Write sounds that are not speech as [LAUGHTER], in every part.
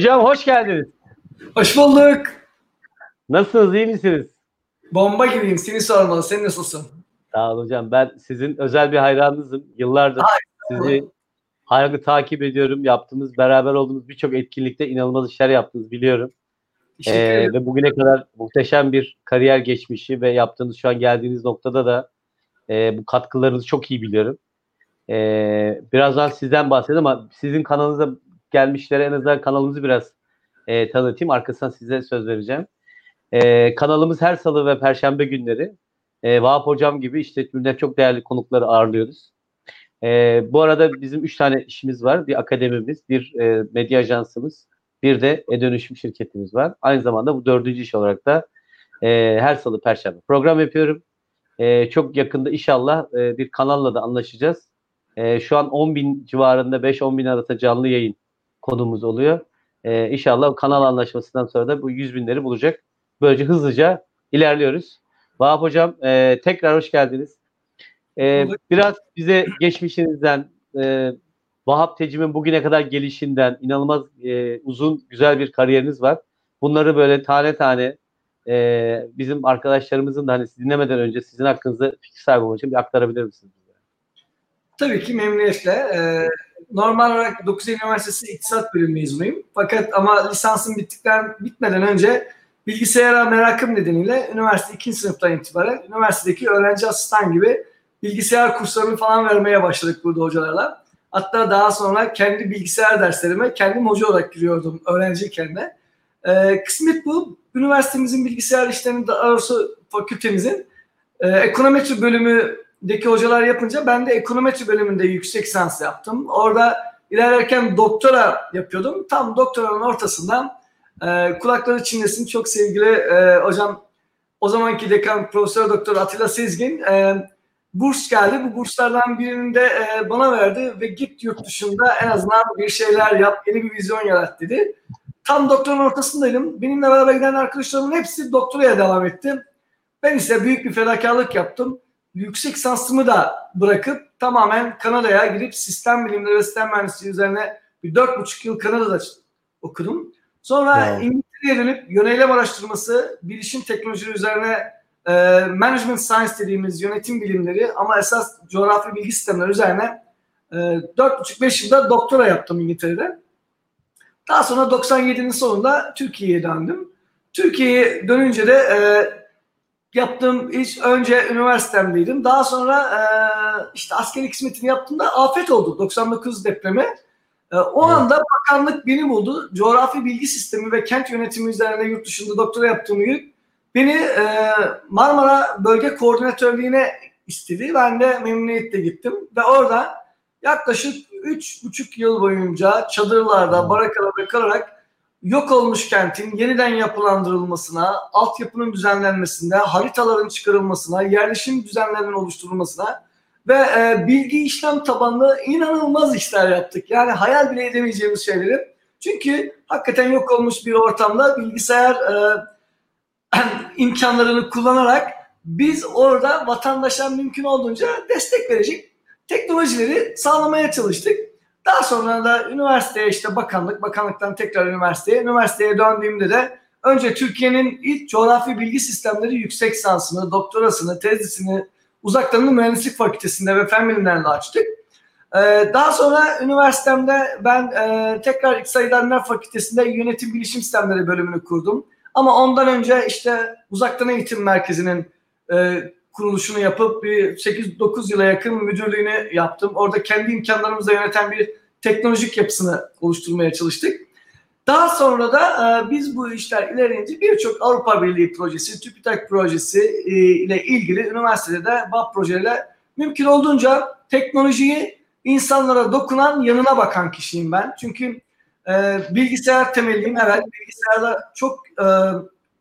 Hocam hoş geldiniz. Hoş bulduk. Nasılsınız, iyi misiniz? Bomba gibiyim. Seni sormalı. Sen nasılsın? Sağ olun hocam. Ben sizin özel bir hayranınızım. Yıllardır sizi hayranlı takip ediyorum. Yaptığımız, beraber olduğumuz birçok etkinlikte inanılmaz işler yaptınız biliyorum. Ee, ve bugüne kadar muhteşem bir kariyer geçmişi ve yaptığınız şu an geldiğiniz noktada da e, bu katkılarınızı çok iyi biliyorum. Ee, birazdan sizden bahsedeyim ama sizin kanalınıza gelmişlere en azından kanalımızı biraz e, tanıtayım. Arkasından size söz vereceğim. E, kanalımız her salı ve perşembe günleri e, Vahap Hocam gibi işte üründen çok değerli konukları ağırlıyoruz. E, bu arada bizim üç tane işimiz var. Bir akademimiz, bir e, medya ajansımız, bir de e-dönüşüm şirketimiz var. Aynı zamanda bu dördüncü iş olarak da e, her salı perşembe program yapıyorum. E, çok yakında inşallah e, bir kanalla da anlaşacağız. E, şu an 10 bin civarında 5-10 bin arasında canlı yayın konumuz oluyor. E, inşallah kanal anlaşmasından sonra da bu 100 binleri bulacak. Böylece hızlıca ilerliyoruz. Vahap Hocam e, tekrar hoş geldiniz. E, biraz bize geçmişinizden, e, Vahap Tecim'in bugüne kadar gelişinden inanılmaz e, uzun, güzel bir kariyeriniz var. Bunları böyle tane tane e, bizim arkadaşlarımızın da hani dinlemeden önce sizin hakkınızda fikir sahibi olmak için bir aktarabilir misiniz? Tabii ki memnuniyetle. Ee, normal olarak 9 Eylül Üniversitesi İktisat Bölümü mezunuyum. Fakat ama lisansım bittikten bitmeden önce bilgisayara merakım nedeniyle üniversite 2. sınıftan itibaren üniversitedeki öğrenci asistan gibi bilgisayar kurslarını falan vermeye başladık burada hocalarla. Hatta daha sonra kendi bilgisayar derslerime kendim hoca olarak giriyordum öğrenciyken de. Ee, kısmet bu. Üniversitemizin bilgisayar işlerinin daha doğrusu fakültemizin e, ekonometri bölümündeki hocalar yapınca ben de ekonometri bölümünde yüksek lisans yaptım. Orada ilerlerken doktora yapıyordum. Tam doktoranın ortasından e, kulakları çinlesin çok sevgili e, hocam o zamanki dekan Profesör Doktor Atilla Sezgin e, burs geldi. Bu burslardan birini de e, bana verdi ve git yurt dışında en azından bir şeyler yap, yeni bir vizyon yarat dedi. Tam doktorun ortasındaydım. Benimle beraber giden arkadaşlarımın hepsi doktoraya devam etti. Ben ise büyük bir fedakarlık yaptım. Yüksek lisansımı da bırakıp tamamen Kanada'ya gidip sistem bilimleri ve sistem mühendisliği üzerine bir dört buçuk yıl Kanada'da okudum. Sonra wow. İngiltere'ye dönüp yöneylem araştırması, bilişim teknolojileri üzerine e, management science dediğimiz yönetim bilimleri ama esas coğrafi bilgi sistemleri üzerine e, 4,5-5 yılda doktora yaptım İngiltere'de. Daha sonra 97'nin sonunda Türkiye'ye döndüm. Türkiye'ye dönünce de e, yaptığım iş önce üniversitemdeydim. Daha sonra e, işte askeri hizmetini yaptığımda afet oldu 99 depremi. E, o evet. anda bakanlık beni buldu. Coğrafi bilgi sistemi ve kent yönetimi üzerine yurt dışında doktora yaptığım gün beni e, Marmara Bölge Koordinatörlüğü'ne istedi. Ben de memnuniyetle gittim ve orada yaklaşık üç buçuk yıl boyunca çadırlarda, barakalarda kalarak yok olmuş kentin yeniden yapılandırılmasına, altyapının düzenlenmesine, haritaların çıkarılmasına, yerleşim düzenlerinin oluşturulmasına ve e, bilgi işlem tabanlı inanılmaz işler yaptık. Yani hayal bile edemeyeceğimiz şeyleri. Çünkü hakikaten yok olmuş bir ortamda bilgisayar e, [CLEARS THROAT] imkanlarını kullanarak biz orada vatandaşa mümkün olduğunca destek verecek teknolojileri sağlamaya çalıştık. Daha sonra da üniversiteye işte bakanlık, bakanlıktan tekrar üniversiteye, üniversiteye döndüğümde de önce Türkiye'nin ilk coğrafi bilgi sistemleri yüksek lisansını, doktorasını, tezisini uzaktan mühendislik fakültesinde ve fen bilimlerinde açtık. Ee, daha sonra üniversitemde ben e, tekrar İktisat İdareler Fakültesi'nde yönetim bilişim sistemleri bölümünü kurdum. Ama ondan önce işte uzaktan eğitim merkezinin e, kuruluşunu yapıp bir 8-9 yıla yakın müdürlüğünü yaptım. Orada kendi imkanlarımızla yöneten bir teknolojik yapısını oluşturmaya çalıştık. Daha sonra da e, biz bu işler ilerleyince birçok Avrupa Birliği projesi, TÜBİTAK projesi e, ile ilgili üniversitede de BAP projeyle mümkün olduğunca teknolojiyi insanlara dokunan, yanına bakan kişiyim ben. Çünkü e, bilgisayar temelliyim. Evet, bilgisayarda çok e,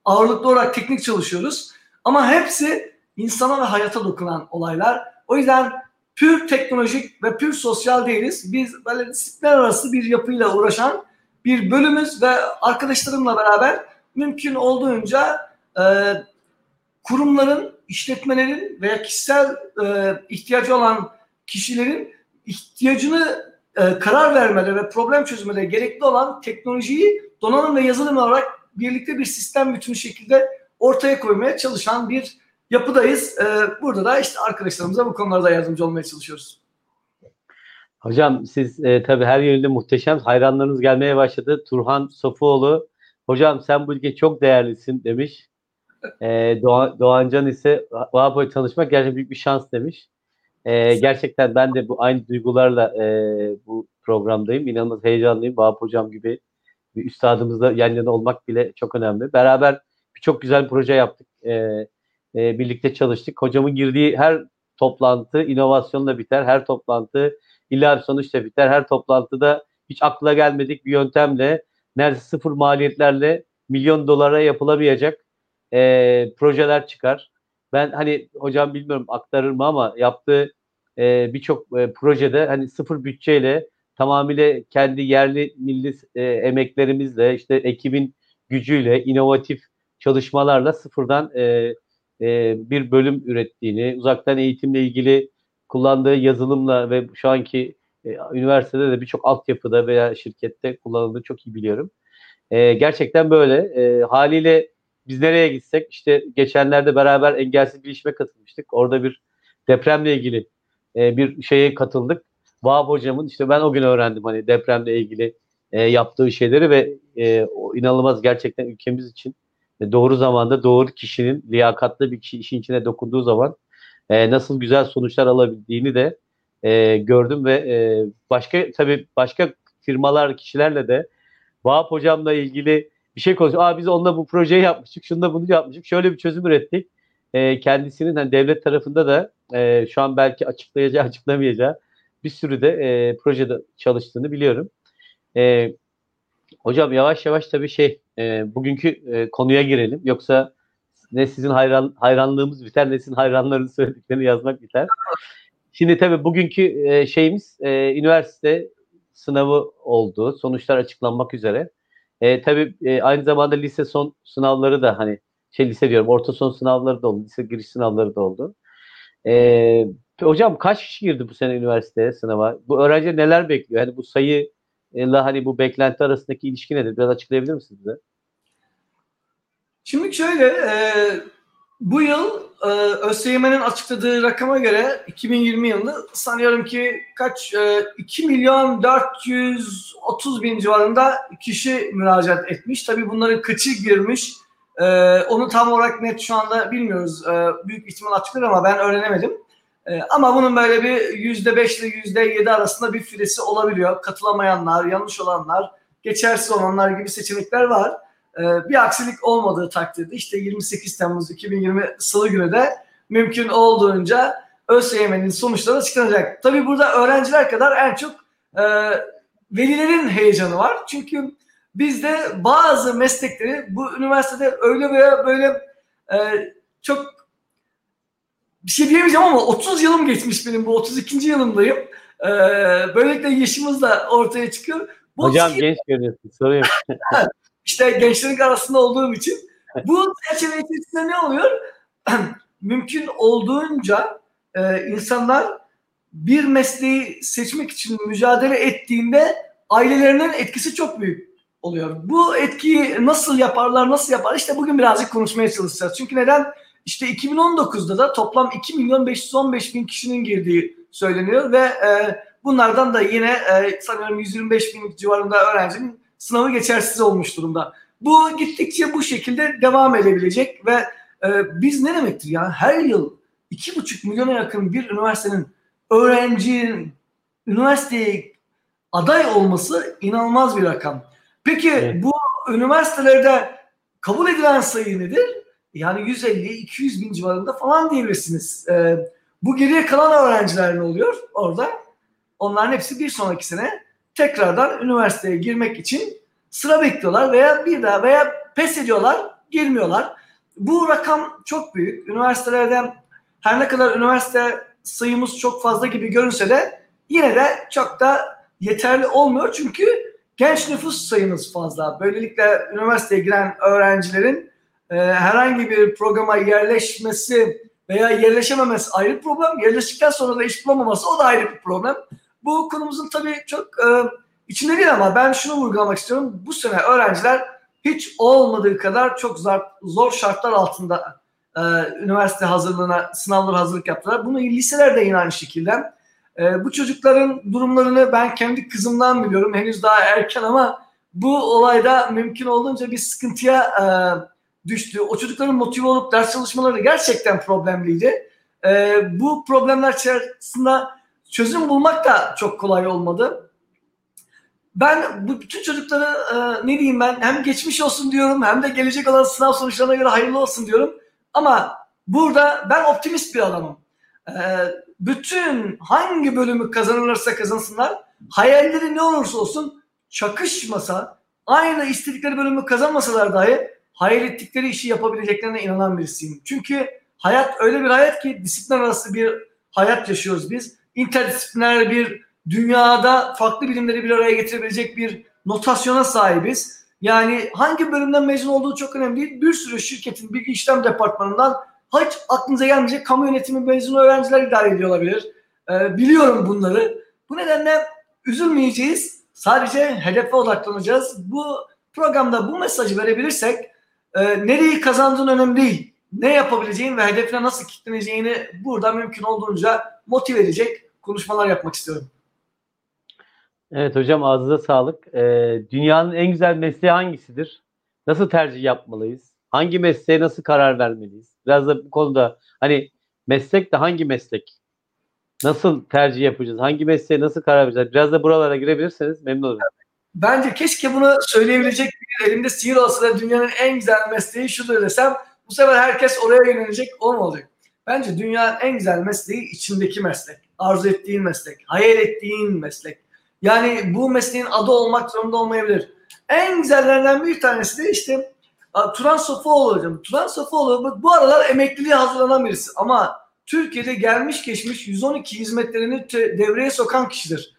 ağırlıklı olarak teknik çalışıyoruz. Ama hepsi insana ve hayata dokunan olaylar. O yüzden pür teknolojik ve pür sosyal değiliz. Biz böyle disiplinler arası bir yapıyla uğraşan bir bölümüz ve arkadaşlarımla beraber mümkün olduğunca e, kurumların, işletmelerin veya kişisel e, ihtiyacı olan kişilerin ihtiyacını e, karar vermede ve problem çözmede gerekli olan teknolojiyi donanım ve yazılım olarak birlikte bir sistem bütünü şekilde ortaya koymaya çalışan bir yapıdayız. E, burada da işte arkadaşlarımıza bu konularda yardımcı olmaya çalışıyoruz. Hocam siz e, tabii her yönde muhteşem. Hayranlarınız gelmeye başladı. Turhan Sofuoğlu. Hocam sen bu ülke çok değerlisin demiş. E, Doğan, Doğancan ise Vahapo'yu tanışmak gerçekten büyük bir şans demiş. E, gerçekten ben de bu aynı duygularla e, bu programdayım. İnanılmaz heyecanlıyım. Vahap Hocam gibi bir üstadımızla yan yana olmak bile çok önemli. Beraber birçok güzel proje yaptık. E, e, birlikte çalıştık. Hocamın girdiği her toplantı inovasyonla biter. Her toplantı bir sonuçla biter. Her toplantıda hiç akla gelmedik bir yöntemle neredeyse sıfır maliyetlerle milyon dolara yapılamayacak e, projeler çıkar. Ben hani hocam bilmiyorum aktarır mı ama yaptığı e, birçok e, projede hani sıfır bütçeyle tamamıyla kendi yerli milli e, emeklerimizle işte ekibin gücüyle inovatif çalışmalarla sıfırdan e, e, bir bölüm ürettiğini, uzaktan eğitimle ilgili kullandığı yazılımla ve şu anki e, üniversitede de birçok altyapıda veya şirkette kullanıldığını çok iyi biliyorum. E, gerçekten böyle. E, haliyle biz nereye gitsek işte geçenlerde beraber engelsiz bilişime katılmıştık. Orada bir depremle ilgili e, bir şeye katıldık. Vahap hocamın işte ben o gün öğrendim hani depremle ilgili e, yaptığı şeyleri ve e, o inanılmaz gerçekten ülkemiz için doğru zamanda doğru kişinin liyakatlı bir kişi işin içine dokunduğu zaman e, nasıl güzel sonuçlar alabildiğini de e, gördüm ve e, başka tabii başka firmalar kişilerle de Vahap hocamla ilgili bir şey konuşuyor. Aa biz onunla bu projeyi yapmıştık, şunda bunu yapmıştık, şöyle bir çözüm ürettik. E, kendisinin hani devlet tarafında da e, şu an belki açıklayacağı, açıklamayacağı bir sürü de e, projede çalıştığını biliyorum. E, hocam yavaş yavaş tabii şey e, bugünkü e, konuya girelim. Yoksa ne sizin hayran hayranlığımız biter ne sizin hayranların [LAUGHS] söylediklerini yazmak biter. Şimdi tabii bugünkü e, şeyimiz e, üniversite sınavı oldu. Sonuçlar açıklanmak üzere. E, tabii e, aynı zamanda lise son sınavları da hani şey lise diyorum orta son sınavları da oldu. Lise giriş sınavları da oldu. E, hocam kaç kişi girdi bu sene üniversiteye sınava? Bu öğrenci neler bekliyor? Hani bu sayı ile hani bu beklenti arasındaki ilişki nedir? Biraz açıklayabilir misiniz bize? Şimdi şöyle e, bu yıl e, ÖSYM'nin açıkladığı rakama göre 2020 yılında sanıyorum ki kaç e, 2 milyon 430 bin civarında kişi müracaat etmiş. Tabii bunların kaçı girmiş e, onu tam olarak net şu anda bilmiyoruz. E, büyük ihtimal açıklar ama ben öğrenemedim. E, ama bunun böyle bir yüzde beş ile yüzde yedi arasında bir firesi olabiliyor. Katılamayanlar, yanlış olanlar, geçersiz olanlar gibi seçenekler var. Ee, bir aksilik olmadığı takdirde işte 28 Temmuz 2020 Salı günü de mümkün olduğunca ÖSYM'nin sonuçları açıklanacak. Tabii burada öğrenciler kadar en çok e, velilerin heyecanı var. Çünkü bizde bazı meslekleri bu üniversitede öyle veya böyle e, çok bir şey diyemeyeceğim ama 30 yılım geçmiş benim bu 32. yılımdayım. Ee, böylelikle yaşımız da ortaya çıkıyor. Bu Hocam genç görüyorsun soruyorum. [LAUGHS] İşte gençlerin arasında olduğum için bu çerçeve içerisinde ne oluyor? [CLEARS THROAT] Mümkün olduğunca e, insanlar bir mesleği seçmek için mücadele ettiğinde ailelerinin etkisi çok büyük oluyor. Bu etkiyi nasıl yaparlar, nasıl yapar? İşte bugün birazcık konuşmaya çalışacağız. Çünkü neden? İşte 2019'da da toplam 2 milyon 515 bin kişinin girdiği söyleniyor ve e, bunlardan da yine e, sanıyorum 125 bin civarında öğrencinin sınavı geçersiz olmuş durumda. Bu gittikçe bu şekilde devam edebilecek ve e, biz ne demektir ya her yıl 2,5 milyona yakın bir üniversitenin öğrencinin üniversiteye aday olması inanılmaz bir rakam. Peki evet. bu üniversitelerde kabul edilen sayı nedir? Yani 150-200 bin civarında falan diyebilirsiniz. Ee, bu geriye kalan öğrenciler ne oluyor orada? Onların hepsi bir sonraki sene tekrardan üniversiteye girmek için sıra bekliyorlar veya bir daha veya pes ediyorlar, girmiyorlar. Bu rakam çok büyük. Üniversitelerden her ne kadar üniversite sayımız çok fazla gibi görünse de yine de çok da yeterli olmuyor. Çünkü genç nüfus sayımız fazla. Böylelikle üniversiteye giren öğrencilerin e, herhangi bir programa yerleşmesi veya yerleşememesi ayrı bir problem. Yerleştikten sonra da iş bulamaması o da ayrı bir problem. Bu konumuzun tabii çok e, içinde değil ama ben şunu vurgulamak istiyorum. Bu sene öğrenciler hiç olmadığı kadar çok zor, zor şartlar altında e, üniversite hazırlığına, sınavlara hazırlık yaptılar. Bunu liseler de yine aynı şekilde. E, bu çocukların durumlarını ben kendi kızımdan biliyorum. Henüz daha erken ama bu olayda mümkün olduğunca bir sıkıntıya e, düştü. O çocukların motive olup ders çalışmaları gerçekten problemliydi. E, bu problemler içerisinde çözüm bulmak da çok kolay olmadı. Ben bu bütün çocuklara e, ne diyeyim ben hem geçmiş olsun diyorum hem de gelecek olan sınav sonuçlarına göre hayırlı olsun diyorum. Ama burada ben optimist bir adamım. E, bütün hangi bölümü kazanırlarsa kazansınlar hayalleri ne olursa olsun çakışmasa aynı istedikleri bölümü kazanmasalar dahi hayal ettikleri işi yapabileceklerine inanan birisiyim. Çünkü hayat öyle bir hayat ki disiplin arası bir hayat yaşıyoruz biz. İnterdisipliner bir dünyada farklı bilimleri bir araya getirebilecek bir notasyona sahibiz. Yani hangi bölümden mezun olduğu çok önemli değil. Bir sürü şirketin bilgi işlem departmanından hiç aklınıza gelmeyecek kamu yönetimi mezunu öğrenciler idare ediyor olabilir. Ee, biliyorum bunları. Bu nedenle üzülmeyeceğiz. Sadece hedefe odaklanacağız. Bu programda bu mesajı verebilirsek e, nereyi kazandığın önemli değil. Ne yapabileceğin ve hedefine nasıl kitleneceğini burada mümkün olduğunca motive edecek konuşmalar yapmak istiyorum. Evet hocam ağzınıza sağlık. Ee, dünyanın en güzel mesleği hangisidir? Nasıl tercih yapmalıyız? Hangi mesleğe nasıl karar vermeliyiz? Biraz da bu konuda hani meslek de hangi meslek? Nasıl tercih yapacağız? Hangi mesleğe nasıl karar vereceğiz? Biraz da buralara girebilirseniz memnun olurum. Bence keşke bunu söyleyebilecek bir elimde sihir olsa da dünyanın en güzel mesleği şudur desem bu sefer herkes oraya yönelecek olmayacak. Bence dünyanın en güzel mesleği içindeki meslek. Arzu ettiğin meslek. Hayal ettiğin meslek. Yani bu mesleğin adı olmak zorunda olmayabilir. En güzellerinden bir tanesi de işte Turan Sofuoğlu hocam. Turan Sofuoğlu bu aralar emekliliğe hazırlanan birisi ama Türkiye'de gelmiş geçmiş 112 hizmetlerini devreye sokan kişidir.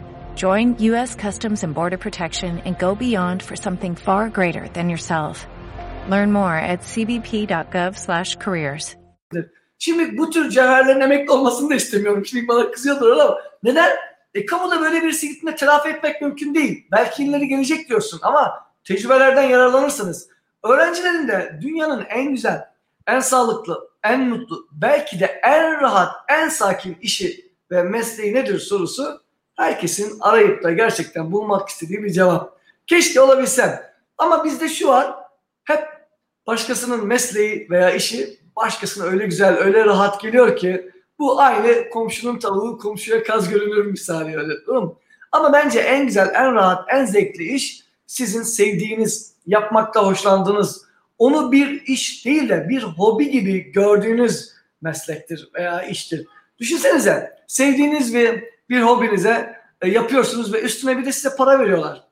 Join U.S. Customs and Border Protection and go beyond for something far greater than yourself. Learn more at cbp.gov/careers. Şimdi bu tür cevherlerin emekli olmasını da istemiyorum. Şimdi bana kızıyordur ama neden? E kamuda böyle bir gittiğinde telafi etmek mümkün değil. Belki ileri gelecek diyorsun ama tecrübelerden yararlanırsınız. Öğrencilerin de dünyanın en güzel, en sağlıklı, en mutlu, belki de en rahat, en sakin işi ve mesleği nedir sorusu herkesin arayıp da gerçekten bulmak istediği bir cevap. Keşke olabilsem. Ama bizde şu var. Hep başkasının mesleği veya işi başkasına öyle güzel, öyle rahat geliyor ki bu aynı komşunun tavuğu komşuya kaz görünür misali öyle. Değil Ama bence en güzel, en rahat, en zevkli iş sizin sevdiğiniz, yapmakta hoşlandığınız, onu bir iş değil de bir hobi gibi gördüğünüz meslektir veya iştir. Düşünsenize sevdiğiniz bir, bir hobinize e, yapıyorsunuz ve üstüne bir de size para veriyorlar.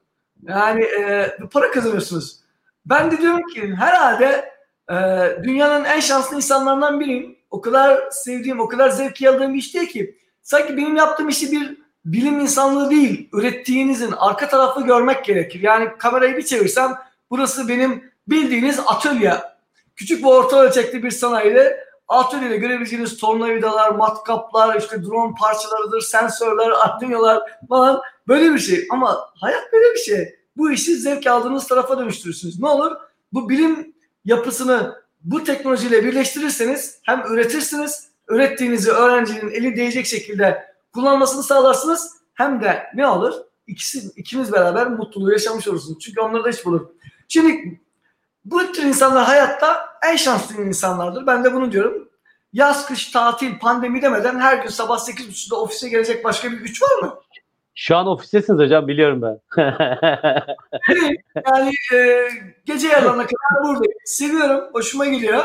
Yani e, para kazanıyorsunuz. Ben de diyorum ki herhalde e, dünyanın en şanslı insanlarından biriyim. O kadar sevdiğim, o kadar zevk aldığım bir iş değil ki. Sanki benim yaptığım işi bir bilim insanlığı değil, ürettiğinizin arka tarafı görmek gerekir. Yani kamerayı bir çevirsem burası benim bildiğiniz atölye. Küçük ve orta ölçekli bir sanayide atölyede görebileceğiniz tornavidalar, matkaplar, işte drone parçalarıdır, sensörler, arduinolar falan böyle bir şey. Ama hayat böyle bir şey. Bu işi zevk aldığınız tarafa dönüştürürsünüz. Ne olur? Bu bilim yapısını bu teknolojiyle birleştirirseniz hem üretirsiniz, ürettiğinizi öğrencinin eli değecek şekilde kullanmasını sağlarsınız. Hem de ne olur? İkisi, ikimiz beraber mutluluğu yaşamış olursunuz. Çünkü onları da hiç bulur. Şimdi bu tür insanlar hayatta en şanslı insanlardır. Ben de bunu diyorum. Yaz, kış, tatil, pandemi demeden her gün sabah 8.30'da ofise gelecek başka bir güç var mı? Şu an ofistesiniz hocam biliyorum ben. [LAUGHS] yani e, gece [LAUGHS] yarılarına kadar buradayım. Seviyorum, hoşuma gidiyor.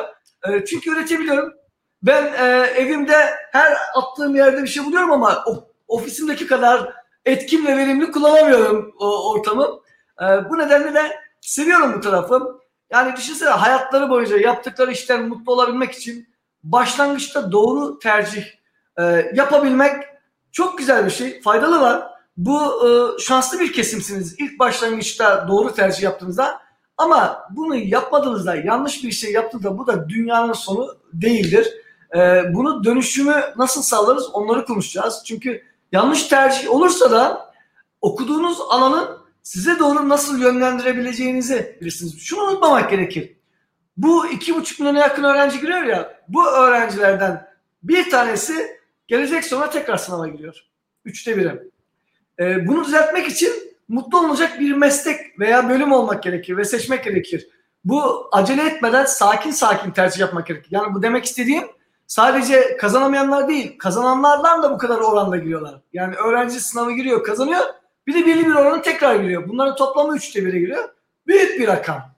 E, çünkü üretebiliyorum. Ben e, evimde her attığım yerde bir şey buluyorum ama o, ofisimdeki kadar etkin ve verimli kullanamıyorum o ortamı. E, bu nedenle de seviyorum bu tarafı. Yani düşünsene hayatları boyunca yaptıkları işten mutlu olabilmek için başlangıçta doğru tercih e, yapabilmek çok güzel bir şey. Faydalı var. Bu e, şanslı bir kesimsiniz. İlk başlangıçta doğru tercih yaptığınızda ama bunu yapmadığınızda yanlış bir şey yaptığınızda bu da dünyanın sonu değildir. E, bunu dönüşümü nasıl sağlarız onları konuşacağız. Çünkü yanlış tercih olursa da okuduğunuz alanın size doğru nasıl yönlendirebileceğinizi bilirsiniz. Şunu unutmamak gerekir. Bu iki buçuk milyona yakın öğrenci giriyor ya, bu öğrencilerden bir tanesi gelecek sonra tekrar sınava giriyor. Üçte biri. Ee, bunu düzeltmek için mutlu olacak bir meslek veya bölüm olmak gerekir ve seçmek gerekir. Bu acele etmeden sakin sakin tercih yapmak gerekir. Yani bu demek istediğim sadece kazanamayanlar değil, kazananlardan da bu kadar oranda giriyorlar. Yani öğrenci sınavı giriyor, kazanıyor bir de belli bir oranı tekrar giriyor. Bunların toplamı 3'te 1'e giriyor. Büyük bir rakam.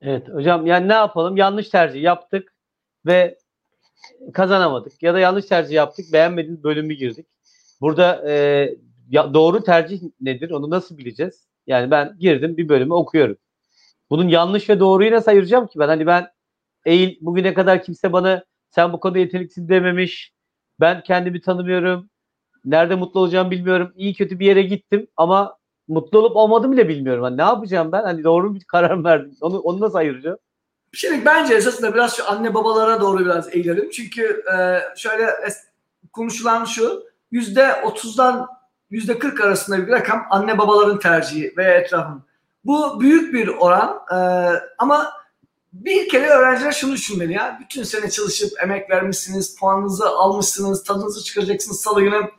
Evet hocam yani ne yapalım? Yanlış tercih yaptık ve kazanamadık. Ya da yanlış tercih yaptık, beğenmediğimiz bölümü girdik. Burada e, ya doğru tercih nedir? Onu nasıl bileceğiz? Yani ben girdim bir bölümü okuyorum. Bunun yanlış ve doğruyu nasıl ayıracağım ki ben? Hani ben eğil bugüne kadar kimse bana sen bu konuda yeteneksin dememiş. Ben kendimi tanımıyorum. Nerede mutlu olacağımı bilmiyorum. İyi kötü bir yere gittim ama mutlu olup olmadım bile bilmiyorum. Hani ne yapacağım ben? Hani doğru bir karar verdim. Onu, onu nasıl ayıracağım? Şimdi bence esasında biraz şu anne babalara doğru biraz eğilelim. Çünkü e, şöyle konuşulan şu yüzde otuzdan yüzde kırk arasında bir rakam anne babaların tercihi veya etrafın. Bu büyük bir oran e, ama bir kere öğrenciler şunu düşünmeli ya. Bütün sene çalışıp emek vermişsiniz, puanınızı almışsınız, tadınızı çıkaracaksınız salı günü.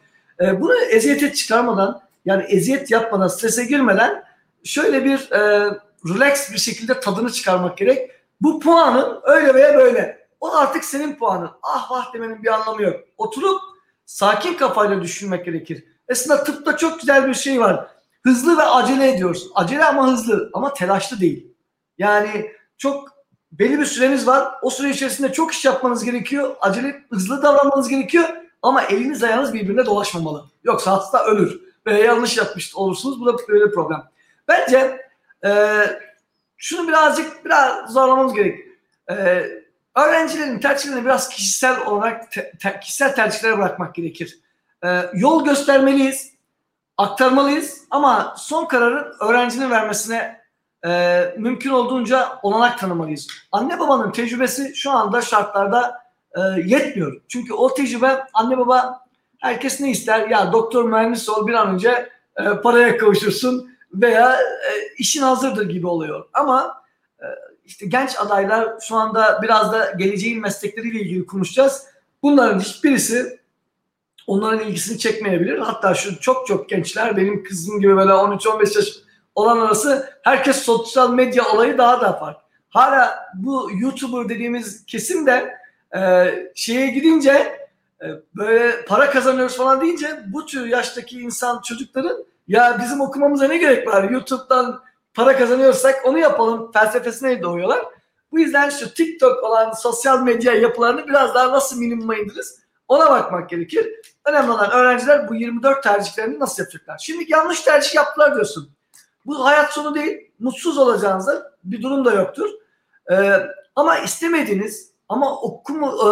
E, bunu eziyete çıkarmadan yani eziyet yapmadan, strese girmeden şöyle bir e, relax bir şekilde tadını çıkarmak gerek. Bu puanın öyle veya böyle. O artık senin puanın. Ah vah demenin bir anlamı yok. Oturup sakin kafayla düşünmek gerekir. Aslında tıpta çok güzel bir şey var. Hızlı ve acele ediyoruz. Acele ama hızlı ama telaşlı değil. Yani çok belli bir süreniz var. O süre içerisinde çok iş yapmanız gerekiyor. Acele hızlı davranmanız gerekiyor. Ama eliniz ayağınız birbirine dolaşmamalı. Yoksa hasta ölür. Ve yanlış yapmış olursunuz. Bu da böyle problem. Bence e, şunu birazcık biraz zorlamamız gerek. E, öğrencilerin tercihlerini biraz kişisel olarak te, te, kişisel tercihlere bırakmak gerekir. E, yol göstermeliyiz, aktarmalıyız ama son kararın öğrencinin vermesine e, mümkün olduğunca olanak tanımalıyız. Anne babanın tecrübesi şu anda şartlarda e, yetmiyor. Çünkü o tecrübe anne baba herkes ne ister? Ya doktor mühendis ol bir an önce e, paraya kavuşursun veya e, işin hazırdır gibi oluyor. Ama e, işte genç adaylar şu anda biraz da geleceğin meslekleriyle ilgili konuşacağız. Bunların hiçbirisi onların ilgisini çekmeyebilir. Hatta şu çok çok gençler benim kızım gibi böyle 13-15 yaş olan arası herkes sosyal medya olayı daha da farklı. Hala bu YouTuber dediğimiz kesim de e, şeye gidince e, böyle para kazanıyoruz falan deyince bu tür yaştaki insan çocukların ya bizim okumamıza ne gerek var? YouTube'dan para kazanıyorsak onu yapalım felsefesine doğuyorlar. Bu yüzden şu TikTok olan sosyal medya yapılarını biraz daha nasıl minimuma indiririz ona bakmak gerekir. Önemli olan öğrenciler bu 24 tercihlerini nasıl yapacaklar? Şimdi yanlış tercih yaptılar diyorsun. Bu hayat sonu değil. Mutsuz olacağınızda bir durum da yoktur. Ee, ama istemediğiniz ama okumu, e,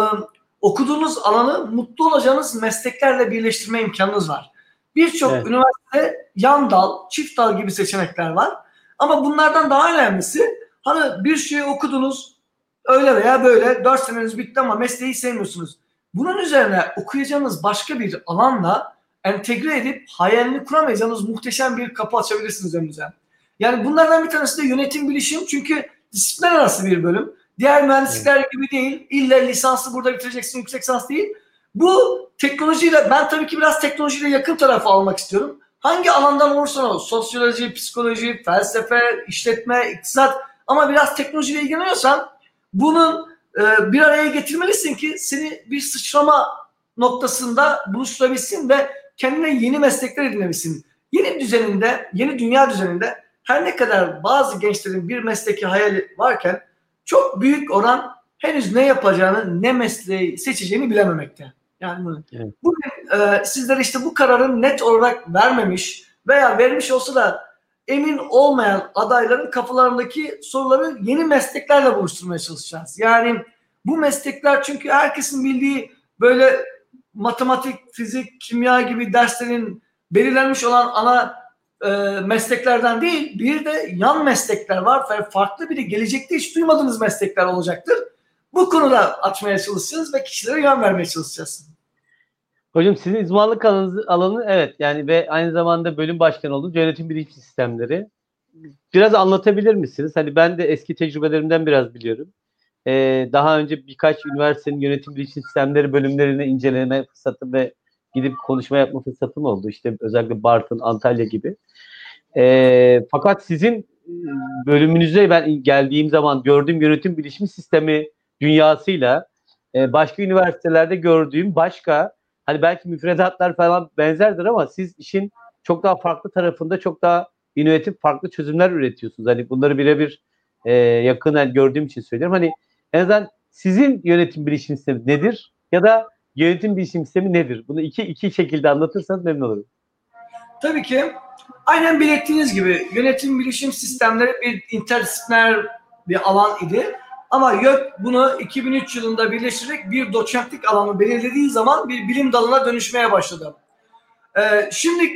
okuduğunuz alanı mutlu olacağınız mesleklerle birleştirme imkanınız var. Birçok evet. üniversite yan dal, çift dal gibi seçenekler var. Ama bunlardan daha önemlisi hani bir şey okudunuz öyle veya böyle 4 seneniz bitti ama mesleği sevmiyorsunuz. Bunun üzerine okuyacağınız başka bir alanla entegre edip hayalini kuramayacağınız muhteşem bir kapı açabilirsiniz önünüze. Yani bunlardan bir tanesi de yönetim bilişim çünkü disiplinler arası bir bölüm. Diğer mühendislikler evet. gibi değil. İlle lisansı burada bitireceksin, yüksek lisans değil. Bu teknolojiyle, ben tabii ki biraz teknolojiyle yakın tarafı almak istiyorum. Hangi alandan olursa ol, sosyoloji, psikoloji, felsefe, işletme, iktisat ama biraz teknolojiyle ilgileniyorsan bunun e, bir araya getirmelisin ki seni bir sıçrama noktasında buluşturabilsin ve kendine yeni meslekler edinebilsin. Yeni düzeninde, yeni dünya düzeninde her ne kadar bazı gençlerin bir mesleki hayali varken çok büyük oran henüz ne yapacağını, ne mesleği seçeceğini bilememekte. Yani evet. bugün e, sizlere işte bu kararın net olarak vermemiş veya vermiş olsa da emin olmayan adayların kafalarındaki soruları yeni mesleklerle buluşturmaya çalışacağız. Yani bu meslekler çünkü herkesin bildiği böyle matematik, fizik, kimya gibi derslerin belirlenmiş olan ana e, mesleklerden değil, bir de yan meslekler var ve farklı bir de gelecekte hiç duymadığınız meslekler olacaktır. Bu konuda açmaya çalışacağız ve kişilere yön vermeye çalışacağız. Hocam sizin uzmanlık alanınız, alanı evet yani ve aynı zamanda bölüm başkanı oldunuz yönetim bilinç sistemleri. Biraz anlatabilir misiniz? Hani ben de eski tecrübelerimden biraz biliyorum. Ee, daha önce birkaç üniversitenin yönetim bilinç sistemleri bölümlerini inceleme fırsatı ve gidip konuşma yapma fırsatım oldu. İşte özellikle Bartın, Antalya gibi. E, fakat sizin e, bölümünüze ben geldiğim zaman gördüğüm yönetim bilişim sistemi dünyasıyla e, başka üniversitelerde gördüğüm başka hani belki müfredatlar falan benzerdir ama siz işin çok daha farklı tarafında çok daha inovatif farklı çözümler üretiyorsunuz. Hani bunları birebir e, yakından gördüğüm için söylüyorum. Hani en azından sizin yönetim bilişim sistemi nedir? Ya da yönetim bilişim sistemi nedir? Bunu iki iki şekilde anlatırsanız memnun olurum. Tabii ki aynen belirttiğiniz gibi yönetim bilişim sistemleri bir interdisipliner bir alan idi. Ama YÖK bunu 2003 yılında birleştirerek bir doçentlik alanı belirlediği zaman bir bilim dalına dönüşmeye başladı. Ee, şimdi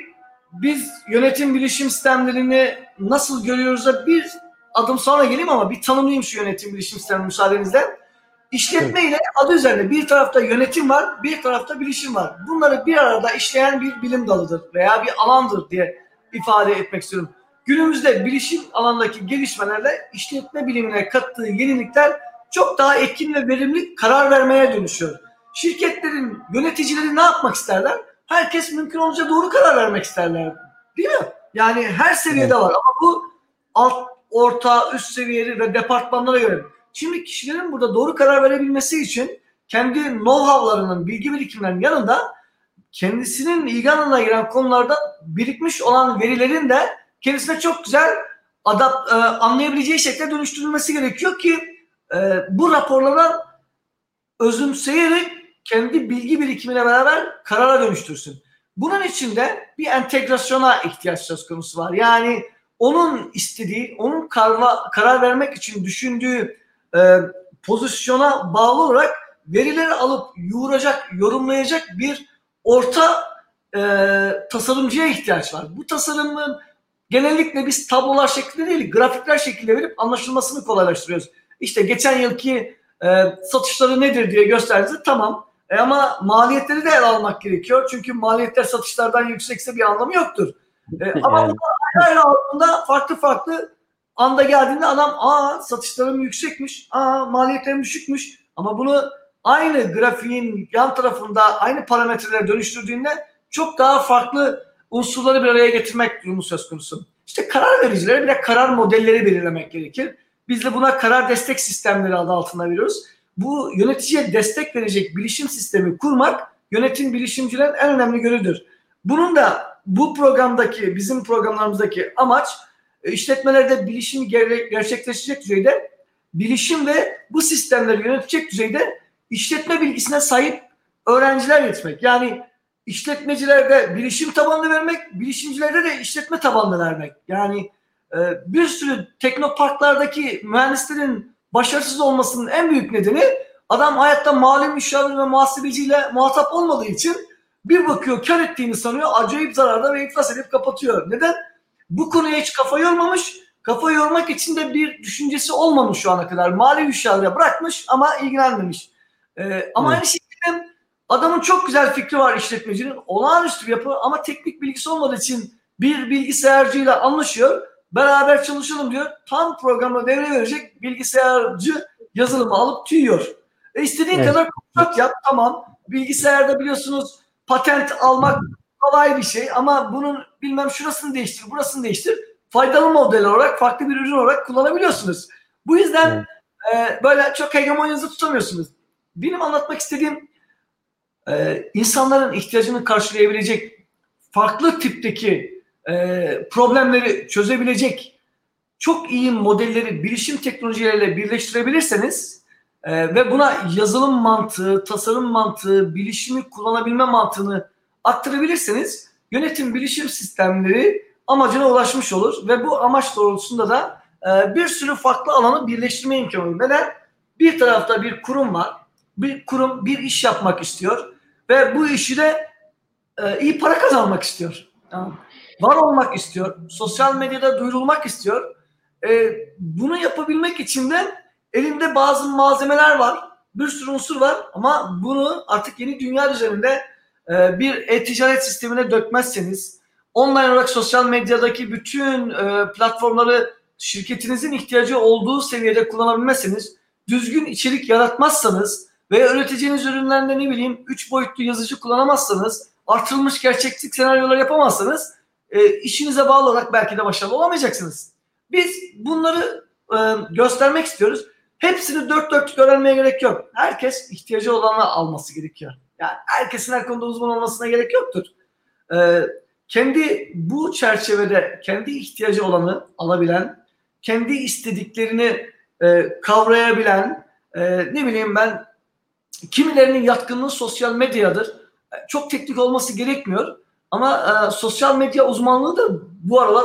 biz yönetim bilişim sistemlerini nasıl görüyoruz da bir adım sonra geleyim ama bir tanımlayayım şu yönetim bilişim sistemi müsaadenizle. İşletme ile adı üzerinde bir tarafta yönetim var, bir tarafta bilişim var. Bunları bir arada işleyen bir bilim dalıdır veya bir alandır diye ifade etmek istiyorum. Günümüzde bilişim alandaki gelişmelerle işletme bilimine kattığı yenilikler çok daha etkin ve verimli karar vermeye dönüşüyor. Şirketlerin yöneticileri ne yapmak isterler? Herkes mümkün olunca doğru karar vermek isterler. Değil mi? Yani her seviyede var ama bu alt, orta, üst seviyeli ve departmanlara göre. Şimdi kişilerin burada doğru karar verebilmesi için kendi know-how'larının, bilgi birikimlerinin yanında kendisinin ilgi giren konularda birikmiş olan verilerin de kendisine çok güzel adapt, e, anlayabileceği şekilde dönüştürülmesi gerekiyor ki e, bu raporlara özümseyerek kendi bilgi birikimine beraber karara dönüştürsün. Bunun için de bir entegrasyona ihtiyaç söz konusu var. Yani onun istediği, onun karva, karar vermek için düşündüğü e, pozisyona bağlı olarak verileri alıp yoğuracak, yorumlayacak bir orta e, tasarımcıya ihtiyaç var. Bu tasarımın genellikle biz tablolar şeklinde değil, grafikler şeklinde verip anlaşılmasını kolaylaştırıyoruz. İşte geçen yılki e, satışları nedir diye gösterdiğinizde tamam. E ama maliyetleri de ele almak gerekiyor. Çünkü maliyetler satışlardan yüksekse bir anlamı yoktur. E, ama [LAUGHS] yani. ayrı altında farklı farklı anda geldiğinde adam aa satışlarım yüksekmiş, aa maliyetlerim düşükmüş ama bunu aynı grafiğin yan tarafında aynı parametrelere dönüştürdüğünde çok daha farklı unsurları bir araya getirmek durumu söz konusu. İşte karar vericilere bir de karar modelleri belirlemek gerekir. Biz de buna karar destek sistemleri adı altında veriyoruz. Bu yöneticiye destek verecek bilişim sistemi kurmak yönetim bilişimcilerin en önemli görevüdür. Bunun da bu programdaki, bizim programlarımızdaki amaç işletmelerde bilişimi gerçekleşecek düzeyde bilişim ve bu sistemleri yönetecek düzeyde işletme bilgisine sahip öğrenciler yetmek. Yani işletmecilerde bilişim tabanlı vermek, bilişimcilerde de işletme tabanlı vermek. Yani e, bir sürü teknoparklardaki mühendislerin başarısız olmasının en büyük nedeni adam hayatta mali müşavir ve muhasebeciyle muhatap olmadığı için bir bakıyor kar ettiğini sanıyor acayip zararda ve iflas edip kapatıyor. Neden? Bu konuya hiç kafa yormamış. Kafa yormak için de bir düşüncesi olmamış şu ana kadar. Mali müşavire bırakmış ama ilgilenmemiş. Ee, ama evet. aynı şekilde adamın çok güzel fikri var işletmecinin. Olağanüstü bir yapı ama teknik bilgisi olmadığı için bir bilgisayarcıyla anlaşıyor. Beraber çalışalım diyor. Tam programı devre verecek bilgisayarcı yazılımı alıp tüyüyor. E istediğin evet. kadar kontrat yap tamam. Bilgisayarda biliyorsunuz patent almak kolay bir şey ama bunun bilmem şurasını değiştir, burasını değiştir. Faydalı model olarak, farklı bir ürün olarak kullanabiliyorsunuz. Bu yüzden evet. e, böyle çok hegemonyanızı tutamıyorsunuz. Benim anlatmak istediğim e, insanların ihtiyacını karşılayabilecek farklı tipteki e, problemleri çözebilecek çok iyi modelleri bilişim teknolojileriyle birleştirebilirseniz e, ve buna yazılım mantığı, tasarım mantığı, bilişimi kullanabilme mantığını aktarabilirseniz yönetim bilişim sistemleri amacına ulaşmış olur ve bu amaç doğrultusunda da e, bir sürü farklı alanı birleştirme imkanı olur. Neden? Bir tarafta bir kurum var. Bir kurum bir iş yapmak istiyor ve bu işi de e, iyi para kazanmak istiyor. Tamam. Var olmak istiyor. Sosyal medyada duyurulmak istiyor. E, bunu yapabilmek için de elinde bazı malzemeler var. Bir sürü unsur var ama bunu artık yeni dünya üzerinde e, bir e-ticaret sistemine dökmezseniz online olarak sosyal medyadaki bütün e, platformları şirketinizin ihtiyacı olduğu seviyede kullanabilmezseniz, düzgün içerik yaratmazsanız ve üreteceğiniz ürünlerde ne bileyim 3 boyutlu yazıcı kullanamazsanız, artırılmış gerçeklik senaryolar yapamazsanız e, işinize bağlı olarak belki de başarılı olamayacaksınız. Biz bunları e, göstermek istiyoruz. Hepsini dört dörtlük öğrenmeye gerek yok. Herkes ihtiyacı olanı alması gerekiyor. Yani herkesin her konuda uzman olmasına gerek yoktur. Ee, kendi bu çerçevede kendi ihtiyacı olanı alabilen, kendi istediklerini e, kavrayabilen, e, ne bileyim ben kimilerinin yatkınlığı sosyal medyadır. E, çok teknik olması gerekmiyor. Ama e, sosyal medya uzmanlığı da bu aralar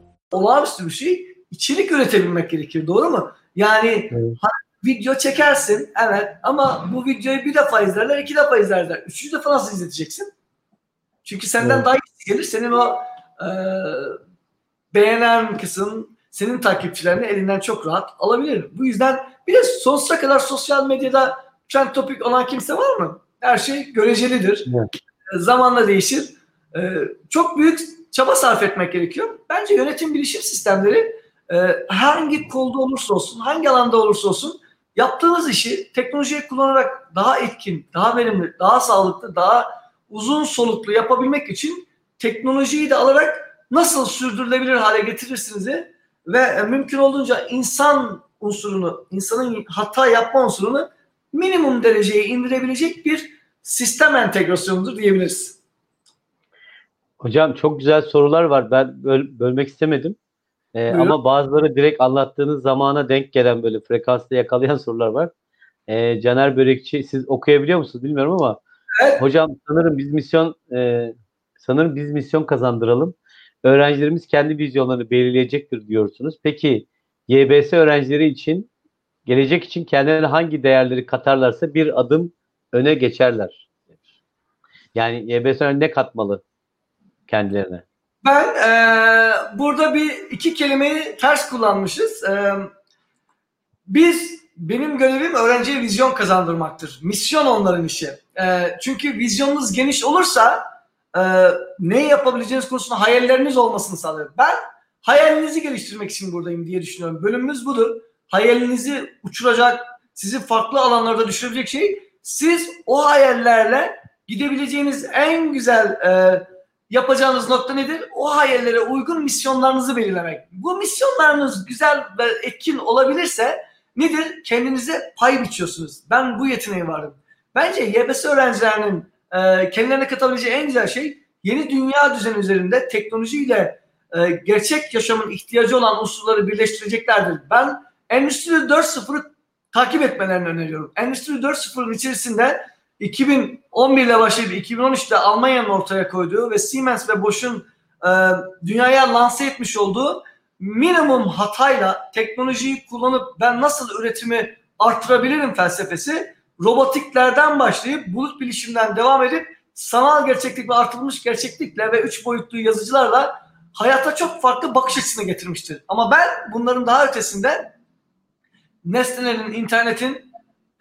olağanüstü bir şey. İçerik üretebilmek gerekir. Doğru mu? Yani evet. video çekersin evet ama bu videoyu bir defa izlerler, iki defa izlerler. Üçüncü defa nasıl izleteceksin? Çünkü senden evet. daha iyi gelir. Senin o e, beğenen kısım senin takipçilerini elinden çok rahat alabilir. Bu yüzden bir de sonsuza kadar sosyal medyada trend topik olan kimse var mı? Her şey görecelidir. Evet. Zamanla değişir. Ee, çok büyük çaba sarf etmek gerekiyor. Bence yönetim bilişim sistemleri e, hangi kolda olursa olsun, hangi alanda olursa olsun yaptığınız işi teknolojiyi kullanarak daha etkin, daha verimli, daha sağlıklı, daha uzun soluklu yapabilmek için teknolojiyi de alarak nasıl sürdürülebilir hale getirirsiniz ve mümkün olduğunca insan unsurunu, insanın hata yapma unsurunu minimum dereceye indirebilecek bir sistem entegrasyonudur diyebiliriz. Hocam çok güzel sorular var. Ben böl- bölmek istemedim. Ee, ama bazıları direkt anlattığınız zamana denk gelen böyle frekansta yakalayan [LAUGHS] sorular var. Ee, Caner Börekçi siz okuyabiliyor musunuz bilmiyorum ama evet. hocam sanırım biz misyon e, sanırım biz misyon kazandıralım. Öğrencilerimiz kendi vizyonlarını belirleyecektir diyorsunuz. Peki YBS öğrencileri için gelecek için kendilerine hangi değerleri katarlarsa bir adım öne geçerler. Yani YBS ne katmalı kendilerine? Ben e, burada bir iki kelimeyi ters kullanmışız. E, biz benim görevim öğrenciye vizyon kazandırmaktır. Misyon onların işi. E, çünkü vizyonunuz geniş olursa e, ne yapabileceğiniz konusunda hayalleriniz olmasını sağlar. Ben hayalinizi geliştirmek için buradayım diye düşünüyorum. Bölümümüz budur. Hayalinizi uçuracak, sizi farklı alanlarda düşürecek şey. Siz o hayallerle gidebileceğiniz en güzel e, yapacağınız nokta nedir? O hayallere uygun misyonlarınızı belirlemek. Bu misyonlarınız güzel ve etkin olabilirse nedir? Kendinize pay biçiyorsunuz. Ben bu yeteneği varım. Bence YBS öğrencilerinin e, kendilerine katabileceği en güzel şey yeni dünya düzeni üzerinde teknolojiyle e, gerçek yaşamın ihtiyacı olan unsurları birleştireceklerdir. Ben Endüstri 4.0'ı takip etmelerini öneriyorum. Endüstri 4.0'ın içerisinde 2011 ile başlayıp 2013'te Almanya'nın ortaya koyduğu ve Siemens ve Bosch'un e, dünyaya lanse etmiş olduğu minimum hatayla teknolojiyi kullanıp ben nasıl üretimi arttırabilirim felsefesi robotiklerden başlayıp bulut bilişimden devam edip sanal gerçeklik ve artırılmış gerçeklikle ve üç boyutlu yazıcılarla hayata çok farklı bakış açısını getirmiştir. Ama ben bunların daha ötesinde nesnelerin, internetin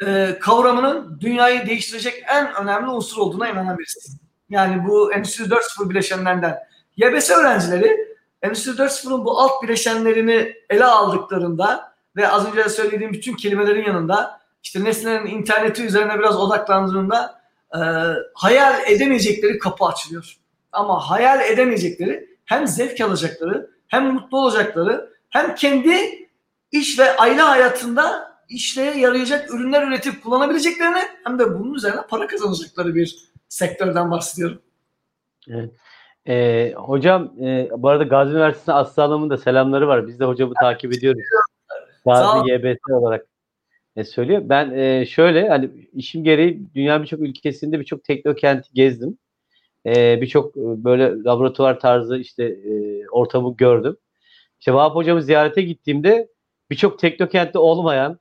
e, kavramının dünyayı değiştirecek en önemli unsur olduğuna inanan birisiyim. Yani bu Endüstri 4.0 bileşenlerinden. YBS öğrencileri Endüstri 4.0'ın bu alt bileşenlerini ele aldıklarında ve az önce söylediğim bütün kelimelerin yanında işte nesnelerin interneti üzerine biraz odaklandığında e, hayal edemeyecekleri kapı açılıyor. Ama hayal edemeyecekleri hem zevk alacakları hem mutlu olacakları hem kendi iş ve aile hayatında işleye yarayacak ürünler üretip kullanabileceklerini hem de bunun üzerine para kazanacakları bir sektörden bahsediyorum. Evet. Ee, hocam e, bu arada Gazi Üniversitesi Aslı da selamları var. Biz de hocamı takip ediyoruz. Gazi YBS olarak e, söylüyor. Ben e, şöyle hani işim gereği dünya birçok ülkesinde birçok teknokenti gezdim. E, birçok e, böyle laboratuvar tarzı işte e, ortamı gördüm. İşte Vahap hocamı ziyarete gittiğimde birçok teknokentte olmayan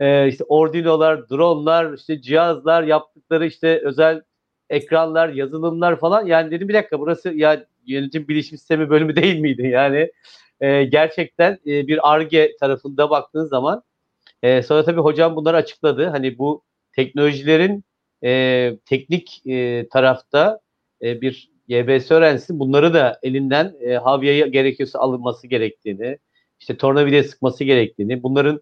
e, işte ordinolar, dronlar, işte cihazlar yaptıkları işte özel ekranlar, yazılımlar falan. Yani dedim bir dakika burası ya yönetim bilişim sistemi bölümü [LAUGHS] değil miydi? Yani e, gerçekten e, bir ARGE tarafında baktığınız zaman e, sonra tabii hocam bunları açıkladı. Hani bu teknolojilerin e, teknik e, tarafta e, bir YBS öğrencisi bunları da elinden e, havyaya gerekiyorsa alınması gerektiğini, işte tornavida sıkması gerektiğini, bunların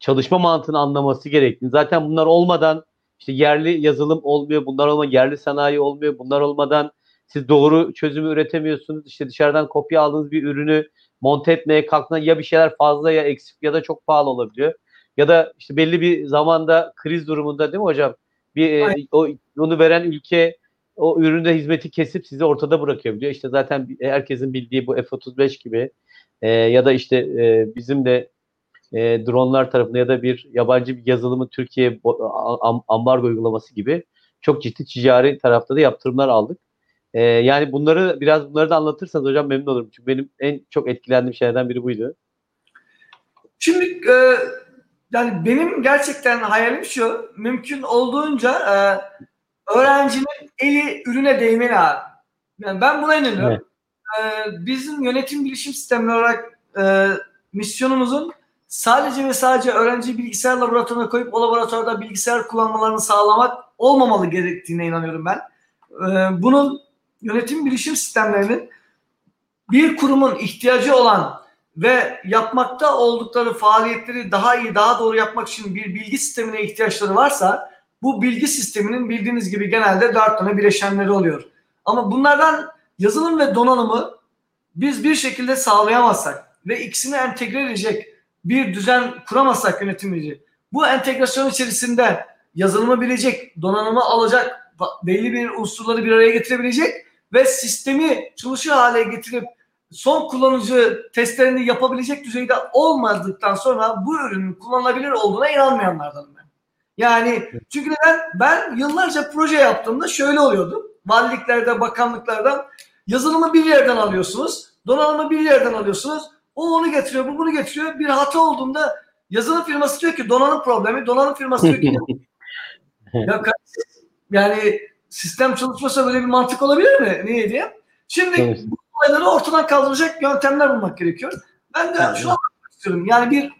çalışma mantığını anlaması gerektiğini. Zaten bunlar olmadan işte yerli yazılım olmuyor, bunlar olmadan yerli sanayi olmuyor, bunlar olmadan siz doğru çözümü üretemiyorsunuz. İşte dışarıdan kopya aldığınız bir ürünü monte etmeye kalktığında ya bir şeyler fazla ya eksik ya da çok pahalı olabiliyor. Ya da işte belli bir zamanda kriz durumunda değil mi hocam? Bir e, o onu veren ülke o üründe hizmeti kesip sizi ortada bırakabiliyor. İşte zaten herkesin bildiği bu F-35 gibi e, ya da işte e, bizim de e, dronlar tarafında ya da bir yabancı bir yazılımı Türkiye ambargo uygulaması gibi çok ciddi ticari tarafta da yaptırımlar aldık. E, yani bunları biraz bunları da anlatırsanız hocam memnun olurum. Çünkü benim en çok etkilendiğim şeylerden biri buydu. Şimdi e, yani benim gerçekten hayalim şu mümkün olduğunca e, öğrencinin eli ürüne değmeli abi. Yani ben buna inanıyorum. Evet. E, bizim yönetim bilişim sistemi olarak e, misyonumuzun sadece ve sadece öğrenci bilgisayar laboratuvarına koyup o laboratuvarda bilgisayar kullanmalarını sağlamak olmamalı gerektiğine inanıyorum ben. Ee, bunun yönetim bilişim sistemlerinin bir kurumun ihtiyacı olan ve yapmakta oldukları faaliyetleri daha iyi, daha doğru yapmak için bir bilgi sistemine ihtiyaçları varsa bu bilgi sisteminin bildiğiniz gibi genelde dört tane bileşenleri oluyor. Ama bunlardan yazılım ve donanımı biz bir şekilde sağlayamazsak ve ikisini entegre edecek bir düzen kuramazsak yönetimci bu entegrasyon içerisinde yazılımı bilecek, donanımı alacak, belli bir unsurları bir araya getirebilecek ve sistemi çalışır hale getirip son kullanıcı testlerini yapabilecek düzeyde olmadıktan sonra bu ürünün kullanılabilir olduğuna inanmayanlardanım ben. Yani çünkü neden? Ben yıllarca proje yaptığımda şöyle oluyordu. Valiliklerde, bakanlıklardan yazılımı bir yerden alıyorsunuz, donanımı bir yerden alıyorsunuz. O onu getiriyor, bu bunu getiriyor. Bir hata olduğunda yazılım firması diyor ki donanım problemi, donanım firması diyor ki [LAUGHS] ya yani sistem çalışmasa böyle bir mantık olabilir mi? Niye diye? Şimdi evet. bu olayları ortadan kaldıracak yöntemler bulmak gerekiyor. Ben de evet. şunu anlatmak istiyorum. Yani bir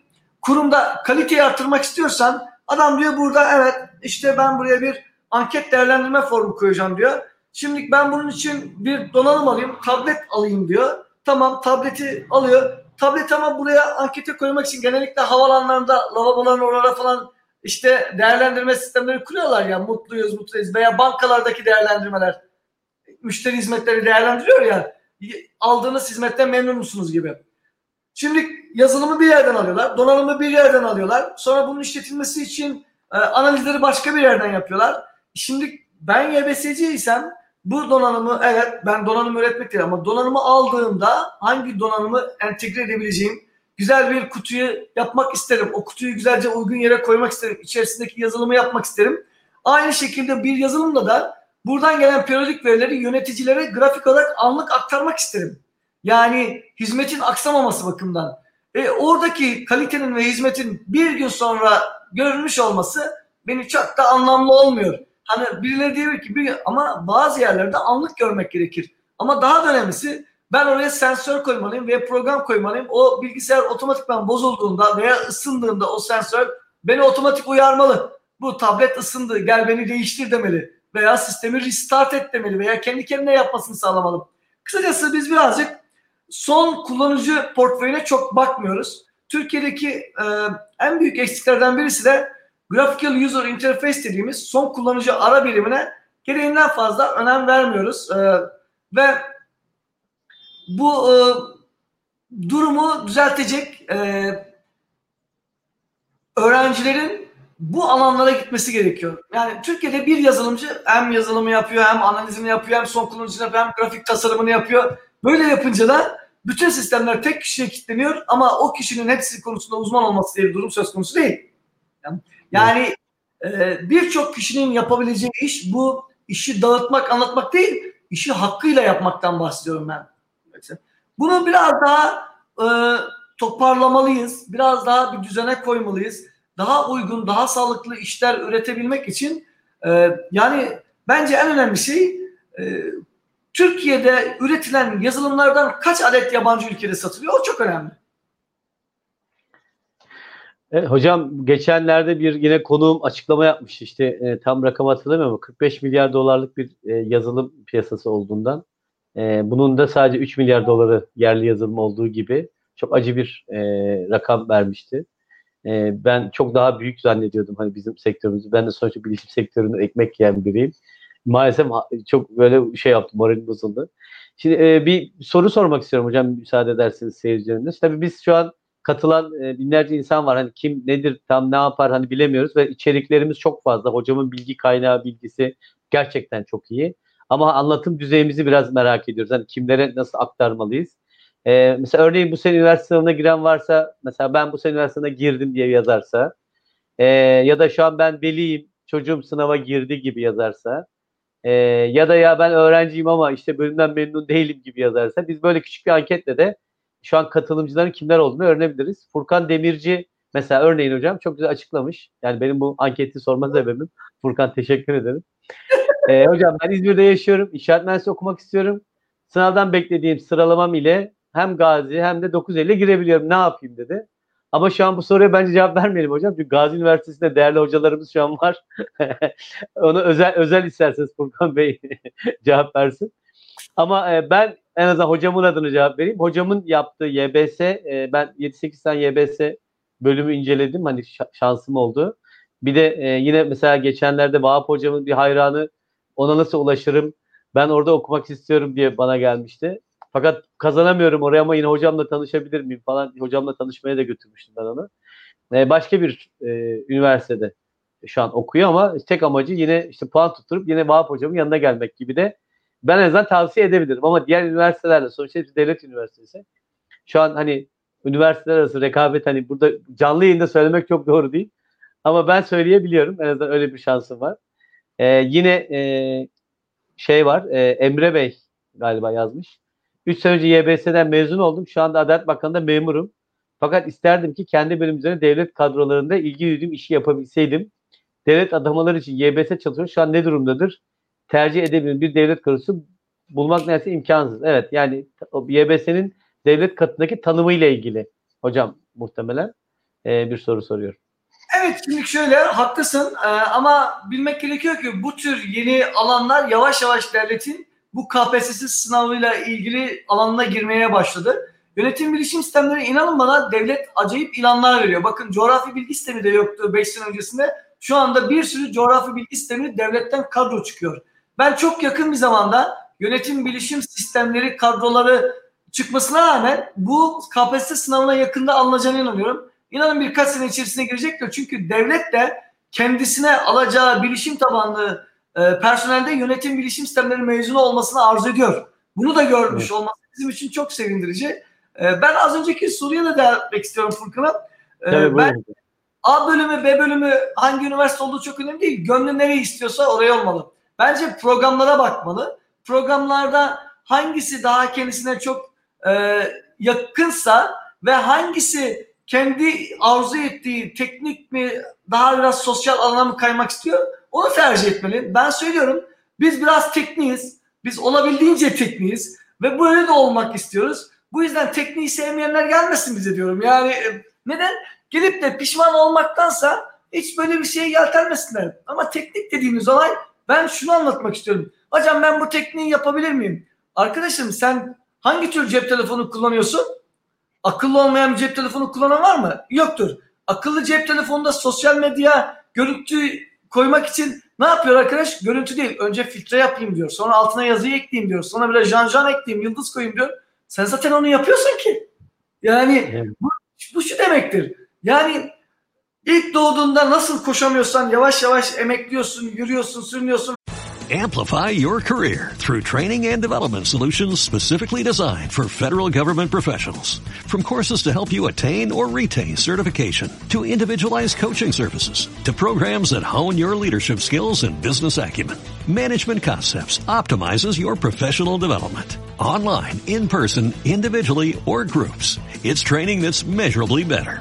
kurumda kaliteyi arttırmak istiyorsan adam diyor burada evet işte ben buraya bir anket değerlendirme formu koyacağım diyor. Şimdi ben bunun için bir donanım alayım, tablet alayım diyor. Tamam tableti alıyor. Tablet ama buraya ankete koymak için genellikle havalanlarında, lavaboların oralara falan işte değerlendirme sistemleri kuruyorlar ya mutluyuz mutluyuz veya bankalardaki değerlendirmeler müşteri hizmetleri değerlendiriyor ya aldığınız hizmetten memnun musunuz gibi. Şimdi yazılımı bir yerden alıyorlar, donanımı bir yerden alıyorlar. Sonra bunun işletilmesi için e, analizleri başka bir yerden yapıyorlar. Şimdi ben YBSC'ysem bu donanımı evet ben donanım üretmek değil ama donanımı aldığımda hangi donanımı entegre edebileceğim güzel bir kutuyu yapmak isterim. O kutuyu güzelce uygun yere koymak isterim. İçerisindeki yazılımı yapmak isterim. Aynı şekilde bir yazılımla da buradan gelen periyodik verileri yöneticilere grafik olarak anlık aktarmak isterim. Yani hizmetin aksamaması bakımından. E, oradaki kalitenin ve hizmetin bir gün sonra görülmüş olması beni çok da anlamlı olmuyor. Hani birileri diyor ki bir, ama bazı yerlerde anlık görmek gerekir. Ama daha da önemlisi ben oraya sensör koymalıyım veya program koymalıyım. O bilgisayar otomatikman bozulduğunda veya ısındığında o sensör beni otomatik uyarmalı. Bu tablet ısındı gel beni değiştir demeli. Veya sistemi restart et demeli veya kendi kendine yapmasını sağlamalı. Kısacası biz birazcık son kullanıcı portföyüne çok bakmıyoruz. Türkiye'deki e, en büyük eksiklerden birisi de Graphical User Interface dediğimiz son kullanıcı ara birimine gereğinden fazla önem vermiyoruz. E, ve bu e, durumu düzeltecek e, öğrencilerin bu alanlara gitmesi gerekiyor. Yani Türkiye'de bir yazılımcı hem yazılımı yapıyor, hem analizini yapıyor, hem son kullanıcısını yapıyor, hem grafik tasarımını yapıyor. Böyle yapınca da bütün sistemler tek kişiye kilitleniyor ama o kişinin hepsi konusunda uzman olması diye bir durum söz konusu değil. Yani e, birçok kişinin yapabileceği iş bu işi dağıtmak, anlatmak değil, işi hakkıyla yapmaktan bahsediyorum ben. Bunu biraz daha e, toparlamalıyız. Biraz daha bir düzene koymalıyız. Daha uygun, daha sağlıklı işler üretebilmek için e, yani bence en önemli şey Türkiye'de üretilen yazılımlardan kaç adet yabancı ülkede satılıyor? O çok önemli. Evet, hocam geçenlerde bir yine konuğum açıklama yapmış işte e, tam rakam hatırlamıyorum ama 45 milyar dolarlık bir e, yazılım piyasası olduğundan e, bunun da sadece 3 milyar doları yerli yazılım olduğu gibi çok acı bir e, rakam vermişti. E, ben çok daha büyük zannediyordum hani bizim sektörümüzü. Ben de sonuçta bilişim sektöründe ekmek yiyen biriyim. Maalesef çok böyle şey yaptım, moralim bozuldu. Şimdi e, bir soru sormak istiyorum hocam müsaade ederseniz seyircilerimiz. Tabii biz şu an katılan e, binlerce insan var. Hani kim nedir, tam ne yapar hani bilemiyoruz ve içeriklerimiz çok fazla. Hocamın bilgi kaynağı, bilgisi gerçekten çok iyi. Ama anlatım düzeyimizi biraz merak ediyoruz. Hani kimlere nasıl aktarmalıyız? Ee, mesela örneğin bu sene üniversite sınavına giren varsa mesela ben bu sene üniversite sınavına girdim diye yazarsa e, ya da şu an ben veliyim çocuğum sınava girdi gibi yazarsa e, ya da ya ben öğrenciyim ama işte bölümden memnun değilim gibi yazarsa biz böyle küçük bir anketle de şu an katılımcıların kimler olduğunu öğrenebiliriz. Furkan Demirci mesela örneğin hocam çok güzel açıklamış. Yani benim bu anketi sorma sebebim. Furkan teşekkür ederim. [LAUGHS] Ee, hocam ben İzmir'de yaşıyorum. İnşaat mühendisliği okumak istiyorum. Sınavdan beklediğim sıralamam ile hem Gazi hem de 950 girebiliyorum. Ne yapayım dedi. Ama şu an bu soruya bence cevap vermeyelim hocam. Çünkü Gazi Üniversitesi'nde değerli hocalarımız şu an var. [LAUGHS] Onu özel özel isterseniz Furkan Bey [LAUGHS] cevap versin. Ama e, ben en azından hocamın adını cevap vereyim. Hocamın yaptığı YBS, e, ben 7-8 tane YBS bölümü inceledim. Hani şansım oldu. Bir de e, yine mesela geçenlerde Vahap hocamın bir hayranı ona nasıl ulaşırım? Ben orada okumak istiyorum diye bana gelmişti. Fakat kazanamıyorum oraya ama yine hocamla tanışabilir miyim falan. Hocamla tanışmaya da götürmüştüm ben onu. E, başka bir e, üniversitede şu an okuyor ama tek amacı yine işte puan tutturup yine Vahap hocamın yanına gelmek gibi de ben en azından tavsiye edebilirim. Ama diğer üniversitelerle sonuçta hepsi devlet üniversitesi. Şu an hani üniversiteler arası rekabet hani burada canlı yayında söylemek çok doğru değil. Ama ben söyleyebiliyorum. En azından öyle bir şansım var. Ee, yine e, şey var. E, Emre Bey galiba yazmış. 3 sene önce YBS'den mezun oldum. Şu anda Adalet Bakanı'nda memurum. Fakat isterdim ki kendi bölüm üzerine devlet kadrolarında ilgi duyduğum işi yapabilseydim. Devlet adamaları için YBS çalışıyor. Şu an ne durumdadır? Tercih edebilirim. Bir devlet kadrosu bulmak neredeyse imkansız. Evet yani YBS'nin devlet katındaki tanımıyla ilgili hocam muhtemelen e, bir soru soruyor. Evet şimdi şöyle haklısın ee, ama bilmek gerekiyor ki bu tür yeni alanlar yavaş yavaş devletin bu KPSS sınavıyla ilgili alanına girmeye başladı. Yönetim bilişim sistemleri inanın bana devlet acayip ilanlar veriyor. Bakın coğrafi bilgi sistemi de yoktu 5 sene öncesinde. Şu anda bir sürü coğrafi bilgi sistemi devletten kadro çıkıyor. Ben çok yakın bir zamanda yönetim bilişim sistemleri kadroları çıkmasına rağmen bu KPSS sınavına yakında alınacağına inanıyorum. İnanın birkaç sene içerisine girecektir. Çünkü devlet de kendisine alacağı bilişim tabanlı e, personelde yönetim bilişim sistemleri mezunu olmasını arzu ediyor. Bunu da görmüş evet. olması bizim için çok sevindirici. E, ben az önceki soruya da devam etmek istiyorum Furkan'a. E, ben buyurun. A bölümü, B bölümü hangi üniversite olduğu çok önemli değil. Gönlü nereyi istiyorsa oraya olmalı. Bence programlara bakmalı. Programlarda hangisi daha kendisine çok e, yakınsa ve hangisi kendi arzu ettiği teknik mi daha biraz sosyal alana mı kaymak istiyor onu tercih etmeli. Ben söylüyorum biz biraz tekniğiz. Biz olabildiğince tekniğiz ve böyle de olmak istiyoruz. Bu yüzden tekniği sevmeyenler gelmesin bize diyorum. Yani e, neden? Gelip de pişman olmaktansa hiç böyle bir şeye yeltenmesinler. Ama teknik dediğimiz olay ben şunu anlatmak istiyorum. Hocam ben bu tekniği yapabilir miyim? Arkadaşım sen hangi tür cep telefonu kullanıyorsun? Akıllı olmayan bir cep telefonu kullanan var mı? Yoktur. Akıllı cep telefonunda sosyal medya görüntü koymak için ne yapıyor arkadaş? Görüntü değil. Önce filtre yapayım diyor. Sonra altına yazıyı ekleyeyim diyor. Sonra böyle jan jan ekleyeyim, yıldız koyayım diyor. Sen zaten onu yapıyorsun ki. Yani bu, bu şu demektir. Yani ilk doğduğunda nasıl koşamıyorsan yavaş yavaş emekliyorsun, yürüyorsun, sürünüyorsun. Amplify your career through training and development solutions specifically designed for federal government professionals. From courses to help you attain or retain certification, to individualized coaching services, to programs that hone your leadership skills and business acumen, Management Concepts optimizes your professional development. Online, in person, individually, or groups, it's training that's measurably better.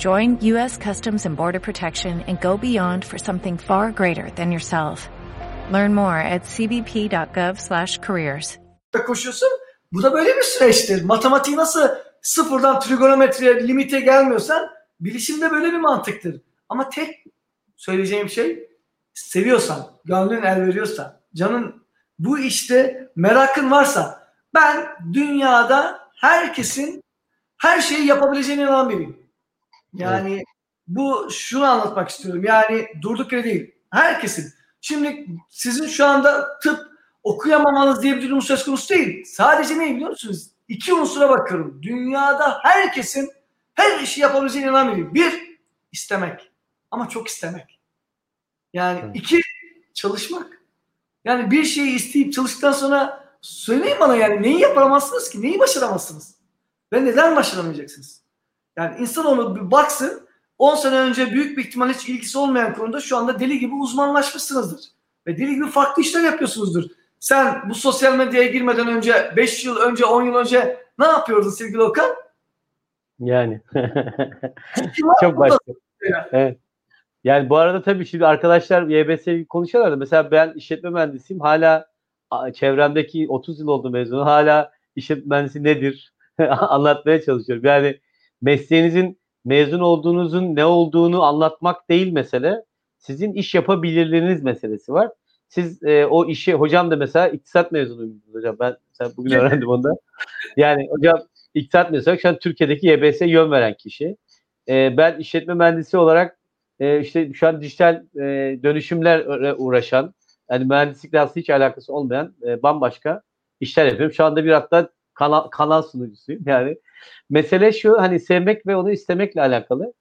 Join U.S. Customs and Border Protection and go beyond for something far greater than yourself. Learn more at cbp.gov/careers. koşuyorsun. Bu da böyle bir süreçtir. Matematiği nasıl sıfırdan trigonometriye limite gelmiyorsan bilişimde böyle bir mantıktır. Ama tek söyleyeceğim şey seviyorsan, gönlün el veriyorsa, canın bu işte merakın varsa ben dünyada herkesin her şeyi yapabileceğine inan biriyim. Yani evet. bu şunu anlatmak istiyorum. Yani durduk yere değil. Herkesin. Şimdi sizin şu anda tıp okuyamamanız diye bir durum söz konusu değil. Sadece ne biliyor musunuz? İki unsura bakıyorum. Dünyada herkesin her işi yapabileceğine inanmıyorum. Bir, istemek. Ama çok istemek. Yani evet. iki, çalışmak. Yani bir şeyi isteyip çalıştıktan sonra söyleyin bana yani neyi yapamazsınız ki? Neyi başaramazsınız? Ve neden başaramayacaksınız? Yani insan onu bir baksın 10 sene önce büyük bir ihtimal hiç ilgisi olmayan konuda şu anda deli gibi uzmanlaşmışsınızdır. Ve deli gibi farklı işler yapıyorsunuzdur. Sen bu sosyal medyaya girmeden önce 5 yıl önce 10 yıl önce ne yapıyordun sevgili Okan? Yani. Çok başka. Evet. Yani bu arada tabii şimdi arkadaşlar YBS'yi konuşuyorlar da mesela ben işletme mühendisiyim. Hala çevremdeki 30 yıl oldu mezunu. Hala işletme mühendisi nedir [LAUGHS] anlatmaya çalışıyorum. Yani mesleğinizin mezun olduğunuzun ne olduğunu anlatmak değil mesele. Sizin iş yapabilirliğiniz meselesi var. Siz e, o işi hocam da mesela iktisat mezunuyum hocam. Ben sen bugün öğrendim onu da. Yani hocam iktisat mezunu şu an Türkiye'deki YBS yön veren kişi. E, ben işletme mühendisi olarak e, işte şu an dijital e, dönüşümlerle uğraşan yani mühendislikle aslında hiç alakası olmayan e, bambaşka işler yapıyorum. Şu anda bir hatta kanal, kanal sunucusuyum. Yani mesele şu hani sevmek ve onu istemekle alakalı.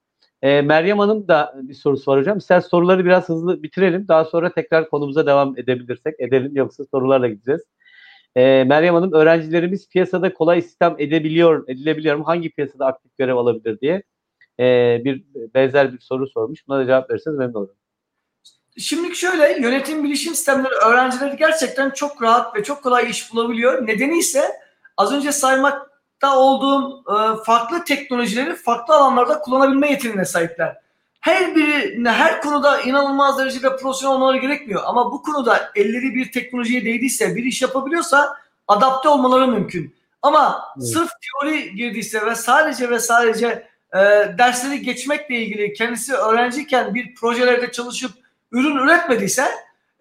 E, Meryem Hanım da bir sorusu var hocam. İster soruları biraz hızlı bitirelim. Daha sonra tekrar konumuza devam edebilirsek edelim. Yoksa sorularla gideceğiz. E, Meryem Hanım öğrencilerimiz piyasada kolay istihdam edebiliyor, edilebiliyor mu? Hangi piyasada aktif görev alabilir diye e, bir benzer bir soru sormuş. Buna da cevap verirseniz memnun olurum. Şimdi şöyle yönetim bilişim sistemleri öğrencileri gerçekten çok rahat ve çok kolay iş bulabiliyor. Nedeni ise az önce saymakta olduğum e, farklı teknolojileri farklı alanlarda kullanabilme yeteneğine sahipler. Her biri her konuda inanılmaz derecede profesyonel olmaları gerekmiyor. Ama bu konuda elleri bir teknolojiye değdiyse, bir iş yapabiliyorsa adapte olmaları mümkün. Ama evet. sırf teori girdiyse ve sadece ve sadece e, dersleri geçmekle ilgili kendisi öğrenciyken bir projelerde çalışıp ürün üretmediyse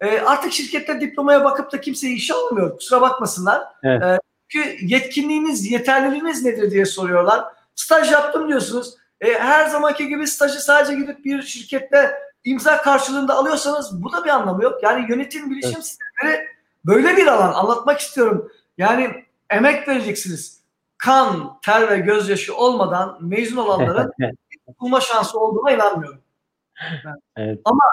e, artık şirkette diplomaya bakıp da kimseyi işe almıyor. Kusura bakmasınlar. Evet. E, çünkü yetkinliğiniz, yeterliliğiniz nedir diye soruyorlar. Staj yaptım diyorsunuz. E, her zamanki gibi stajı sadece gidip bir şirkette imza karşılığında alıyorsanız bu da bir anlamı yok. Yani yönetim bilişim evet. sistemleri böyle bir alan. Anlatmak istiyorum. Yani emek vereceksiniz. Kan, ter ve gözyaşı olmadan mezun olanların [LAUGHS] bulma şansı olduğuna inanmıyorum. Evet. Ama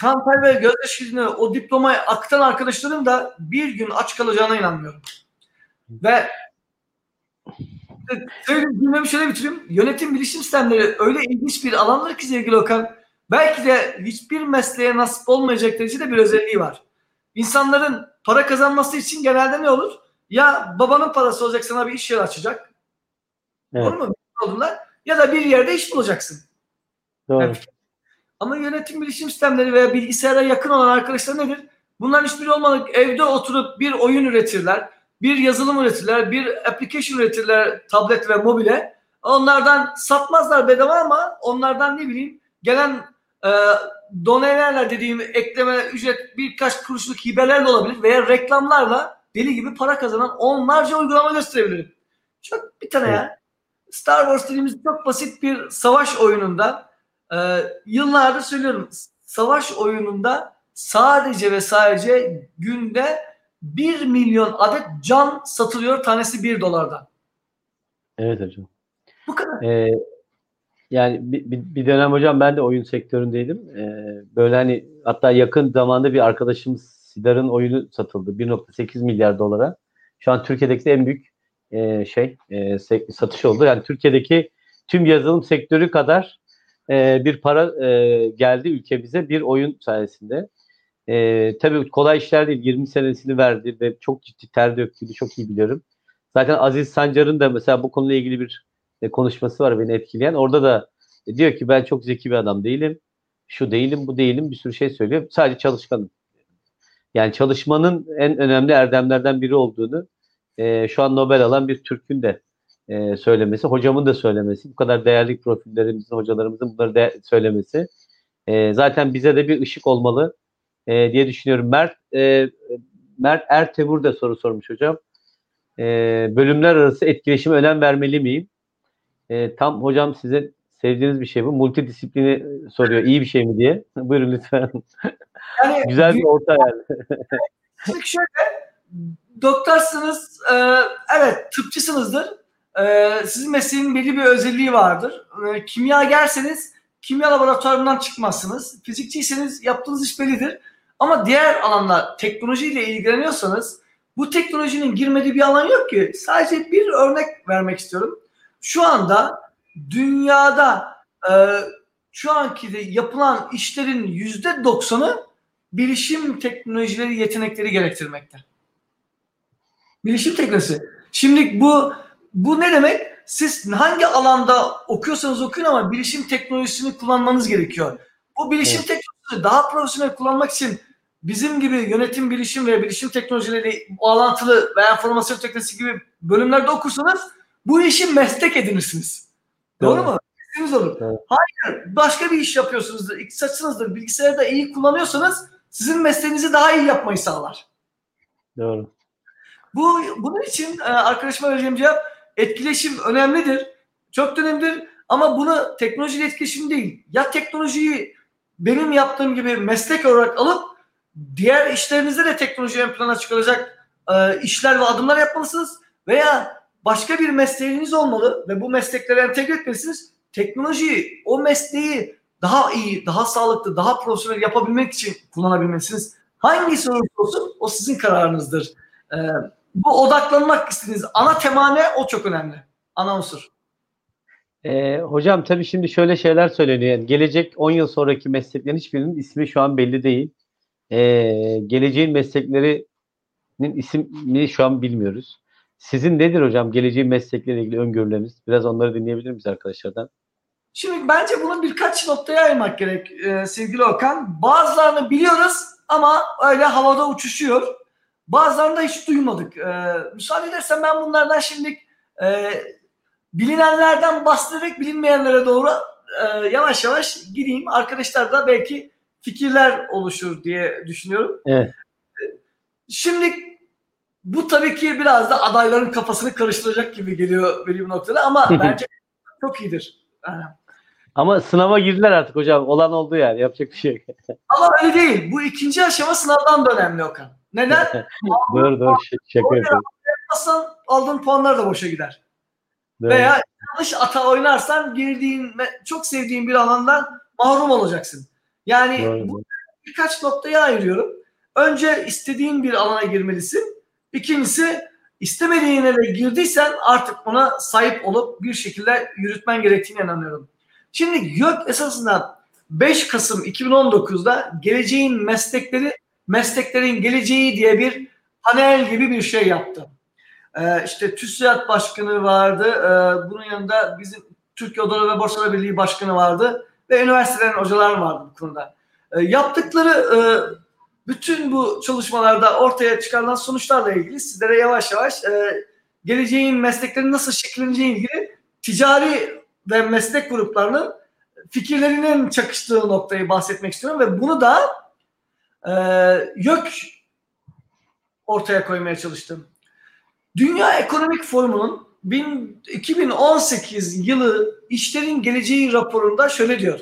kan, ter ve gözyaşını o diplomaya aktan arkadaşların da bir gün aç kalacağına inanmıyorum. Ve Söyleyeyim, cümlemi şöyle bitireyim. Yönetim bilişim sistemleri öyle ilginç bir alanlar ki sevgili Okan. Belki de hiçbir mesleğe nasip olmayacak derecede bir özelliği var. İnsanların para kazanması için genelde ne olur? Ya babanın parası olacak sana bir iş yeri açacak. Evet. Doğru mu? Olduğunda, ya da bir yerde iş bulacaksın. Doğru. Yani, ama yönetim bilişim sistemleri veya bilgisayara yakın olan arkadaşlar nedir? Bunların hiçbiri olmadan evde oturup bir oyun üretirler bir yazılım üretirler, bir application üretirler tablet ve mobile. Onlardan satmazlar bedava ama onlardan ne bileyim gelen e, donelerle dediğim ekleme ücret birkaç kuruşluk hibeler de olabilir veya reklamlarla deli gibi para kazanan onlarca uygulama gösterebilirim. Çok bir tane ya. Star Wars dediğimiz çok basit bir savaş oyununda e, yıllardır söylüyorum savaş oyununda sadece ve sadece günde 1 milyon adet can satılıyor tanesi 1 dolardan. Evet hocam. Bu kadar. Ee, yani bir, bir dönem hocam ben de oyun sektöründeydim. Ee, böyle hani hatta yakın zamanda bir arkadaşımız Sidar'ın oyunu satıldı 1.8 milyar dolara. Şu an Türkiye'deki en büyük e, şey e, satış oldu. Yani Türkiye'deki tüm yazılım sektörü kadar e, bir para e, geldi ülkemize bir oyun sayesinde. E, tabii kolay işler değil. 20 senesini verdi ve çok ciddi ter döktüğünü çok iyi biliyorum. Zaten Aziz Sancar'ın da mesela bu konuyla ilgili bir e, konuşması var beni etkileyen. Orada da e, diyor ki ben çok zeki bir adam değilim. Şu değilim, bu değilim bir sürü şey söylüyor. Sadece çalışkanım. Yani çalışmanın en önemli erdemlerden biri olduğunu e, şu an Nobel alan bir Türk'ün de e, söylemesi, hocamın da söylemesi, bu kadar değerli profillerimizin, hocalarımızın bunları de söylemesi e, zaten bize de bir ışık olmalı e, diye düşünüyorum. Mert e, Mert Ertemur da soru sormuş hocam. E, bölümler arası etkileşime önem vermeli miyim? E, tam hocam size sevdiğiniz bir şey bu. Multidisiplini soruyor. İyi bir şey mi diye. [LAUGHS] Buyurun lütfen. Yani, [LAUGHS] Güzel bir orta yani. [LAUGHS] Şöyle doktorsunuz, e, evet tıpçısınızdır. E, sizin mesleğin belli bir özelliği vardır. E, kimya gelseniz kimya laboratuvarından çıkmazsınız. Fizikçiyseniz yaptığınız iş bellidir. Ama diğer alanlar teknolojiyle ilgileniyorsanız bu teknolojinin girmediği bir alan yok ki. Sadece bir örnek vermek istiyorum. Şu anda dünyada e, şu anki de yapılan işlerin yüzde doksanı bilişim teknolojileri yetenekleri gerektirmekte. Bilişim teknolojisi. Şimdi bu bu ne demek? siz hangi alanda okuyorsanız okuyun ama bilişim teknolojisini kullanmanız gerekiyor. Bu bilişim evet. teknolojisini daha profesyonel kullanmak için bizim gibi yönetim bilişim ve bilişim teknolojileri bağlantılı veya enformasyon teknolojisi gibi bölümlerde okursanız bu işi meslek edinirsiniz. Doğru, Doğru mu? Meslekiniz olur. Evet. Hayır, başka bir iş yapıyorsunuzdur, iktisatçınızdır, bilgisayarı da iyi kullanıyorsanız sizin mesleğinizi daha iyi yapmayı sağlar. Doğru. Bu bunun için e, arkadaşıma vereceğim cevap etkileşim önemlidir. Çok önemlidir ama bunu teknolojiyle etkileşim değil. Ya teknolojiyi benim yaptığım gibi meslek olarak alıp diğer işlerinizde de teknoloji ön plana çıkaracak e, işler ve adımlar yapmalısınız veya başka bir mesleğiniz olmalı ve bu mesleklere entegre etmelisiniz. Teknolojiyi, o mesleği daha iyi, daha sağlıklı, daha profesyonel yapabilmek için kullanabilmelisiniz. Hangisi olursa olsun o sizin kararınızdır. Ee, bu odaklanmak istediğiniz ana tema ne? O çok önemli. Ana unsur. Ee, hocam tabii şimdi şöyle şeyler söyleniyor. Yani gelecek 10 yıl sonraki mesleklerin hiçbirinin ismi şu an belli değil. Ee, geleceğin mesleklerinin ismini şu an bilmiyoruz. Sizin nedir hocam geleceğin meslekleriyle ilgili öngörüleriniz? Biraz onları dinleyebilir miyiz arkadaşlardan? Şimdi bence bunu birkaç noktaya ayırmak gerek e, sevgili Okan. Bazılarını biliyoruz ama öyle havada uçuşuyor. Bazılarını da hiç duymadık. E, müsaade edersen ben bunlardan şimdi e, bilinenlerden bahsederek bilinmeyenlere doğru e, yavaş yavaş gideyim. Arkadaşlar da belki fikirler oluşur diye düşünüyorum. Evet. Şimdi bu tabii ki biraz da adayların kafasını karıştıracak gibi geliyor benim noktada ama bence çok iyidir. Yani. Ama sınava girdiler artık hocam. Olan oldu yani. Yapacak bir şey yok. Ama öyle değil. Bu ikinci aşama sınavdan da önemli Okan. Neden? [LAUGHS] doğru doğru. Şaka yapıyorum. Aldığın puanlar da boşa gider. Veya yanlış ata oynarsan girdiğin çok sevdiğin bir alandan mahrum olacaksın. Yani doğru. bu birkaç noktaya ayırıyorum. Önce istediğin bir alana girmelisin. İkincisi istemediğin eve girdiysen artık ona sahip olup bir şekilde yürütmen gerektiğine inanıyorum. Şimdi YÖK esasında 5 Kasım 2019'da geleceğin meslekleri, mesleklerin geleceği diye bir panel gibi bir şey yaptı. Ee, işte TÜSİAD Başkanı vardı. Ee, bunun yanında bizim Türkiye Odaları ve Borsalar Birliği Başkanı vardı. Ve üniversitelerin hocalar vardı bu konuda. Ee, yaptıkları e, bütün bu çalışmalarda ortaya çıkarılan sonuçlarla ilgili sizlere yavaş yavaş e, geleceğin mesleklerin nasıl şekilleneceği ilgili ticari ve meslek gruplarının fikirlerinin çakıştığı noktayı bahsetmek istiyorum ve bunu da e, YÖK ortaya koymaya çalıştım. Dünya Ekonomik Forumu'nun 2018 yılı işlerin geleceği raporunda şöyle diyor.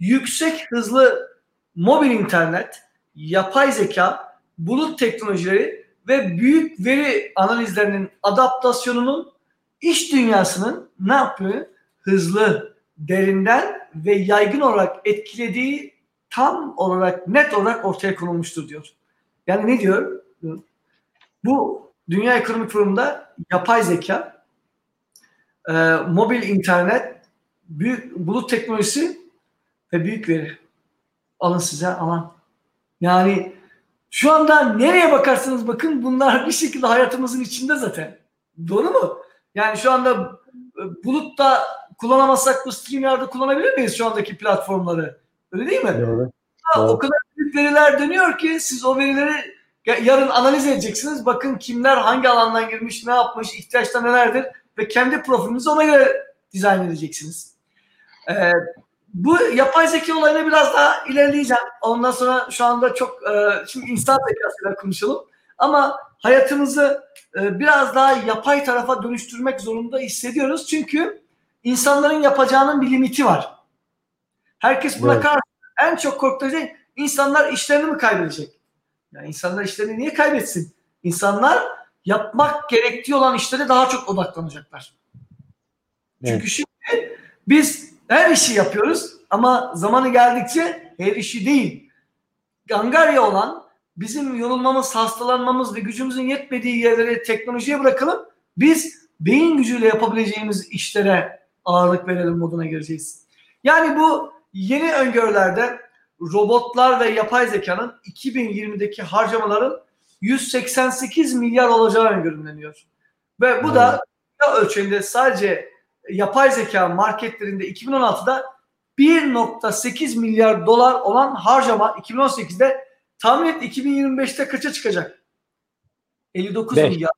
Yüksek hızlı mobil internet, yapay zeka, bulut teknolojileri ve büyük veri analizlerinin adaptasyonunun iş dünyasının ne yapıyor? hızlı, derinden ve yaygın olarak etkilediği tam olarak net olarak ortaya konulmuştur diyor. Yani ne diyor? Bu Dünya Ekonomik Forumu'nda yapay zeka, e, mobil internet, büyük bulut teknolojisi ve büyük veri. Alın size alan. Yani şu anda nereye bakarsanız bakın bunlar bir şekilde hayatımızın içinde zaten. Doğru mu? Yani şu anda e, bulutta kullanamazsak bu StreamYard'ı kullanabilir miyiz şu andaki platformları? Öyle değil mi? Doğru. Ha, O kadar büyük veriler dönüyor ki siz o verileri yarın analiz edeceksiniz. Bakın kimler hangi alandan girmiş, ne yapmış, ihtiyaçlar nelerdir ve kendi profilinizi ona göre dizayn edeceksiniz. Ee, bu yapay zeka olayına biraz daha ilerleyeceğim. Ondan sonra şu anda çok e, şimdi insan zekasıyla konuşalım. Ama hayatımızı e, biraz daha yapay tarafa dönüştürmek zorunda hissediyoruz. Çünkü insanların yapacağının bir limiti var. Herkes buna evet. karşı en çok korktuğu şey insanlar işlerini mi kaybedecek? Yani insanlar işlerini niye kaybetsin? İnsanlar yapmak gerektiği olan işlere daha çok odaklanacaklar. Evet. Çünkü şimdi biz her işi yapıyoruz ama zamanı geldikçe her işi değil. Gangarya olan bizim yorulmamız, hastalanmamız ve gücümüzün yetmediği yerleri teknolojiye bırakalım. Biz beyin gücüyle yapabileceğimiz işlere ağırlık verelim moduna gireceğiz. Yani bu yeni öngörülerde robotlar ve yapay zekanın 2020'deki harcamaların 188 milyar olacağı öngörüleniyor. Ve bu da dünya ölçeğinde sadece yapay zeka marketlerinde 2016'da 1.8 milyar dolar olan harcama 2018'de tahmin et 2025'te kaça çıkacak? 59 Beş. milyar.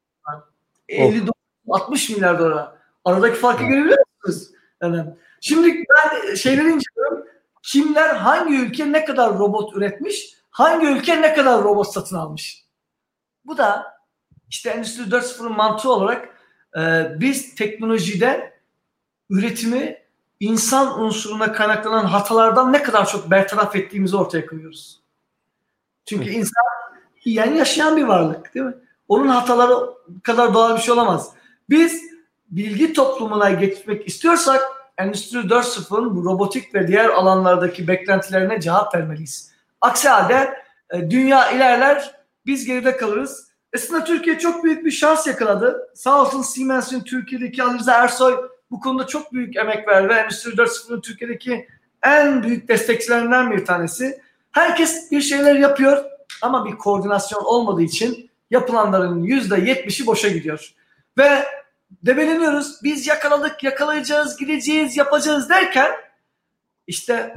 59 60 milyar dolar. Aradaki farkı görebiliyor musunuz? Yani şimdi ben şeyleri inceliyorum. Kimler hangi ülke ne kadar robot üretmiş? Hangi ülke ne kadar robot satın almış? Bu da işte Endüstri 4.0'ın mantığı olarak e, biz teknolojide üretimi insan unsuruna kaynaklanan hatalardan ne kadar çok bertaraf ettiğimizi ortaya koyuyoruz. Çünkü insan yani yaşayan bir varlık değil mi? Onun hataları kadar doğal bir şey olamaz. Biz bilgi toplumuna geçmek istiyorsak Endüstri 4.0'ın bu robotik ve diğer alanlardaki beklentilerine cevap vermeliyiz. Aksi halde e, dünya ilerler, biz geride kalırız. Aslında Türkiye çok büyük bir şans yakaladı. Sağ olsun Siemens'in Türkiye'deki Ali Ersoy bu konuda çok büyük emek verdi ve Endüstri 4.0'ın Türkiye'deki en büyük destekçilerinden bir tanesi. Herkes bir şeyler yapıyor ama bir koordinasyon olmadığı için yapılanların %70'i boşa gidiyor. Ve debeleniyoruz. Biz yakaladık, yakalayacağız, gideceğiz, yapacağız derken işte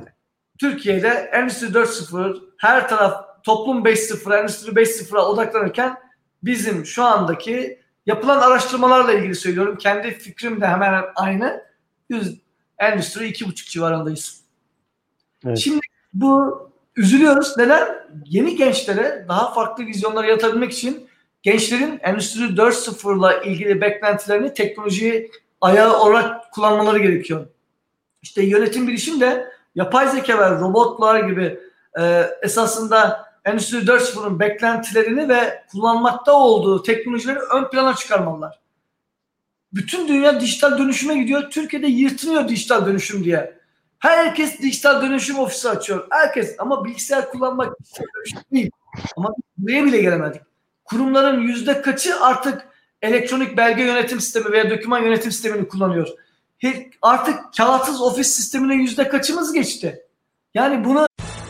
Türkiye'de Endüstri 4.0 her taraf toplum 5.0, Endüstri 5.0'a odaklanırken bizim şu andaki yapılan araştırmalarla ilgili söylüyorum. Kendi fikrim de hemen aynı. 100, Endüstri 2.5 civarındayız. Evet. Şimdi bu üzülüyoruz. Neden? Yeni gençlere daha farklı vizyonlar yaratabilmek için gençlerin Endüstri 4.0 ile ilgili beklentilerini teknolojiyi ayağı olarak kullanmaları gerekiyor. İşte yönetim bilişim de yapay zeka ve robotlar gibi e, esasında Endüstri 4.0'ın beklentilerini ve kullanmakta olduğu teknolojileri ön plana çıkarmalılar. Bütün dünya dijital dönüşüme gidiyor. Türkiye'de yırtınıyor dijital dönüşüm diye. Herkes dijital dönüşüm ofisi açıyor. Herkes ama bilgisayar kullanmak değil. Ama buraya bile gelemedik. Kurumların yüzde kaçı artık elektronik belge yönetim sistemi veya doküman yönetim sistemini kullanıyor. Artık kağıtsız ofis sistemine yüzde kaçımız geçti? Yani bunu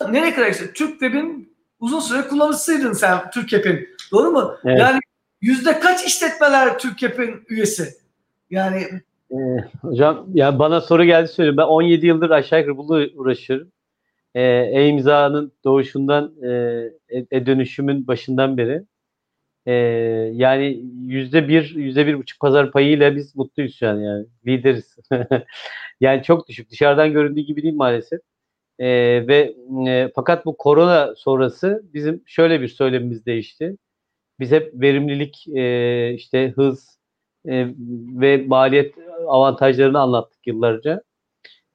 nereye kadar işte Türk Web'in uzun süre kullanıcısıydın sen Türk Web'in. Doğru mu? Evet. Yani yüzde kaç işletmeler Türk Web'in üyesi? Yani Ee, hocam ya bana soru geldi söyleyeyim. Ben 17 yıldır aşağı yukarı bununla uğraşıyorum. Ee, e-imzanın doğuşundan e, e- e-dönüşümün başından beri. Ee, yani yüzde bir, yüzde bir buçuk pazar payıyla biz mutluyuz şu an yani. Lideriz. [LAUGHS] yani çok düşük. Dışarıdan göründüğü gibi değil maalesef. Ee, ve e, fakat bu korona sonrası bizim şöyle bir söylemimiz değişti. Biz hep verimlilik, e, işte hız e, ve maliyet avantajlarını anlattık yıllarca.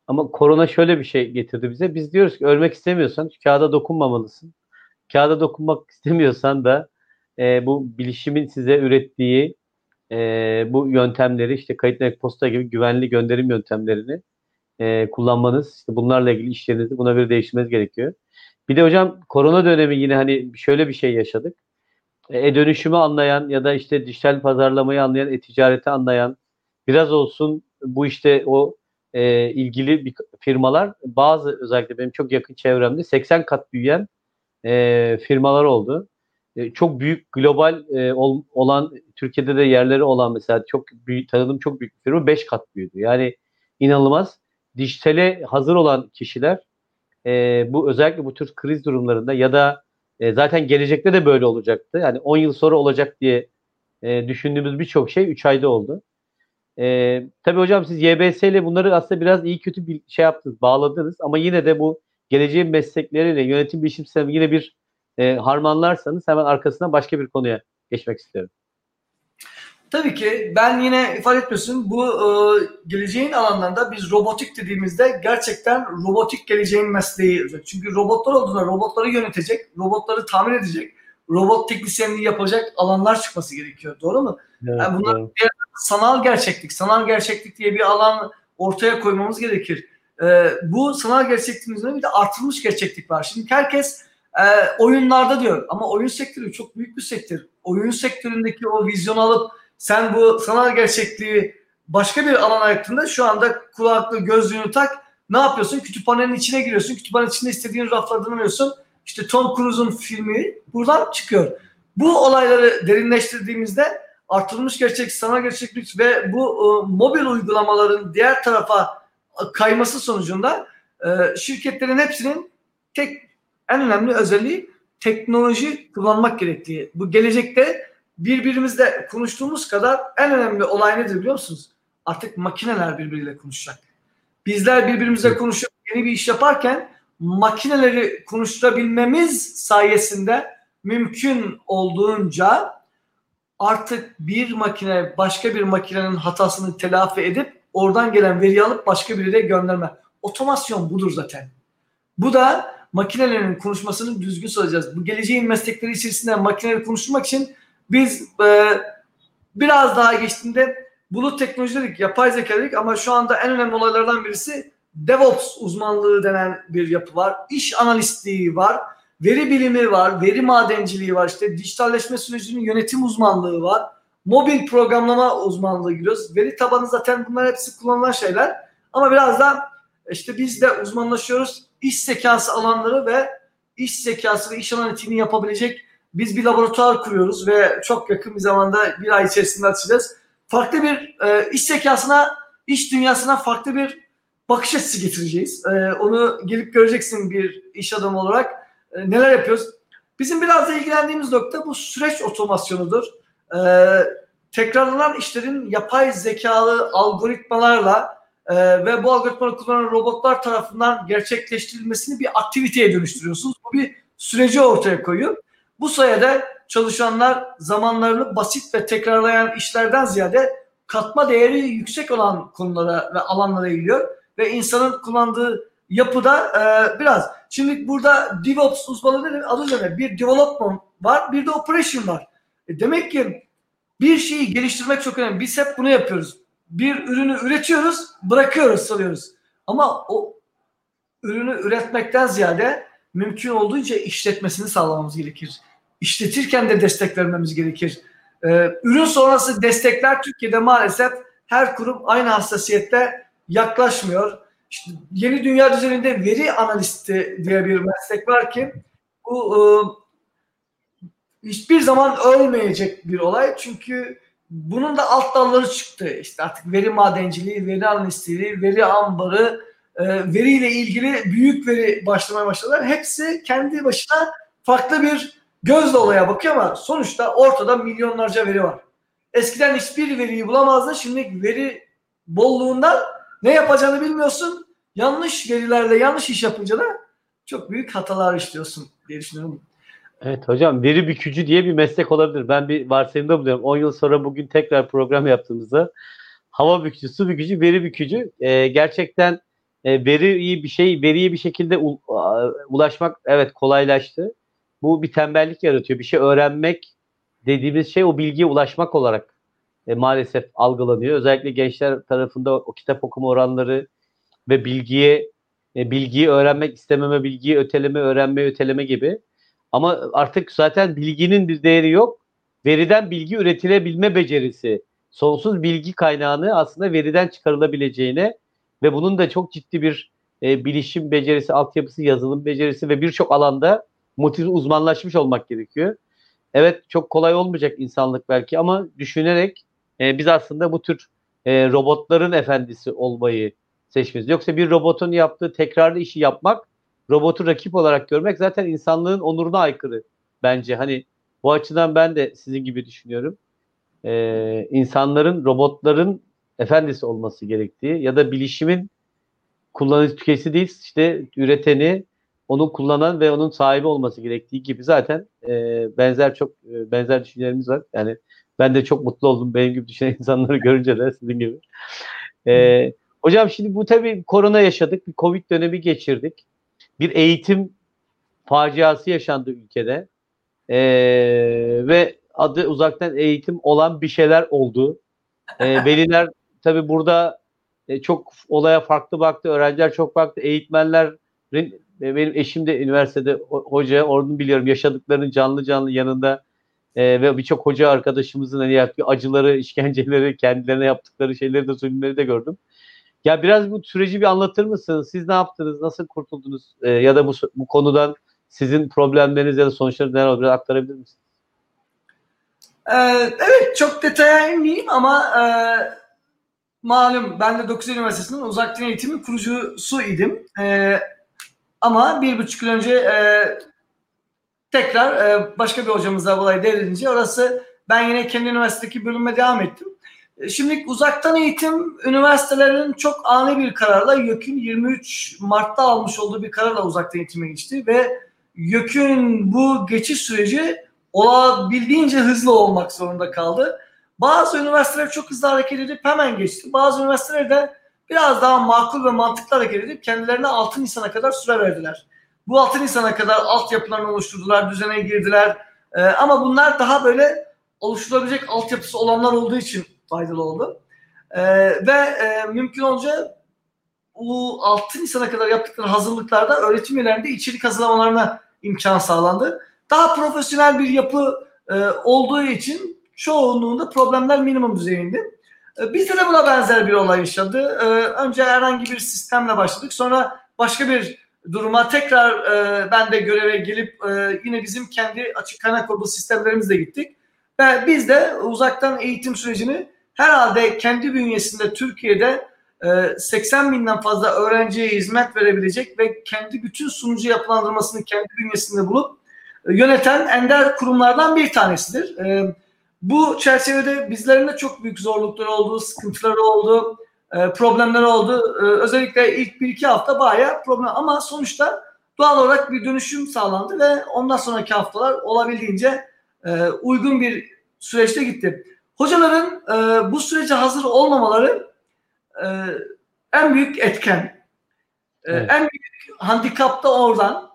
Ama korona şöyle bir şey getirdi bize. Biz diyoruz ki ölmek istemiyorsan kağıda dokunmamalısın. Kağıda dokunmak [LAUGHS] istemiyorsan da e, bu bilişimin size ürettiği e, bu yöntemleri işte kayıtlı posta gibi güvenli gönderim yöntemlerini e, kullanmanız, işte bunlarla ilgili işlerinizi buna göre değiştirmeniz gerekiyor. Bir de hocam korona dönemi yine hani şöyle bir şey yaşadık. E, E-dönüşümü anlayan ya da işte dijital pazarlamayı anlayan, e-ticareti anlayan biraz olsun bu işte o e, ilgili bir firmalar bazı özellikle benim çok yakın çevremde 80 kat büyüyen e, firmalar oldu. E, çok büyük global e, ol- olan Türkiye'de de yerleri olan mesela çok büyük tanıdığım çok büyük bir firma 5 kat büyüdü. Yani inanılmaz. Dijitale hazır olan kişiler e, bu özellikle bu tür kriz durumlarında ya da e, zaten gelecekte de böyle olacaktı. Yani 10 yıl sonra olacak diye e, düşündüğümüz birçok şey 3 ayda oldu. E, tabii hocam siz YBS ile bunları aslında biraz iyi kötü bir şey yaptınız, bağladınız ama yine de bu geleceğin meslekleriyle yönetim bilişim sistemi yine bir e, harmanlarsanız hemen arkasından başka bir konuya geçmek istiyorum. Tabii ki ben yine ifade etmiyorsun bu e, geleceğin alanlarında biz robotik dediğimizde gerçekten robotik geleceğin mesleği. Çünkü robotlar olduğunda robotları yönetecek, robotları tamir edecek, robot teknisyenliği yapacak alanlar çıkması gerekiyor. Doğru mu? Evet, yani bunlar evet. sanal gerçeklik, sanal gerçeklik diye bir alan ortaya koymamız gerekir. E, bu sanal gerçekliğin bir de artırılmış gerçeklik var. Şimdi herkes e, oyunlarda diyor ama oyun sektörü çok büyük bir sektör. Oyun sektöründeki o vizyonu alıp sen bu sanal gerçekliği başka bir alana yaktığında şu anda kulaklı gözlüğünü tak ne yapıyorsun? Kütüphanenin içine giriyorsun. Kütüphanenin içinde istediğin raflardan alıyorsun. İşte Tom Cruise'un filmi buradan çıkıyor. Bu olayları derinleştirdiğimizde artırılmış gerçek, sanal gerçeklik ve bu e, mobil uygulamaların diğer tarafa kayması sonucunda e, şirketlerin hepsinin tek en önemli özelliği teknoloji kullanmak gerektiği. Bu gelecekte birbirimizle konuştuğumuz kadar en önemli olay nedir biliyor musunuz? Artık makineler birbiriyle konuşacak. Bizler birbirimizle konuşup yeni bir iş yaparken makineleri konuşturabilmemiz sayesinde mümkün olduğunca artık bir makine başka bir makinenin hatasını telafi edip oradan gelen veriyi alıp başka biriyle gönderme. Otomasyon budur zaten. Bu da makinelerin konuşmasını düzgün söyleyeceğiz. Bu geleceğin meslekleri içerisinde makineleri konuşturmak için biz e, biraz daha geçtiğinde bulut teknoloji dedik, yapay zeka dedik ama şu anda en önemli olaylardan birisi DevOps uzmanlığı denen bir yapı var. İş analistliği var. Veri bilimi var. Veri madenciliği var. İşte dijitalleşme sürecinin yönetim uzmanlığı var. Mobil programlama uzmanlığı giriyoruz. Veri tabanı zaten bunlar hepsi kullanılan şeyler. Ama biraz da işte biz de uzmanlaşıyoruz. İş zekası alanları ve iş zekası ve iş analitiğini yapabilecek biz bir laboratuvar kuruyoruz ve çok yakın bir zamanda bir ay içerisinde açacağız. Farklı bir e, iş zekasına, iş dünyasına farklı bir bakış açısı getireceğiz. E, onu gelip göreceksin bir iş adamı olarak. E, neler yapıyoruz? Bizim biraz da ilgilendiğimiz nokta bu süreç otomasyonudur. E, tekrarlanan işlerin yapay zekalı algoritmalarla e, ve bu algoritmaları kullanan robotlar tarafından gerçekleştirilmesini bir aktiviteye dönüştürüyorsunuz. Bu bir süreci ortaya koyuyor. Bu sayede çalışanlar zamanlarını basit ve tekrarlayan işlerden ziyade katma değeri yüksek olan konulara ve alanlara eğiliyor ve insanın kullandığı yapıda e, biraz. Şimdi burada DevOps uzmanı dedim adı üzerine bir development var bir de operation var. E demek ki bir şeyi geliştirmek çok önemli. Biz hep bunu yapıyoruz. Bir ürünü üretiyoruz, bırakıyoruz, salıyoruz. Ama o ürünü üretmekten ziyade mümkün olduğunca işletmesini sağlamamız gerekir işletirken de destek vermemiz gerekir. Ee, ürün sonrası destekler Türkiye'de maalesef her kurum aynı hassasiyette yaklaşmıyor. İşte yeni dünya düzeninde veri analisti diye bir meslek var ki bu e, hiçbir zaman ölmeyecek bir olay. Çünkü bunun da alt dalları çıktı. İşte artık veri madenciliği, veri analistliği, veri ambarı, e, veriyle ilgili büyük veri başlamaya başladılar. Hepsi kendi başına farklı bir gözle olaya bakıyor ama sonuçta ortada milyonlarca veri var. Eskiden hiçbir veriyi bulamazdın. Şimdi veri bolluğundan ne yapacağını bilmiyorsun. Yanlış verilerle yanlış iş yapınca da çok büyük hatalar işliyorsun diye düşünüyorum. Evet hocam veri bükücü diye bir meslek olabilir. Ben bir varsayımda buluyorum. 10 yıl sonra bugün tekrar program yaptığımızda hava bükücü, su bükücü, veri bükücü. Ee, gerçekten e, veri iyi bir şey, veriye bir şekilde ulaşmak evet kolaylaştı bu bir tembellik yaratıyor. Bir şey öğrenmek dediğimiz şey o bilgiye ulaşmak olarak e, maalesef algılanıyor. Özellikle gençler tarafında o kitap okuma oranları ve bilgiye e, bilgiyi öğrenmek istememe, bilgiyi öteleme, öğrenme, öteleme gibi. Ama artık zaten bilginin bir değeri yok. Veriden bilgi üretilebilme becerisi, sonsuz bilgi kaynağını aslında veriden çıkarılabileceğine ve bunun da çok ciddi bir e, bilişim becerisi, altyapısı, yazılım becerisi ve birçok alanda motiv uzmanlaşmış olmak gerekiyor. Evet çok kolay olmayacak insanlık belki ama düşünerek e, biz aslında bu tür e, robotların efendisi olmayı seçmişiz. Yoksa bir robotun yaptığı tekrarlı işi yapmak, robotu rakip olarak görmek zaten insanlığın onuruna aykırı bence. Hani bu açıdan ben de sizin gibi düşünüyorum. Ee, insanların, robotların efendisi olması gerektiği ya da bilişimin kullanıcı tüketici değil işte üreteni onu kullanan ve onun sahibi olması gerektiği gibi zaten e, benzer çok e, benzer düşüncelerimiz var. Yani ben de çok mutlu oldum [LAUGHS] benim gibi düşünen insanları görünce de sizin gibi. E, hocam şimdi bu tabii korona yaşadık, bir Covid dönemi geçirdik. Bir eğitim faciası yaşandı ülkede. E, ve adı uzaktan eğitim olan bir şeyler oldu. E, veliler tabii burada e, çok olaya farklı baktı. Öğrenciler çok baktı. Eğitmenlerin benim eşim de üniversitede hoca. Orada biliyorum yaşadıklarının canlı canlı yanında e, ve birçok hoca arkadaşımızın hani yaptığı acıları, işkenceleri, kendilerine yaptıkları şeyleri de zulümleri de gördüm. Ya biraz bu süreci bir anlatır mısınız? Siz ne yaptınız? Nasıl kurtuldunuz? E, ya da bu, bu konudan sizin problemleriniz ya da sonuçları neler olur? Aktarabilir misiniz? Ee, evet çok detaya inmeyeyim ama e, malum ben de 9 Üniversitesi'nin uzaktan eğitimi kurucusu idim. E, ama bir buçuk yıl önce e, tekrar e, başka bir hocamızla olayı devredince orası ben yine kendi üniversitedeki bölüme devam ettim. E, şimdi uzaktan eğitim üniversitelerin çok ani bir kararla YÖK'ün 23 Mart'ta almış olduğu bir kararla uzaktan eğitime geçti ve YÖK'ün bu geçiş süreci olabildiğince hızlı olmak zorunda kaldı. Bazı üniversiteler çok hızlı hareket edip hemen geçti. Bazı üniversiteler de biraz daha makul ve mantıklı hareket edip kendilerine 6 Nisan'a kadar süre verdiler. Bu 6 Nisan'a kadar altyapılarını oluşturdular, düzene girdiler. Ee, ama bunlar daha böyle oluşturabilecek altyapısı olanlar olduğu için faydalı oldu. Ee, ve e, mümkün olunca bu 6 Nisan'a kadar yaptıkları hazırlıklarda öğretim üyelerinde içerik hazırlamalarına imkan sağlandı. Daha profesyonel bir yapı e, olduğu için çoğunluğunda problemler minimum düzeyinde. E, bizde de buna benzer bir olay yaşadı. E, önce herhangi bir sistemle başladık. Sonra başka bir duruma tekrar e, ben de göreve gelip e, yine bizim kendi açık kaynak kodlu sistemlerimizle gittik. Ve biz de uzaktan eğitim sürecini herhalde kendi bünyesinde Türkiye'de 80 binden fazla öğrenciye hizmet verebilecek ve kendi bütün sunucu yapılandırmasını kendi bünyesinde bulup yöneten ender kurumlardan bir tanesidir. Bu çerçevede bizlerin de çok büyük zorlukları oldu, sıkıntıları oldu, e, problemleri oldu. E, özellikle ilk bir iki hafta bayağı problem ama sonuçta doğal olarak bir dönüşüm sağlandı ve ondan sonraki haftalar olabildiğince e, uygun bir süreçte gitti. Hocaların bu sürece hazır olmamaları en büyük etken. Evet. En büyük handikap da oradan.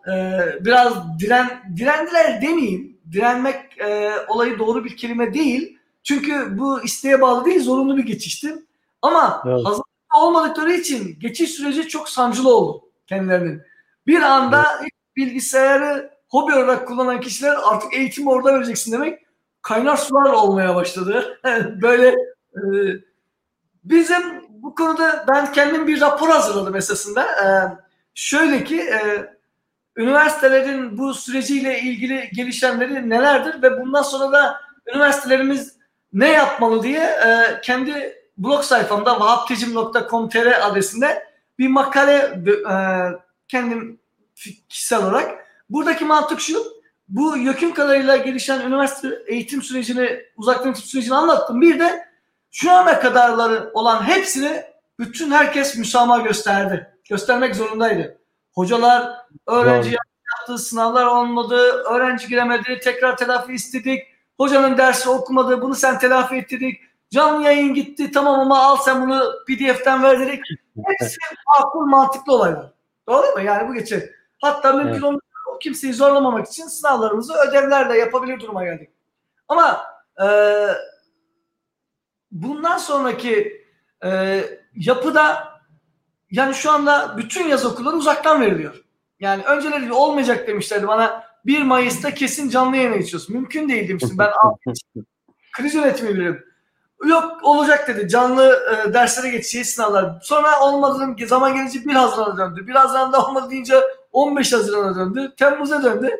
Biraz diren, direndiler demeyeyim direnmek e, olayı doğru bir kelime değil. Çünkü bu isteğe bağlı değil, zorunlu bir geçişti. Ama evet. hazır olmadıkları için geçiş süreci çok sancılı oldu kendilerinin. Bir anda evet. bilgisayarı hobi olarak kullanan kişiler artık eğitimi orada vereceksin demek kaynar sular olmaya başladı. [LAUGHS] Böyle e, bizim bu konuda ben kendim bir rapor hazırladım esasında. E, şöyle ki e, üniversitelerin bu süreciyle ilgili gelişenleri nelerdir ve bundan sonra da üniversitelerimiz ne yapmalı diye e, kendi blog sayfamda vahaptecim.com.tr adresinde bir makale e, kendim kişisel olarak. Buradaki mantık şu, bu YÖK'ün kadarıyla gelişen üniversite eğitim sürecini, uzaktan eğitim sürecini anlattım. Bir de şu ana kadarları olan hepsini bütün herkes müsamaha gösterdi. Göstermek zorundaydı. Hocalar öğrenci Doğru. yaptığı sınavlar olmadı, öğrenci giremedi, tekrar telafi istedik. Hocanın dersi okumadı, bunu sen telafi ettirdik. Canlı yayın gitti, tamam ama al sen bunu PDF'den ver dedik. Hepsi akıl mantıklı olaylar. Doğru mu? Yani bu geçer. Hatta mümkün evet. olmadı kimseyi zorlamamak için sınavlarımızı ödevlerle yapabilir duruma geldik. Ama e, bundan sonraki e, yapıda yani şu anda bütün yaz okulları uzaktan veriliyor. Yani önceleri olmayacak demişlerdi bana 1 Mayıs'ta kesin canlı yayına geçiyorsun. Mümkün değil demiştim. Ben [LAUGHS] kriz yönetimi bilirim. Yok olacak dedi. Canlı e, derslere geçeceğiz sınavlar. Sonra olmadı dedim zaman gelince 1 Haziran'a döndü. 1 Haziran'da olmadı deyince 15 Haziran'a döndü. Temmuz'a döndü.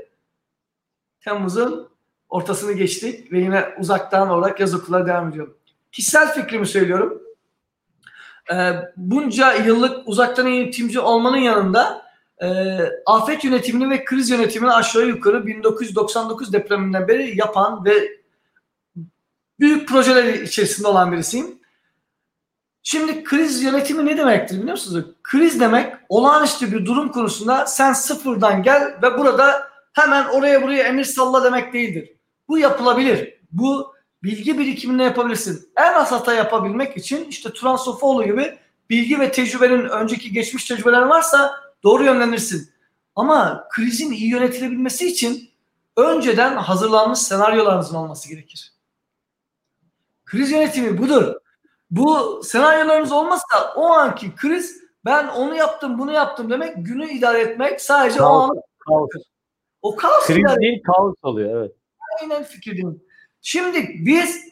Temmuz'un ortasını geçtik ve yine uzaktan olarak yaz okulları devam ediyorum. Kişisel fikrimi söylüyorum e, bunca yıllık uzaktan eğitimci olmanın yanında e, afet yönetimini ve kriz yönetimini aşağı yukarı 1999 depreminden beri yapan ve büyük projeler içerisinde olan birisiyim. Şimdi kriz yönetimi ne demektir biliyor musunuz? Kriz demek olağanüstü bir durum konusunda sen sıfırdan gel ve burada hemen oraya buraya emir salla demek değildir. Bu yapılabilir. Bu bilgi birikiminde yapabilirsin. En az hata yapabilmek için işte Turan Sofoğlu gibi bilgi ve tecrübenin önceki geçmiş tecrübeler varsa doğru yönlenirsin. Ama krizin iyi yönetilebilmesi için önceden hazırlanmış senaryolarınızın olması gerekir. Kriz yönetimi budur. Bu senaryolarınız olmazsa o anki kriz ben onu yaptım bunu yaptım demek günü idare etmek sadece kaos, o an kaos. O kaos kriz değil kaos oluyor evet. Aynen fikirdim. Şimdi biz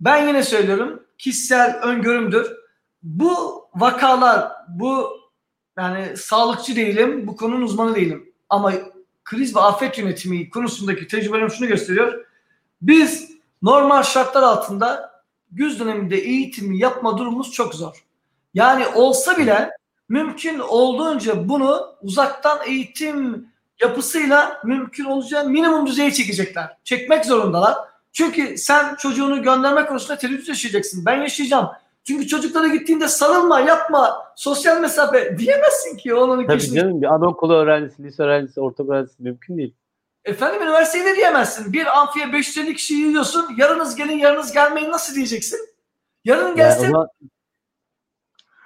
ben yine söylüyorum kişisel öngörümdür. Bu vakalar bu yani sağlıkçı değilim bu konunun uzmanı değilim ama kriz ve afet yönetimi konusundaki tecrübelerim şunu gösteriyor. Biz normal şartlar altında güz döneminde eğitimi yapma durumumuz çok zor. Yani olsa bile mümkün olduğunca bunu uzaktan eğitim yapısıyla mümkün olacağı minimum düzeye çekecekler. Çekmek zorundalar. Çünkü sen çocuğunu gönderme konusunda tereddüt yaşayacaksın. Ben yaşayacağım. Çünkü çocuklara gittiğinde sarılma, yapma, sosyal mesafe diyemezsin ki onun Tabii kişinin... canım bir anaokulu öğrencisi, lise öğrencisi, orta öğrencisi mümkün değil. Efendim üniversitede diyemezsin. Bir amfiye 550 kişi yiyorsun. Yarınız gelin, yarınız gelmeyin nasıl diyeceksin? Yarın gelsin. Yani, ona...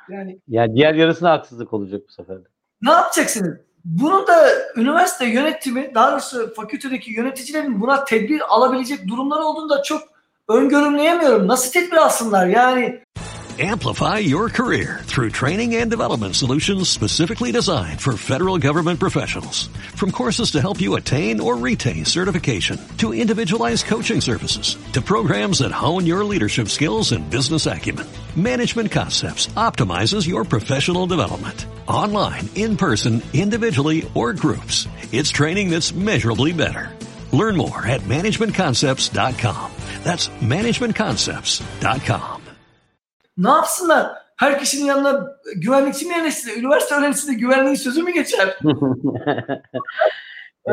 yani, yani diğer yarısına haksızlık olacak bu sefer de. Ne yapacaksınız? Bunu da üniversite yönetimi, daha doğrusu fakültedeki yöneticilerin buna tedbir alabilecek durumlar olduğunda çok öngörümleyemiyorum. Nasıl tedbir alsınlar? Yani Amplify your career through training and development solutions specifically designed for federal government professionals. From courses to help you attain or retain certification, to individualized coaching services, to programs that hone your leadership skills and business acumen, Management Concepts optimizes your professional development. Online, in person, individually, or groups. It's training that's measurably better. Learn more at managementconcepts.com. That's managementconcepts.com. Ne yapsınlar? Herkesin yanına güvenlikçi mi yerleştirdi? Üniversite öğrencisi de güvenliğin sözü mü geçer? [LAUGHS] ee,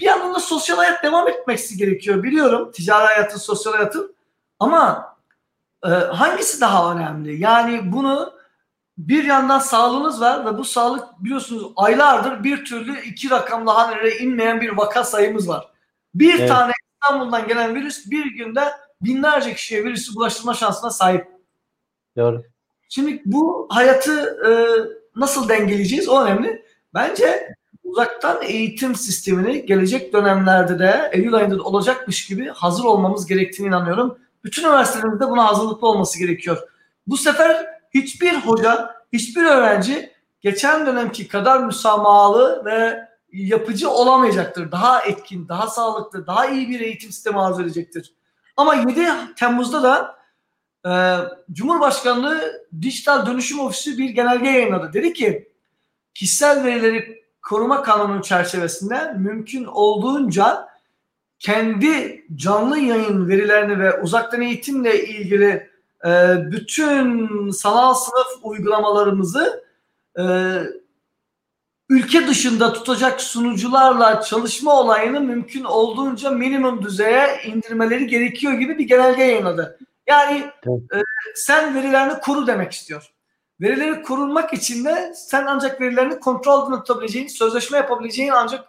Bir yandan da sosyal hayat devam etmesi gerekiyor. Biliyorum ticari hayatın, sosyal hayatın. Ama e, hangisi daha önemli? Yani bunu bir yandan sağlığınız var ve bu sağlık biliyorsunuz aylardır bir türlü iki rakamlı hanelere inmeyen bir vaka sayımız var. Bir evet. tane İstanbul'dan gelen virüs bir günde binlerce kişiye virüsü bulaştırma şansına sahip. Doğru. Şimdi bu hayatı e, nasıl dengeleyeceğiz o önemli. Bence uzaktan eğitim sistemini gelecek dönemlerde de Eylül ayında da olacakmış gibi hazır olmamız gerektiğini inanıyorum. Bütün üniversitelerimizde buna hazırlıklı olması gerekiyor. Bu sefer hiçbir hoca, hiçbir öğrenci geçen dönemki kadar müsamahalı ve yapıcı olamayacaktır. Daha etkin, daha sağlıklı, daha iyi bir eğitim sistemi edecektir. Ama 7 Temmuz'da da e, Cumhurbaşkanlığı Dijital Dönüşüm Ofisi bir genelge yayınladı. Dedi ki kişisel verileri koruma kanunun çerçevesinde mümkün olduğunca kendi canlı yayın verilerini ve uzaktan eğitimle ilgili e, bütün sanal sınıf uygulamalarımızı e, ülke dışında tutacak sunucularla çalışma olayını mümkün olduğunca minimum düzeye indirmeleri gerekiyor gibi bir genelge yayınladı. Yani e, sen verilerini koru demek istiyor. Verileri korunmak için de sen ancak verilerini kontrol altında tutabileceğin, sözleşme yapabileceğin ancak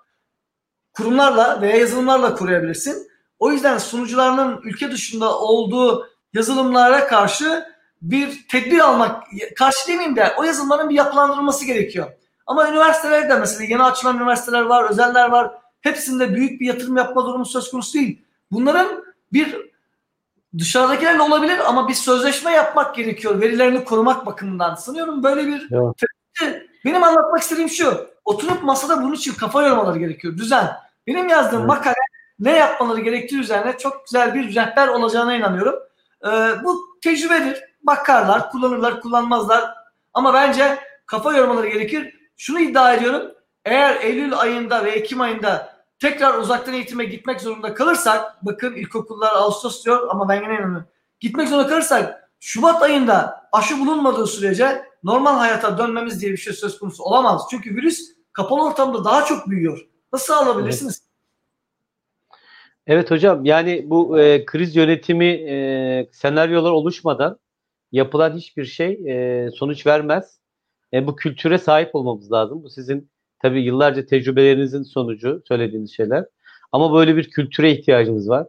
kurumlarla veya yazılımlarla koruyabilirsin. O yüzden sunucularının ülke dışında olduğu yazılımlara karşı bir tedbir almak, karşı demeyeyim de o yazılımların bir yapılandırılması gerekiyor. Ama üniversitelerde mesela yeni açılan üniversiteler var, özeller var. Hepsinde büyük bir yatırım yapma durumu söz konusu değil. Bunların bir dışarıdakilerle olabilir ama bir sözleşme yapmak gerekiyor verilerini korumak bakımından. Sanıyorum böyle bir evet. benim anlatmak istediğim şu. Oturup masada bunun için kafa yormaları gerekiyor. Düzen. Benim yazdığım evet. makale ne yapmaları gerektiği üzerine çok güzel bir rehber olacağına inanıyorum. Ee, bu tecrübedir. Bakarlar, kullanırlar, kullanmazlar. Ama bence kafa yormaları gerekir. Şunu iddia ediyorum. Eğer Eylül ayında ve Ekim ayında tekrar uzaktan eğitime gitmek zorunda kalırsak bakın ilkokullar Ağustos diyor ama ben yine inanıyorum. Gitmek zorunda kalırsak Şubat ayında aşı bulunmadığı sürece normal hayata dönmemiz diye bir şey söz konusu olamaz. Çünkü virüs kapalı ortamda daha çok büyüyor. Nasıl alabilirsiniz? Evet. Evet hocam yani bu e, kriz yönetimi e, senaryolar oluşmadan yapılan hiçbir şey e, sonuç vermez. E, bu kültüre sahip olmamız lazım. Bu sizin tabii yıllarca tecrübelerinizin sonucu söylediğiniz şeyler. Ama böyle bir kültüre ihtiyacımız var.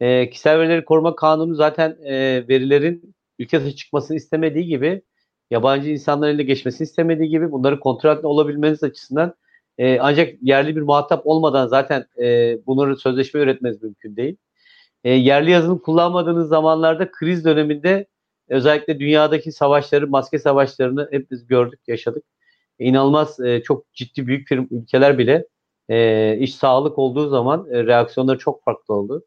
E, kişisel verileri koruma kanunu zaten e, verilerin ülke dışı çıkmasını istemediği gibi yabancı insanların eline geçmesini istemediği gibi bunları kontrol altında olabilmeniz açısından e, ancak yerli bir muhatap olmadan zaten e, bunları sözleşme üretmeniz mümkün değil. E, yerli yazılım kullanmadığınız zamanlarda kriz döneminde özellikle dünyadaki savaşları, maske savaşlarını hep biz gördük, yaşadık. E, inanılmaz e, çok ciddi büyük firm, ülkeler bile e, iş sağlık olduğu zaman e, reaksiyonları çok farklı oldu.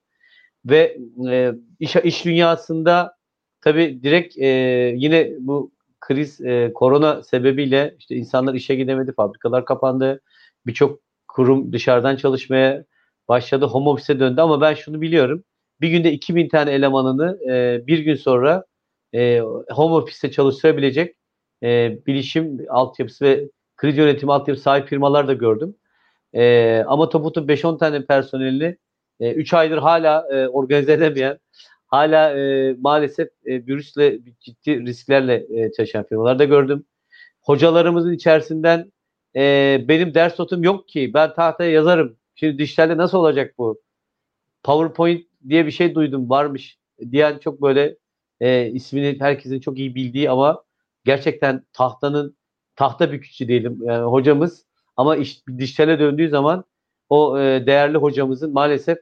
Ve e, iş, iş dünyasında tabii direkt e, yine bu kriz e, korona sebebiyle işte insanlar işe gidemedi, fabrikalar kapandı. Birçok kurum dışarıdan çalışmaya başladı, home office'e döndü ama ben şunu biliyorum. Bir günde 2000 tane elemanını e, bir gün sonra e, home office'te çalıştırabilecek e, bilişim altyapısı ve kriz yönetimi altyapısı sahip firmalar da gördüm. E, ama toputu 5-10 tane personelini 3 e, aydır hala e, organize edemeyen, hala e, maalesef e, virüsle ciddi risklerle e, çalışan firmalar da gördüm. Hocalarımızın içerisinden e, benim ders notum yok ki ben tahtaya yazarım. Şimdi dijitalde nasıl olacak bu? PowerPoint diye bir şey duydum varmış diyen çok böyle e, ismini herkesin çok iyi bildiği ama gerçekten tahtanın tahta bükücü diyelim yani hocamız ama iş dijitale döndüğü zaman o e, değerli hocamızın maalesef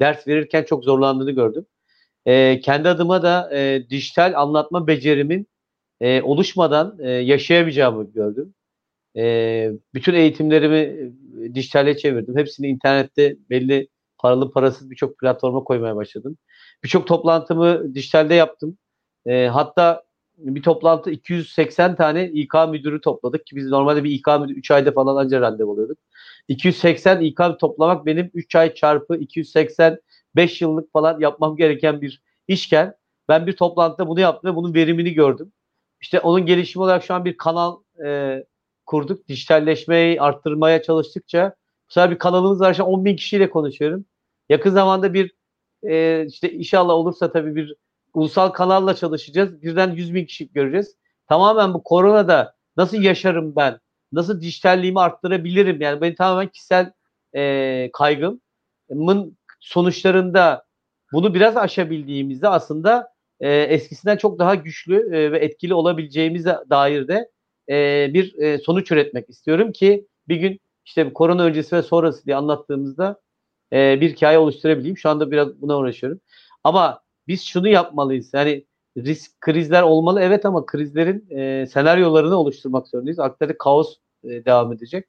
ders verirken çok zorlandığını gördüm. E, kendi adıma da e, dijital anlatma becerimin e, oluşmadan e, yaşayamayacağımı gördüm. E, bütün eğitimlerimi dijitale çevirdim. Hepsini internette belli paralı parasız birçok platforma koymaya başladım. Birçok toplantımı dijitalde yaptım. E, hatta bir toplantı 280 tane İK müdürü topladık ki biz normalde bir İK müdürü 3 ayda falan anca randevu alıyorduk. 280 İK toplamak benim 3 ay çarpı 280 5 yıllık falan yapmam gereken bir işken ben bir toplantıda bunu yaptım ve bunun verimini gördüm. İşte onun gelişimi olarak şu an bir kanal e, kurduk. Dijitalleşmeyi arttırmaya çalıştıkça bu sefer bir kanalımız var. An 10 bin kişiyle konuşuyorum. Yakın zamanda bir e, işte inşallah olursa tabii bir ulusal kanalla çalışacağız. Birden 100 bin kişi göreceğiz. Tamamen bu koronada nasıl yaşarım ben? Nasıl dijitalliğimi arttırabilirim? Yani benim tamamen kişisel e, kaygımın sonuçlarında bunu biraz aşabildiğimizde aslında e, eskisinden çok daha güçlü e, ve etkili olabileceğimize dair de e, bir e, sonuç üretmek istiyorum ki bir gün işte korona öncesi ve sonrası diye anlattığımızda e, bir hikaye oluşturabileyim. Şu anda biraz buna uğraşıyorum. Ama biz şunu yapmalıyız. Yani risk krizler olmalı evet ama krizlerin e, senaryolarını oluşturmak zorundayız. Aktarı kaos e, devam edecek.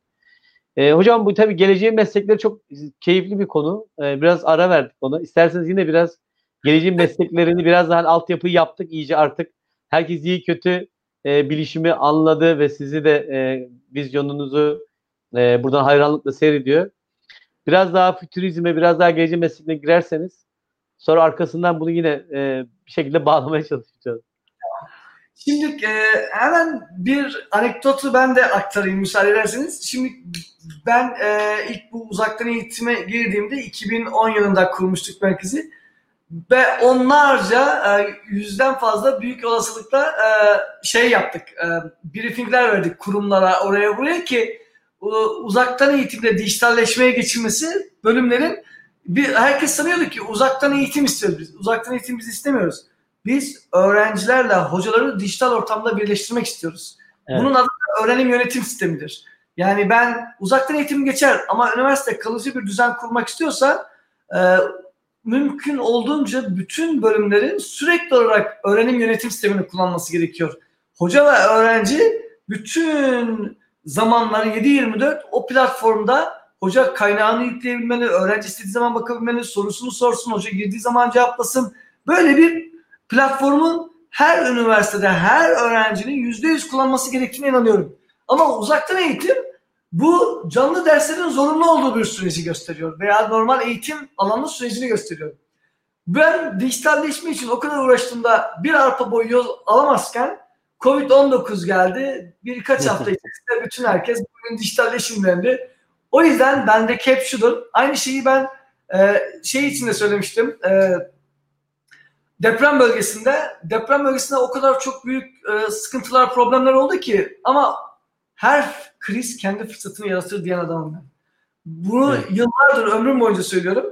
E, hocam bu tabii geleceğin meslekleri çok keyifli bir konu. E, biraz ara verdik ona. İsterseniz yine biraz geleceğin mesleklerini biraz daha altyapı yaptık iyice artık. Herkes iyi kötü e, bilişimi anladı ve sizi de e, vizyonunuzu e, buradan hayranlıkla seyrediyor. Biraz daha fütürizme, biraz daha geleceğin meslekine girerseniz sonra arkasından bunu yine e, bir şekilde bağlamaya çalışacağız. Şimdi e, hemen bir anekdotu ben de aktarayım müsaade ederseniz. Şimdi ben e, ilk bu uzaktan eğitime girdiğimde 2010 yılında kurmuştuk merkezi. Ve onlarca e, yüzden fazla büyük olasılıkla e, şey yaptık. E, briefingler verdik kurumlara oraya buraya ki uzaktan eğitimle dijitalleşmeye geçilmesi bölümlerin bir herkes sanıyordu ki uzaktan eğitim istiyoruz biz. Uzaktan eğitim biz istemiyoruz. Biz öğrencilerle hocaları dijital ortamda birleştirmek istiyoruz. Evet. Bunun adı öğrenim yönetim sistemidir. Yani ben uzaktan eğitim geçer ama üniversite kalıcı bir düzen kurmak istiyorsa e, mümkün olduğunca bütün bölümlerin sürekli olarak öğrenim yönetim sistemini kullanması gerekiyor. Hoca ve öğrenci bütün zamanları 7-24 o platformda hoca kaynağını yükleyebilmeli, öğrenci istediği zaman bakabilmeli, sorusunu sorsun, hoca girdiği zaman cevaplasın. Böyle bir platformun her üniversitede, her öğrencinin yüzde yüz kullanması gerektiğine inanıyorum. Ama uzaktan eğitim bu canlı derslerin zorunlu olduğu bir süreci gösteriyor veya normal eğitim alanı sürecini gösteriyor. Ben dijitalleşme için o kadar uğraştığımda bir arpa boyu yol alamazken Covid-19 geldi. Birkaç [LAUGHS] hafta içerisinde bütün herkes bugün dijitalleşim dendi. O yüzden bendeki hep şudur. Aynı şeyi ben e, şey için de söylemiştim. E, deprem bölgesinde deprem bölgesinde o kadar çok büyük e, sıkıntılar, problemler oldu ki ama her kriz kendi fırsatını yaratır diyen adamım ben. Bunu evet. yıllardır ömrüm boyunca söylüyorum.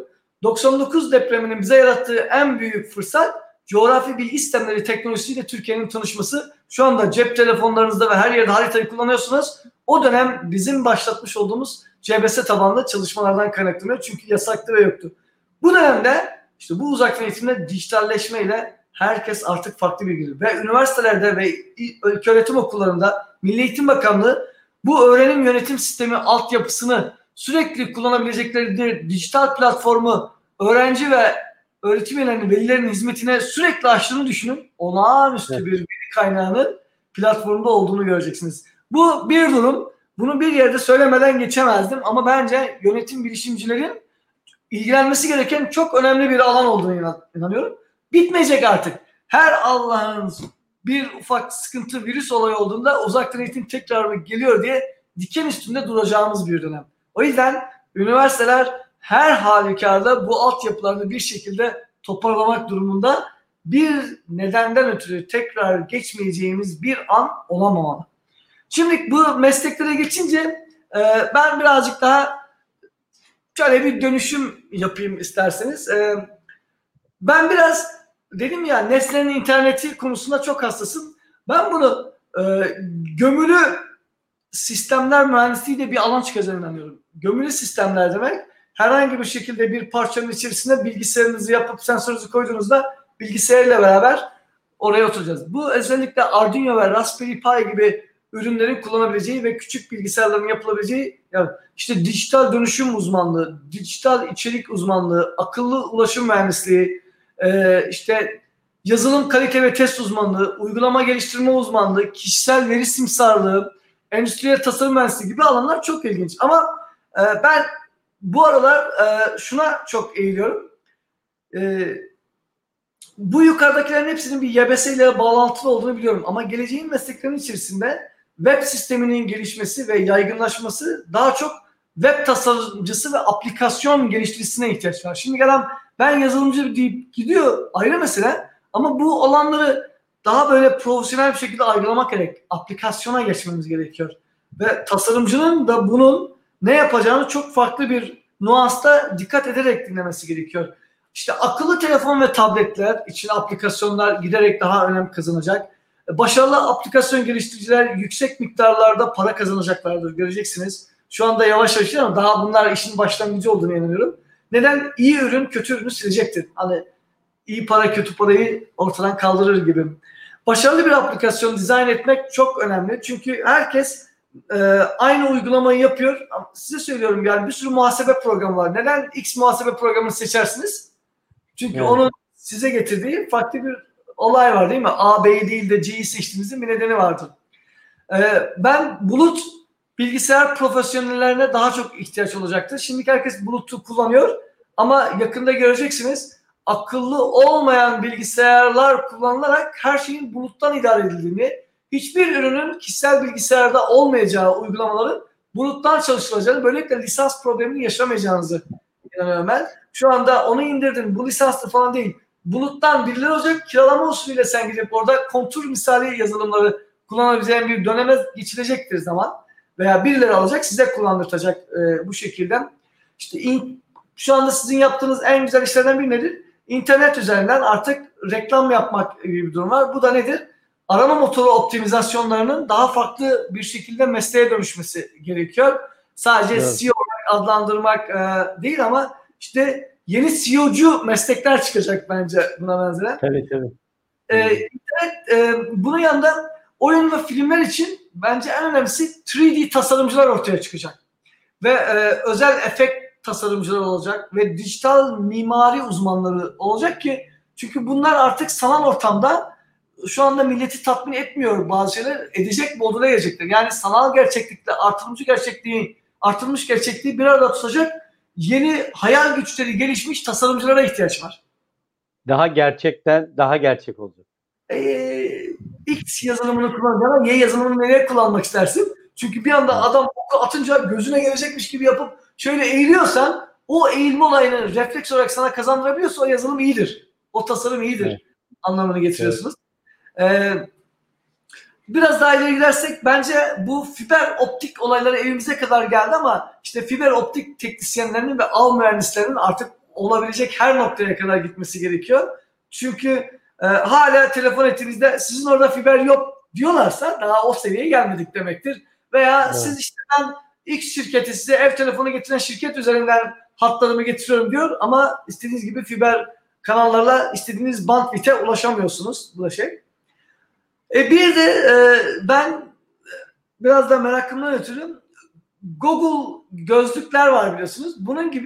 99 depreminin bize yarattığı en büyük fırsat coğrafi bilgi sistemleri teknolojisiyle Türkiye'nin tanışması. Şu anda cep telefonlarınızda ve her yerde haritayı kullanıyorsunuz. O dönem bizim başlatmış olduğumuz CBS tabanlı çalışmalardan kaynaklanıyor. Çünkü yasaktı ve yoktu. Bu dönemde işte bu uzaktan eğitimde dijitalleşmeyle herkes artık farklı bir gibi. Ve üniversitelerde ve ülke öğretim okullarında Milli Eğitim Bakanlığı bu öğrenim yönetim sistemi altyapısını sürekli kullanabilecekleri dijital platformu öğrenci ve öğretim üyelerinin, velilerin hizmetine sürekli açtığını düşünün. Olağanüstü evet. bir veri kaynağının platformda olduğunu göreceksiniz. Bu bir durum. Bunu bir yerde söylemeden geçemezdim ama bence yönetim bilişimcilerin ilgilenmesi gereken çok önemli bir alan olduğunu inanıyorum. Bitmeyecek artık. Her Allah'ın bir ufak sıkıntı virüs olayı olduğunda uzaktan eğitim tekrar mı geliyor diye diken üstünde duracağımız bir dönem. O yüzden üniversiteler her halükarda bu altyapılarını bir şekilde toparlamak durumunda bir nedenden ötürü tekrar geçmeyeceğimiz bir an olamamalı. Şimdi bu mesleklere geçince e, ben birazcık daha şöyle bir dönüşüm yapayım isterseniz. E, ben biraz dedim ya nesnenin interneti konusunda çok hassasım. Ben bunu e, gömülü sistemler mühendisliği bir alan çıkacağını inanıyorum. Gömülü sistemler demek herhangi bir şekilde bir parçanın içerisine bilgisayarınızı yapıp sensörünüzü koyduğunuzda bilgisayarla beraber oraya oturacağız. Bu özellikle Arduino ve Raspberry Pi gibi ürünlerin kullanabileceği ve küçük bilgisayarların yapılabileceği yani işte dijital dönüşüm uzmanlığı, dijital içerik uzmanlığı, akıllı ulaşım mühendisliği, e, işte yazılım kalite ve test uzmanlığı, uygulama geliştirme uzmanlığı, kişisel veri simsarlığı, endüstriyel tasarım mühendisliği gibi alanlar çok ilginç. Ama e, ben bu aralar e, şuna çok eğiliyorum. E, bu yukarıdakilerin hepsinin bir YBS ile bağlantılı olduğunu biliyorum. Ama geleceğin mesleklerinin içerisinde web sisteminin gelişmesi ve yaygınlaşması daha çok web tasarımcısı ve aplikasyon geliştiricisine ihtiyaç var. Şimdi gelen ben yazılımcı deyip gidiyor ayrı mesele ama bu olanları daha böyle profesyonel bir şekilde ayrılamak gerek. Aplikasyona geçmemiz gerekiyor. Ve tasarımcının da bunun ne yapacağını çok farklı bir nuansta dikkat ederek dinlemesi gerekiyor. İşte akıllı telefon ve tabletler için aplikasyonlar giderek daha önem kazanacak. Başarılı aplikasyon geliştiriciler yüksek miktarlarda para kazanacaklardır göreceksiniz. Şu anda yavaş yavaş ama daha bunlar işin başlangıcı olduğunu inanıyorum. Neden? İyi ürün kötü ürünü silecektir. Hani iyi para kötü parayı ortadan kaldırır gibi. Başarılı bir aplikasyon dizayn etmek çok önemli. Çünkü herkes e, aynı uygulamayı yapıyor. Size söylüyorum yani bir sürü muhasebe programı var. Neden X muhasebe programını seçersiniz? Çünkü evet. onun size getirdiği farklı bir olay var değil mi? A, B'yi değil de C'yi seçtiğimizin bir nedeni vardır. Ee, ben bulut bilgisayar profesyonellerine daha çok ihtiyaç olacaktır. Şimdi herkes bulutu kullanıyor ama yakında göreceksiniz akıllı olmayan bilgisayarlar kullanılarak her şeyin buluttan idare edildiğini, hiçbir ürünün kişisel bilgisayarda olmayacağı uygulamaların buluttan çalışılacağını, böylelikle lisans problemini yaşamayacağınızı inanıyorum ben. Şu anda onu indirdim, bu lisanslı falan değil. Buluttan birileri olacak, kiralama usulüyle sen gidip orada kontur misali yazılımları kullanabileceğin bir döneme geçilecektir zaman. Veya birileri alacak, size kullandırtacak e, bu şekilde. İşte in, şu anda sizin yaptığınız en güzel işlerden biri nedir? İnternet üzerinden artık reklam yapmak gibi bir durum var. Bu da nedir? Arama motoru optimizasyonlarının daha farklı bir şekilde mesleğe dönüşmesi gerekiyor. Sadece evet. CEO olarak adlandırmak e, değil ama işte yeni CEO'cu meslekler çıkacak bence buna benzer. Evet evet. Ee, internet, e, bunun yanında oyun ve filmler için bence en önemlisi 3D tasarımcılar ortaya çıkacak. Ve e, özel efekt tasarımcılar olacak ve dijital mimari uzmanları olacak ki çünkü bunlar artık sanal ortamda şu anda milleti tatmin etmiyor bazı şeyler edecek moduna gelecekler. Yani sanal gerçeklikle artırımcı gerçekliği artırılmış gerçekliği bir arada tutacak yeni hayal güçleri gelişmiş tasarımcılara ihtiyaç var. Daha gerçekten daha gerçek olacak. Ee, X yazılımını kullanacağına Y yazılımını nereye kullanmak istersin? Çünkü bir anda adam oku atınca gözüne gelecekmiş gibi yapıp şöyle eğiliyorsan o eğilme olayını refleks olarak sana kazandırabiliyorsa o yazılım iyidir. O tasarım iyidir. Evet. anlamını getiriyorsunuz. Evet. biraz daha ileri gidersek bence bu fiber optik olayları evimize kadar geldi ama işte fiber optik teknisyenlerinin ve av mühendislerinin artık olabilecek her noktaya kadar gitmesi gerekiyor. Çünkü e, hala telefon etinizde sizin orada fiber yok diyorlarsa daha o seviyeye gelmedik demektir. Veya evet. siz işte ben X şirketi size ev telefonu getiren şirket üzerinden hatlarımı getiriyorum diyor ama istediğiniz gibi fiber kanallarla istediğiniz bandwidth'e ulaşamıyorsunuz. Bu da şey. E bir de e, ben biraz da merakımdan ötürü Google gözlükler var biliyorsunuz. Bunun gibi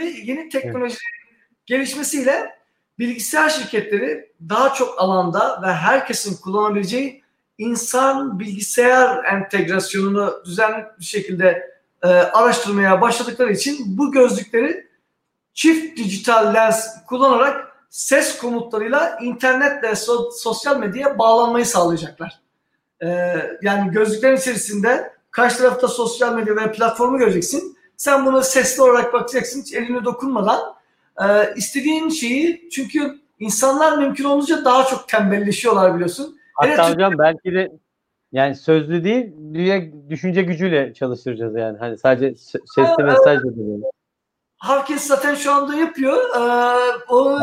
Yeni teknoloji gelişmesiyle bilgisayar şirketleri daha çok alanda ve herkesin kullanabileceği insan bilgisayar entegrasyonunu düzenli bir şekilde e, araştırmaya başladıkları için bu gözlükleri çift dijital lens kullanarak ses komutlarıyla internetle so- sosyal medyaya bağlanmayı sağlayacaklar. E, yani gözlüklerin içerisinde karşı tarafta sosyal medya ve platformu göreceksin. Sen bunu sesli olarak bakacaksın hiç eline dokunmadan. E, istediğin şeyi çünkü insanlar mümkün olunca daha çok tembelleşiyorlar biliyorsun. Hatta Hele hocam belki de yani sözlü değil, düşünce gücüyle çalıştıracağız yani. Hani sadece sesli mesaj da değil. Herkes zaten şu anda yapıyor. Ee, o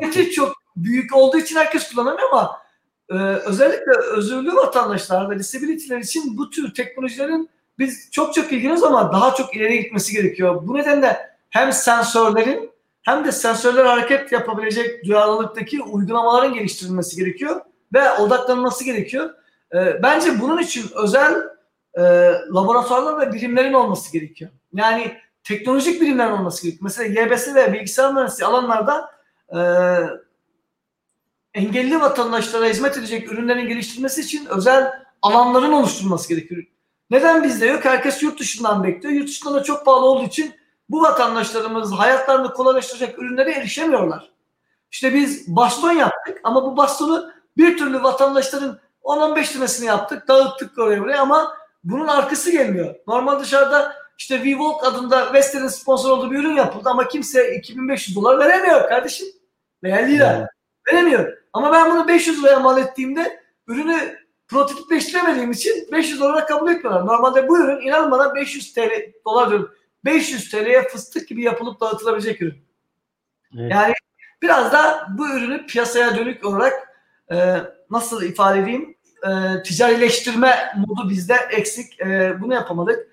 eylesin. çok büyük olduğu için herkes kullanamıyor ama e, özellikle özürlü vatandaşlar ve disability'ler için bu tür teknolojilerin biz çok çok ilginiz ama daha çok ileri gitmesi gerekiyor. Bu nedenle hem sensörlerin hem de sensörler hareket yapabilecek duyarlılıktaki uygulamaların geliştirilmesi gerekiyor ve odaklanması gerekiyor. E, bence bunun için özel e, laboratuvarlar ve birimlerin olması gerekiyor. Yani teknolojik birimler olması gerekiyor. Mesela YBS ve bilgisayar mühendisliği alanlarda e, engelli vatandaşlara hizmet edecek ürünlerin geliştirilmesi için özel alanların oluşturulması gerekiyor. Neden bizde yok? Herkes yurt dışından bekliyor. Yurt dışında da çok pahalı olduğu için bu vatandaşlarımız hayatlarını kolaylaştıracak ürünlere erişemiyorlar. İşte biz baston yaptık ama bu bastonu bir türlü vatandaşların 10-15 lirasını yaptık, dağıttık oraya buraya ama bunun arkası gelmiyor. Normal dışarıda işte VWalk adında Western'in sponsor olduğu bir ürün yapıldı ama kimse 2500 dolar veremiyor kardeşim. Veya lira. Veremiyor. Ama ben bunu 500 liraya mal ettiğimde ürünü prototipleştiremediğim için 500 dolara kabul etmiyorlar. Normalde bu ürün inan bana 500 TL dolar diyorum. 500 TL'ye fıstık gibi yapılıp dağıtılabilecek ürün. Evet. Yani biraz da bu ürünü piyasaya dönük olarak e, nasıl ifade edeyim e, ticarileştirme modu bizde eksik. E, bunu yapamadık.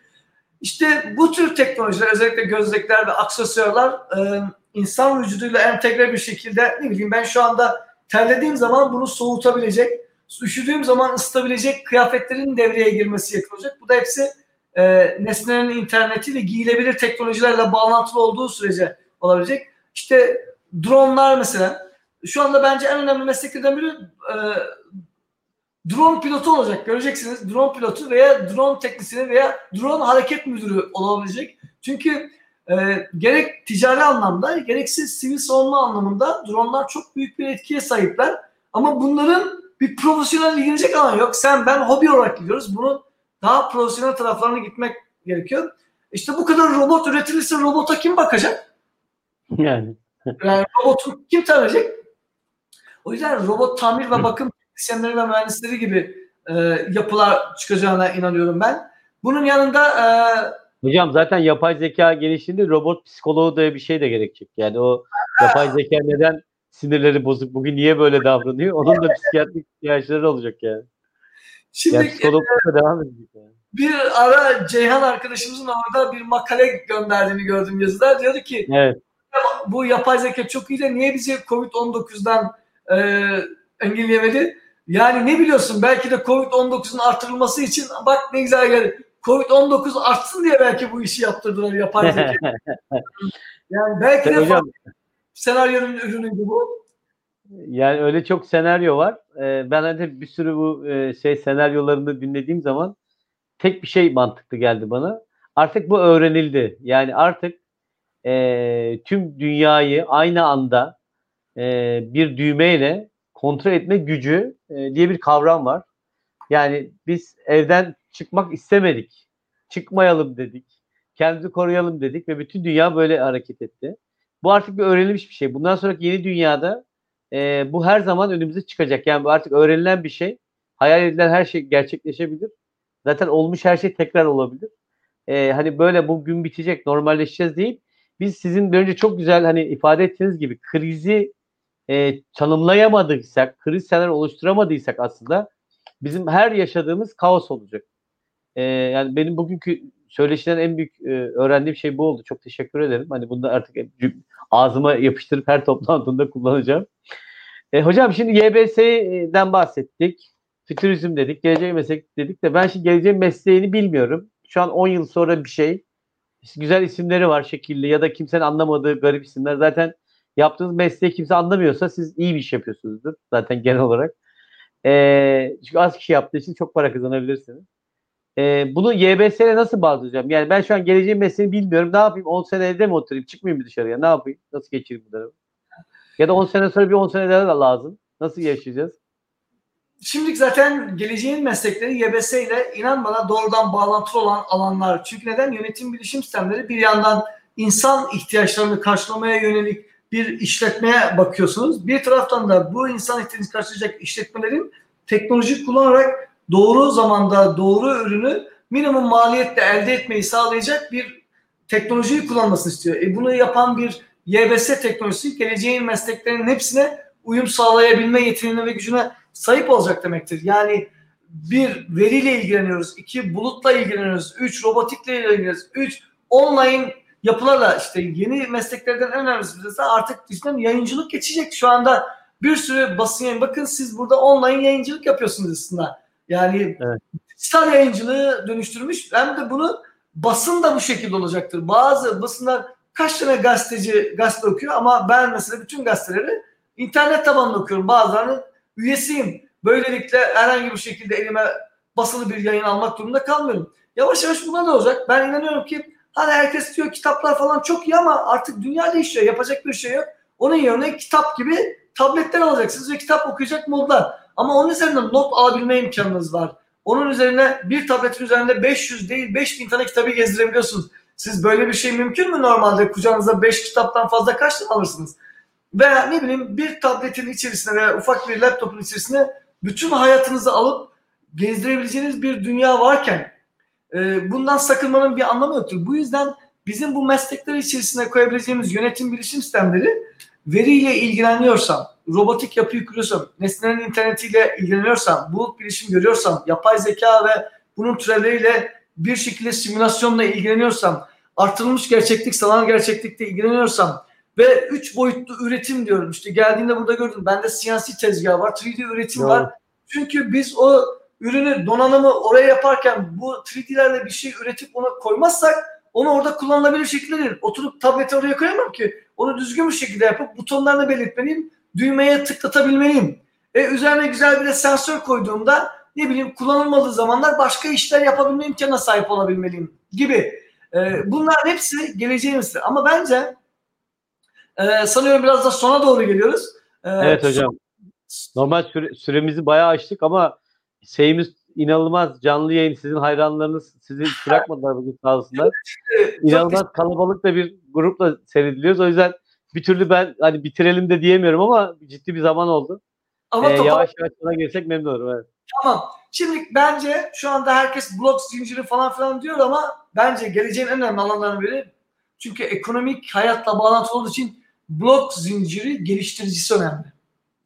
İşte bu tür teknolojiler özellikle gözlükler ve aksesuarlar e, insan vücuduyla entegre bir şekilde ne bileyim ben şu anda terlediğim zaman bunu soğutabilecek, üşüdüğüm zaman ısıtabilecek kıyafetlerin devreye girmesi yapılacak. Bu da hepsi e, nesnelerin interneti ve giyilebilir teknolojilerle bağlantılı olduğu sürece olabilecek. İşte dronlar mesela. Şu anda bence en önemli mesleklerden biri e, drone pilotu olacak. Göreceksiniz. Drone pilotu veya drone teknisyeni veya drone hareket müdürü olabilecek. Çünkü e, gerek ticari anlamda gerekse sivil savunma anlamında dronlar çok büyük bir etkiye sahipler. Ama bunların bir profesyonel ilgilenecek alan yok. Sen ben hobi olarak gidiyoruz. Bunun daha profesyonel taraflarına gitmek gerekiyor. İşte bu kadar robot üretilirse robota kim bakacak? Yani. yani robotu kim tanıyacak? O yüzden robot tamir ve bakım teknisyenleri ve mühendisleri gibi e, yapılar çıkacağına inanıyorum ben. Bunun yanında e, Hocam zaten yapay zeka geliştiğinde robot psikoloğu diye bir şey de gerekecek. Yani o yapay zeka neden sinirleri bozuk. Bugün niye böyle davranıyor? Onun da psikiyatrik ihtiyaçları olacak yani. Şimdi yani psikologla devam edecek yani. Bir ara Ceyhan arkadaşımızın orada bir makale gönderdiğini gördüm yazıda. Diyordu ki evet. bu yapay zeka çok iyi de niye bizi Covid-19'dan e, engelleyemedi? Yani ne biliyorsun belki de Covid-19'un artırılması için bak ne güzel geldi. Covid-19 artsın diye belki bu işi yaptırdılar yapay zeka. [LAUGHS] yani belki de hocam, senaryonun ürünüydü bu. Yani öyle çok senaryo var. Ee, ben hadi bir sürü bu e, şey senaryolarını dinlediğim zaman tek bir şey mantıklı geldi bana. Artık bu öğrenildi. Yani artık e, tüm dünyayı aynı anda e, bir düğmeyle kontrol etme gücü diye bir kavram var. Yani biz evden çıkmak istemedik. Çıkmayalım dedik. Kendimizi koruyalım dedik ve bütün dünya böyle hareket etti. Bu artık bir öğrenilmiş bir şey. Bundan sonraki yeni dünyada e, bu her zaman önümüze çıkacak. Yani bu artık öğrenilen bir şey. Hayal edilen her şey gerçekleşebilir. Zaten olmuş her şey tekrar olabilir. E, hani böyle bu gün bitecek, normalleşeceğiz değil. Biz sizin önce çok güzel hani ifade ettiğiniz gibi krizi e, tanımlayamadıysak, kriz senaryo oluşturamadıysak aslında bizim her yaşadığımız kaos olacak. E, yani benim bugünkü söyleşiden en büyük e, öğrendiğim şey bu oldu. Çok teşekkür ederim. Hani bunu da artık ağzıma yapıştırıp her [LAUGHS] toplantımda kullanacağım. E, hocam şimdi YBS'den bahsettik. Fütürizm dedik, geleceği meslek dedik de ben şimdi geleceğin mesleğini bilmiyorum. Şu an 10 yıl sonra bir şey. Güzel isimleri var şekilli ya da kimsenin anlamadığı garip isimler. Zaten yaptığınız mesleği kimse anlamıyorsa siz iyi bir iş yapıyorsunuzdur zaten genel olarak. E, çünkü az kişi yaptığı için çok para kazanabilirsiniz. E, bunu YBS'ye nasıl bağlayacağım? Yani ben şu an geleceğin mesleğini bilmiyorum. Ne yapayım? 10 sene evde mi oturayım? Çıkmayayım mı dışarıya? Ne yapayım? Nasıl geçireyim bunları? Ya da 10 sene sonra bir 10 sene daha da lazım. Nasıl yaşayacağız? Şimdi zaten geleceğin meslekleri YBS ile inan bana doğrudan bağlantılı olan alanlar. Çünkü neden? Yönetim bilişim sistemleri bir yandan insan ihtiyaçlarını karşılamaya yönelik bir işletmeye bakıyorsunuz. Bir taraftan da bu insan ihtiyacını karşılayacak işletmelerin teknoloji kullanarak doğru zamanda doğru ürünü minimum maliyetle elde etmeyi sağlayacak bir teknolojiyi kullanmasını istiyor. E bunu yapan bir YBS teknolojisi geleceğin mesleklerinin hepsine uyum sağlayabilme yeteneğine ve gücüne sahip olacak demektir. Yani bir veriyle ilgileniyoruz, iki bulutla ilgileniyoruz, üç robotikle ilgileniyoruz, üç online yapılarla işte yeni mesleklerden en önemlisi de artık düşünün yayıncılık geçecek. Şu anda bir sürü basın yayın. Bakın siz burada online yayıncılık yapıyorsunuz aslında. Yani evet. dijital yayıncılığı dönüştürmüş. Hem de bunu basın da bu şekilde olacaktır. Bazı basınlar kaç tane gazeteci gazete okuyor ama ben mesela bütün gazeteleri internet tabanlı okuyorum. Bazılarının üyesiyim. Böylelikle herhangi bir şekilde elime basılı bir yayın almak durumunda kalmıyorum. Yavaş yavaş buna da olacak. Ben inanıyorum ki hani herkes diyor kitaplar falan çok iyi ama artık dünya değişiyor. Yapacak bir şey yok. Onun yerine kitap gibi tabletler alacaksınız ve kitap okuyacak modlar. Ama onun üzerinde not alabilme imkanınız var. Onun üzerine bir tabletin üzerinde 500 değil 5000 tane kitabı gezdirebiliyorsunuz. Siz böyle bir şey mümkün mü normalde? Kucağınıza 5 kitaptan fazla kaç tane alırsınız? Veya ne bileyim bir tabletin içerisine veya ufak bir laptopun içerisine bütün hayatınızı alıp gezdirebileceğiniz bir dünya varken e, bundan sakınmanın bir anlamı yoktur. Bu yüzden bizim bu meslekler içerisine koyabileceğimiz yönetim bilişim sistemleri veriyle ilgileniyorsam, robotik yapıyı kuruyorsam, nesnelerin internetiyle ilgileniyorsam, bulut bilişim görüyorsam, yapay zeka ve bunun türevleriyle bir şekilde simülasyonla ilgileniyorsam, artırılmış gerçeklik, sanal gerçeklikle ilgileniyorsam ve üç boyutlu üretim diyorum. İşte geldiğinde burada gördüm. Bende siyasi tezgah var, 3D üretim Doğru. var. Çünkü biz o ürünü, donanımı oraya yaparken bu 3D'lerle bir şey üretip ona koymazsak onu orada kullanılabilir şekilde değil. Oturup tableti oraya koyamam ki. Onu düzgün bir şekilde yapıp butonlarını belirtmeliyim. Düğmeye tıklatabilmeliyim. E üzerine güzel bir de sensör koyduğumda ne bileyim kullanılmadığı zamanlar başka işler yapabilme imkanına sahip olabilmeliyim gibi. E, bunların hepsi geleceğimizdir. Ama bence e, sanıyorum biraz da sona doğru geliyoruz. E, evet hocam. Normal süre, süremizi bayağı açtık ama şeyimiz inanılmaz canlı yayın. Sizin hayranlarınız sizi bırakmadılar bugün sağ olsunlar. İnanılmaz kalabalık da bir grupla seyrediliyoruz. O yüzden bir türlü ben hani bitirelim de diyemiyorum ama ciddi bir zaman oldu. Ama ee, yavaş yavaş sana girsek memnun olurum. Evet. Tamam. Şimdi bence şu anda herkes blok zinciri falan filan diyor ama bence geleceğin en önemli alanlarından biri çünkü ekonomik hayatla bağlantılı olduğu için blok zinciri geliştiricisi önemli.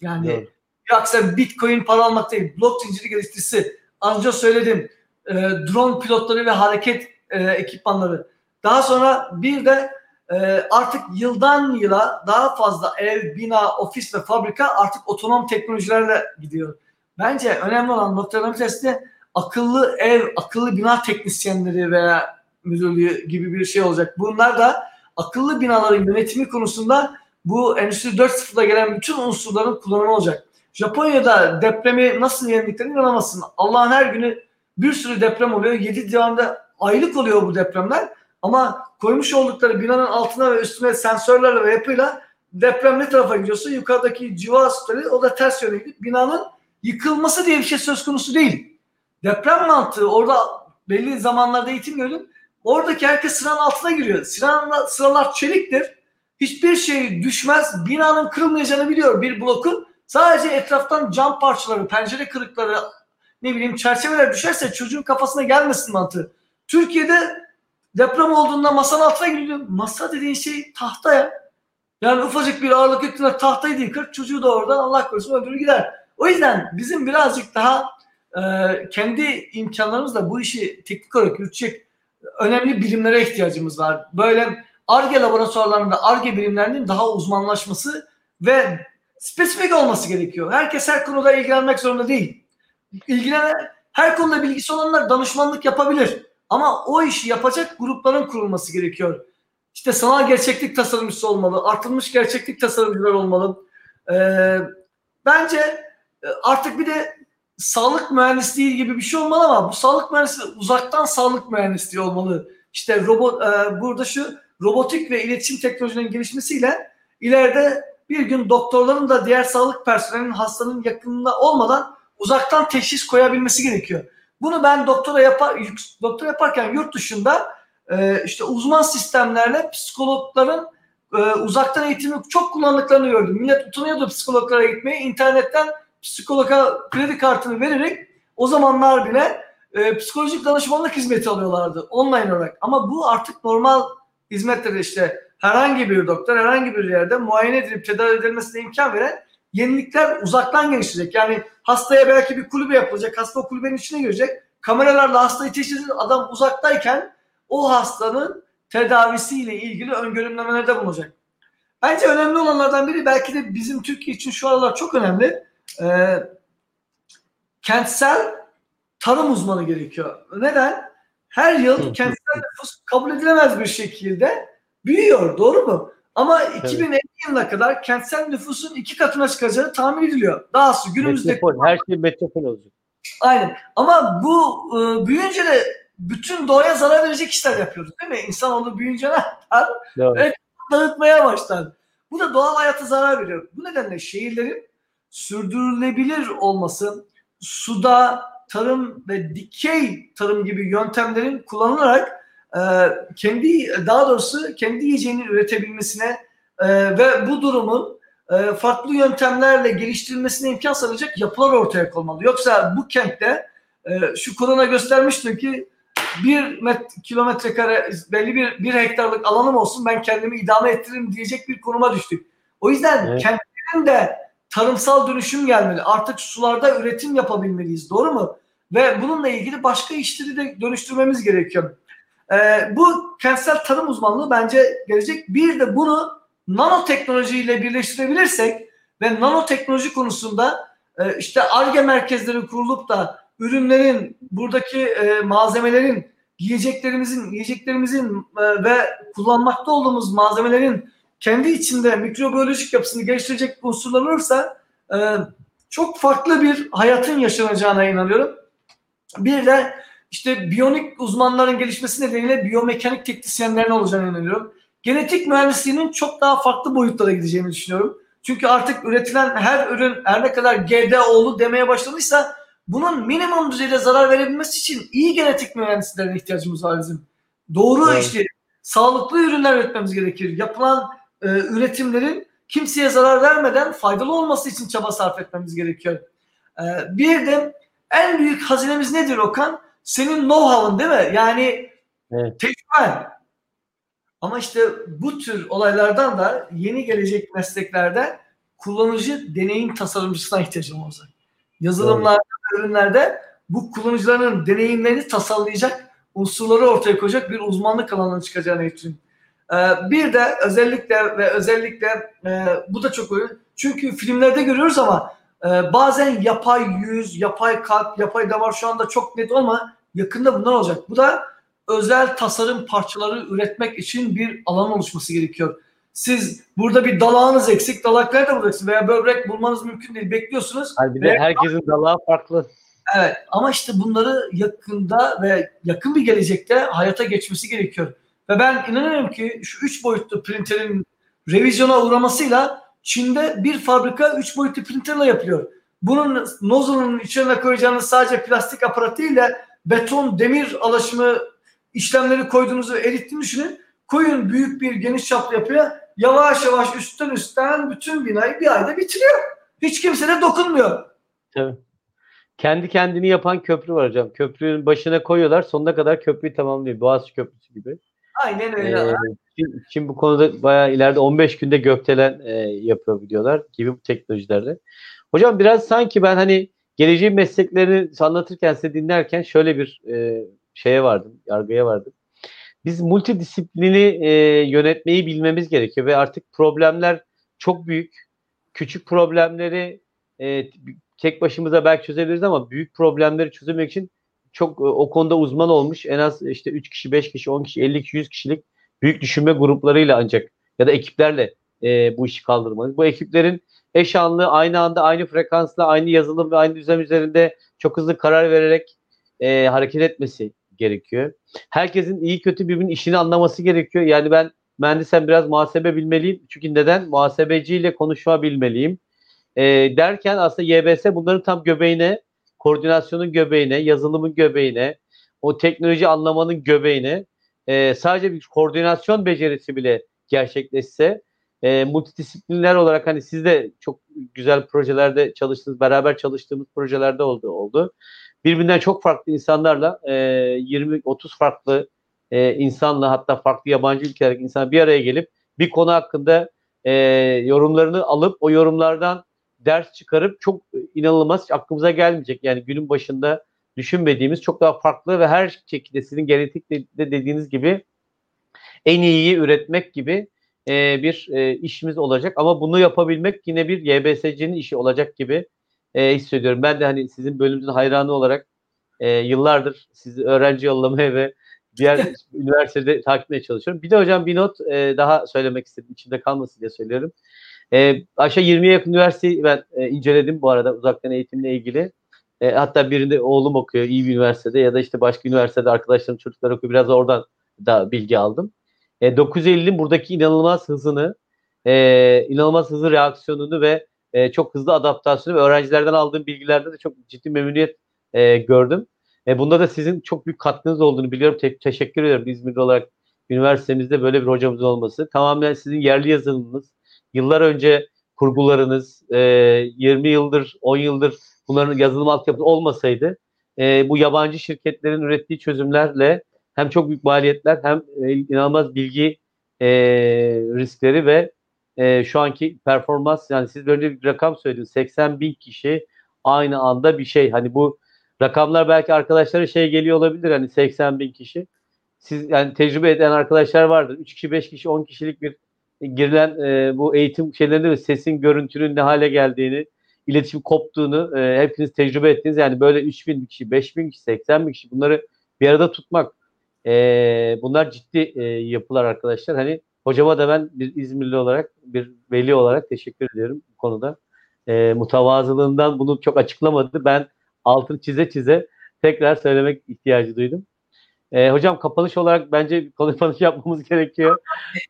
Yani evet. yoksa bitcoin para almak değil. Blok zinciri geliştiricisi. Anca söyledim. E, drone pilotları ve hareket e, ekipmanları. Daha sonra bir de e, artık yıldan yıla daha fazla ev, bina, ofis ve fabrika artık otonom teknolojilerle gidiyor. Bence önemli olan noktaların içerisinde akıllı ev, akıllı bina teknisyenleri veya müdürlüğü gibi bir şey olacak. Bunlar da akıllı binaların yönetimi konusunda bu Endüstri 4.0'da gelen bütün unsurların kullanımı olacak. Japonya'da depremi nasıl yendiklerini inanamazsın. Allah'ın her günü bir sürü deprem oluyor. 7 civarında aylık oluyor bu depremler. Ama koymuş oldukları binanın altına ve üstüne sensörlerle ve yapıyla deprem ne tarafa gidiyorsa yukarıdaki civa asitleri o da ters yöne gidip binanın yıkılması diye bir şey söz konusu değil. Deprem mantığı orada belli zamanlarda eğitim gördüm. Oradaki herkes sıranın altına giriyor. Sıralar, sıralar çeliktir. Hiçbir şey düşmez. Binanın kırılmayacağını biliyor bir blokun. Sadece etraftan cam parçaları, pencere kırıkları, ne bileyim çerçeveler düşerse çocuğun kafasına gelmesin mantığı. Türkiye'de deprem olduğunda masanın altına giriyor. Masa dediğin şey tahta ya. Yani ufacık bir ağırlık yükünde tahtayı yıkar. Çocuğu da oradan Allah korusun öldürür gider. O yüzden bizim birazcık daha e, kendi imkanlarımızla bu işi teknik olarak yürütecek önemli bilimlere ihtiyacımız var. Böyle ARGE laboratuvarlarında ARGE bilimlerinin daha uzmanlaşması ve spesifik olması gerekiyor. Herkes her konuda ilgilenmek zorunda değil. İlgilenen her konuda bilgisi olanlar danışmanlık yapabilir. Ama o işi yapacak grupların kurulması gerekiyor. İşte sanal gerçeklik tasarımcısı olmalı, artılmış gerçeklik tasarımcılar olmalı. Ee, bence e, artık bir de sağlık mühendisliği gibi bir şey olmalı ama bu sağlık mühendisliği uzaktan sağlık mühendisliği olmalı. İşte robot e, burada şu robotik ve iletişim teknolojilerinin gelişmesiyle ileride bir gün doktorların da diğer sağlık personelinin hastanın yakınında olmadan uzaktan teşhis koyabilmesi gerekiyor. Bunu ben doktora yapar doktora yaparken yurt dışında e, işte uzman sistemlerle psikologların e, uzaktan eğitimi çok kullandıklarını gördüm. Millet utanıyordu psikologlara gitmeye. internetten psikologa kredi kartını vererek o zamanlar bile e, psikolojik danışmanlık hizmeti alıyorlardı online olarak. Ama bu artık normal hizmetleri işte herhangi bir doktor herhangi bir yerde muayene edilip tedavi edilmesine imkan veren yenilikler uzaktan gelişecek. Yani hastaya belki bir kulübe yapılacak. Hasta o kulübenin içine girecek. Kameralarla hastayı teşhis edip adam uzaktayken o hastanın tedavisiyle ilgili öngörümlemelerde bulunacak. Bence önemli olanlardan biri belki de bizim Türkiye için şu aralar çok önemli. Ee, kentsel tarım uzmanı gerekiyor. Neden? Her yıl kentsel nüfus kabul edilemez bir şekilde büyüyor. Doğru mu? Ama 2050 evet. yılına kadar kentsel nüfusun iki katına çıkacağı tahmin ediliyor. Dahası günümüzde... Metropol, her şey metropol olacak. Aynen. Ama bu e, büyüyünce de bütün doğaya zarar verecek işler yapıyoruz değil mi? İnsanoğlu büyüyünce ne yapar? Evet. Dağıtmaya başlar. Bu da doğal hayata zarar veriyor. Bu nedenle şehirlerin sürdürülebilir olması, suda tarım ve dikey tarım gibi yöntemlerin kullanılarak e, kendi daha doğrusu kendi yiyeceğini üretebilmesine e, ve bu durumun e, farklı yöntemlerle geliştirilmesine imkan sağlayacak yapılar ortaya konmalı. Yoksa bu kentte e, şu korona göstermiştir ki bir met, kilometre kare belli bir, bir hektarlık alanım olsun ben kendimi idame ettiririm diyecek bir konuma düştük. O yüzden evet. kentlerin de tarımsal dönüşüm gelmeli. Artık sularda üretim yapabilmeliyiz. Doğru mu? Ve bununla ilgili başka işleri de dönüştürmemiz gerekiyor. Ee, bu kentsel tarım uzmanlığı bence gelecek. Bir de bunu nanoteknolojiyle birleştirebilirsek ve nanoteknoloji konusunda e, işte ARGE merkezleri kurulup da ürünlerin, buradaki e, malzemelerin, yiyeceklerimizin, yiyeceklerimizin e, ve kullanmakta olduğumuz malzemelerin kendi içinde mikrobiyolojik yapısını geliştirecek unsurlar olursa e, çok farklı bir hayatın yaşanacağına inanıyorum. Bir de işte biyonik uzmanların gelişmesi nedeniyle biyomekanik teknisyenlerin olacağını inanıyorum. Genetik mühendisliğinin çok daha farklı boyutlara gideceğini düşünüyorum. Çünkü artık üretilen her ürün her ne kadar GDO'lu demeye başlamışsa bunun minimum düzeyde zarar verebilmesi için iyi genetik mühendislerine ihtiyacımız var bizim. Doğru evet. işte sağlıklı ürünler üretmemiz gerekir. Yapılan e, üretimlerin kimseye zarar vermeden faydalı olması için çaba sarf etmemiz gerekiyor. E, bir de en büyük hazinemiz nedir Okan? Senin know-how'ın değil mi? Yani evet. tecrüben. Ama işte bu tür olaylardan da yeni gelecek mesleklerde kullanıcı deneyim tasarımcısına ihtiyacım olacak. Yazılımlarda, ürünlerde bu kullanıcıların deneyimlerini tasarlayacak unsurları ortaya koyacak bir uzmanlık alanına çıkacağını için. Ee, bir de özellikle ve özellikle e, bu da çok önemli. Çünkü filmlerde görüyoruz ama e, bazen yapay yüz, yapay kalp, yapay damar şu anda çok net ama yakında bunlar olacak. Bu da özel tasarım parçaları üretmek için bir alan oluşması gerekiyor. Siz burada bir dalağınız eksik, dalak nerede bulacaksınız veya böbrek bulmanız mümkün değil. Bekliyorsunuz. Hayır, bir de herkesin dalağı farklı. Evet ama işte bunları yakında ve yakın bir gelecekte hayata geçmesi gerekiyor. Ve ben inanıyorum ki şu üç boyutlu printerin revizyona uğramasıyla Çin'de bir fabrika üç boyutlu printerle yapılıyor. Bunun nozzle'ın içine koyacağınız sadece plastik aparat değil de beton, demir alaşımı işlemleri koyduğunuzu erittiğini düşünün. Koyun büyük bir geniş çaplı yapıya yavaş yavaş üstten üstten bütün binayı bir ayda bitiriyor. Hiç kimse de dokunmuyor. Tabii. Kendi kendini yapan köprü var hocam. Köprünün başına koyuyorlar sonuna kadar köprüyü tamamlıyor. Boğaziçi Köprüsü gibi. Aynen öyle. Ee, Çin, Çin bu konuda bayağı ileride 15 günde gökdelen e, yapıyor videolar gibi bu teknolojilerde. Hocam biraz sanki ben hani geleceğin mesleklerini anlatırken size dinlerken şöyle bir e, şeye vardım, yargıya vardım. Biz multidisiplini e, yönetmeyi bilmemiz gerekiyor ve artık problemler çok büyük. Küçük problemleri e, tek başımıza belki çözebiliriz ama büyük problemleri çözmek için çok e, o konuda uzman olmuş en az işte 3 kişi, 5 kişi, 10 kişi, 50 kişi, 100 kişilik büyük düşünme gruplarıyla ancak ya da ekiplerle e, bu işi kaldırmalıyız. Bu ekiplerin eş anlı, aynı anda, aynı frekansla, aynı yazılım ve aynı düzen üzerinde çok hızlı karar vererek e, hareket etmesi gerekiyor. Herkesin iyi kötü birbirinin işini anlaması gerekiyor. Yani ben mühendisen biraz muhasebe bilmeliyim. Çünkü neden? Muhasebeciyle konuşma bilmeliyim. E, derken aslında YBS bunların tam göbeğine, koordinasyonun göbeğine, yazılımın göbeğine, o teknoloji anlamanın göbeğine e, sadece bir koordinasyon becerisi bile gerçekleşse e, multidisipliner olarak hani siz de çok güzel projelerde çalıştınız, beraber çalıştığımız projelerde oldu. oldu. Birbirinden çok farklı insanlarla e, 20-30 farklı e, insanla hatta farklı yabancı ülkelerdeki insan bir araya gelip bir konu hakkında e, yorumlarını alıp o yorumlardan ders çıkarıp çok inanılmaz aklımıza gelmeyecek. Yani günün başında düşünmediğimiz çok daha farklı ve her şekilde sizin genetik de dediğiniz gibi en iyiyi üretmek gibi e, bir e, işimiz olacak. Ama bunu yapabilmek yine bir YBSC'nin işi olacak gibi e, hissediyorum. Ben de hani sizin bölümünüzün hayranı olarak e, yıllardır sizi öğrenci yollamaya ve diğer [LAUGHS] üniversitede takip etmeye çalışıyorum. Bir de hocam bir not e, daha söylemek istedim. İçimde kalmasın diye söylüyorum. E, aşağı 20'ye yakın üniversiteyi ben e, inceledim bu arada uzaktan eğitimle ilgili. E, hatta birinde oğlum okuyor iyi bir üniversitede ya da işte başka üniversitede arkadaşlarım çocuklar okuyor. Biraz da oradan da bilgi aldım. E, 950'nin buradaki inanılmaz hızını, e, inanılmaz hızlı reaksiyonunu ve e, çok hızlı adaptasyonu ve öğrencilerden aldığım bilgilerde de çok ciddi memnuniyet e, gördüm. E, bunda da sizin çok büyük katkınız olduğunu biliyorum. Te- teşekkür ederim İzmirli olarak üniversitemizde böyle bir hocamızın olması. Tamamen sizin yerli yazılımınız, yıllar önce kurgularınız, e, 20 yıldır, 10 yıldır bunların yazılım altyapısı olmasaydı e, bu yabancı şirketlerin ürettiği çözümlerle hem çok büyük maliyetler hem e, inanılmaz bilgi e, riskleri ve e, şu anki performans yani siz böyle bir rakam söylediniz 80 bin kişi aynı anda bir şey. Hani bu rakamlar belki arkadaşlara şey geliyor olabilir hani 80 bin kişi. Siz yani tecrübe eden arkadaşlar vardır. 3 kişi 5 kişi 10 kişilik bir girilen e, bu eğitim şeylerinde de sesin görüntünün ne hale geldiğini iletişim koptuğunu e, hepiniz tecrübe ettiniz. Yani böyle 3000 kişi, 5000 kişi, 80 bin kişi bunları bir arada tutmak e, bunlar ciddi e, yapılar arkadaşlar. Hani hocama da ben bir İzmirli olarak, bir veli olarak teşekkür ediyorum bu konuda. E, mutavazılığından bunu çok açıklamadı. Ben altını çize çize tekrar söylemek ihtiyacı duydum. E, hocam kapanış olarak bence kapanış [LAUGHS] yapmamız gerekiyor.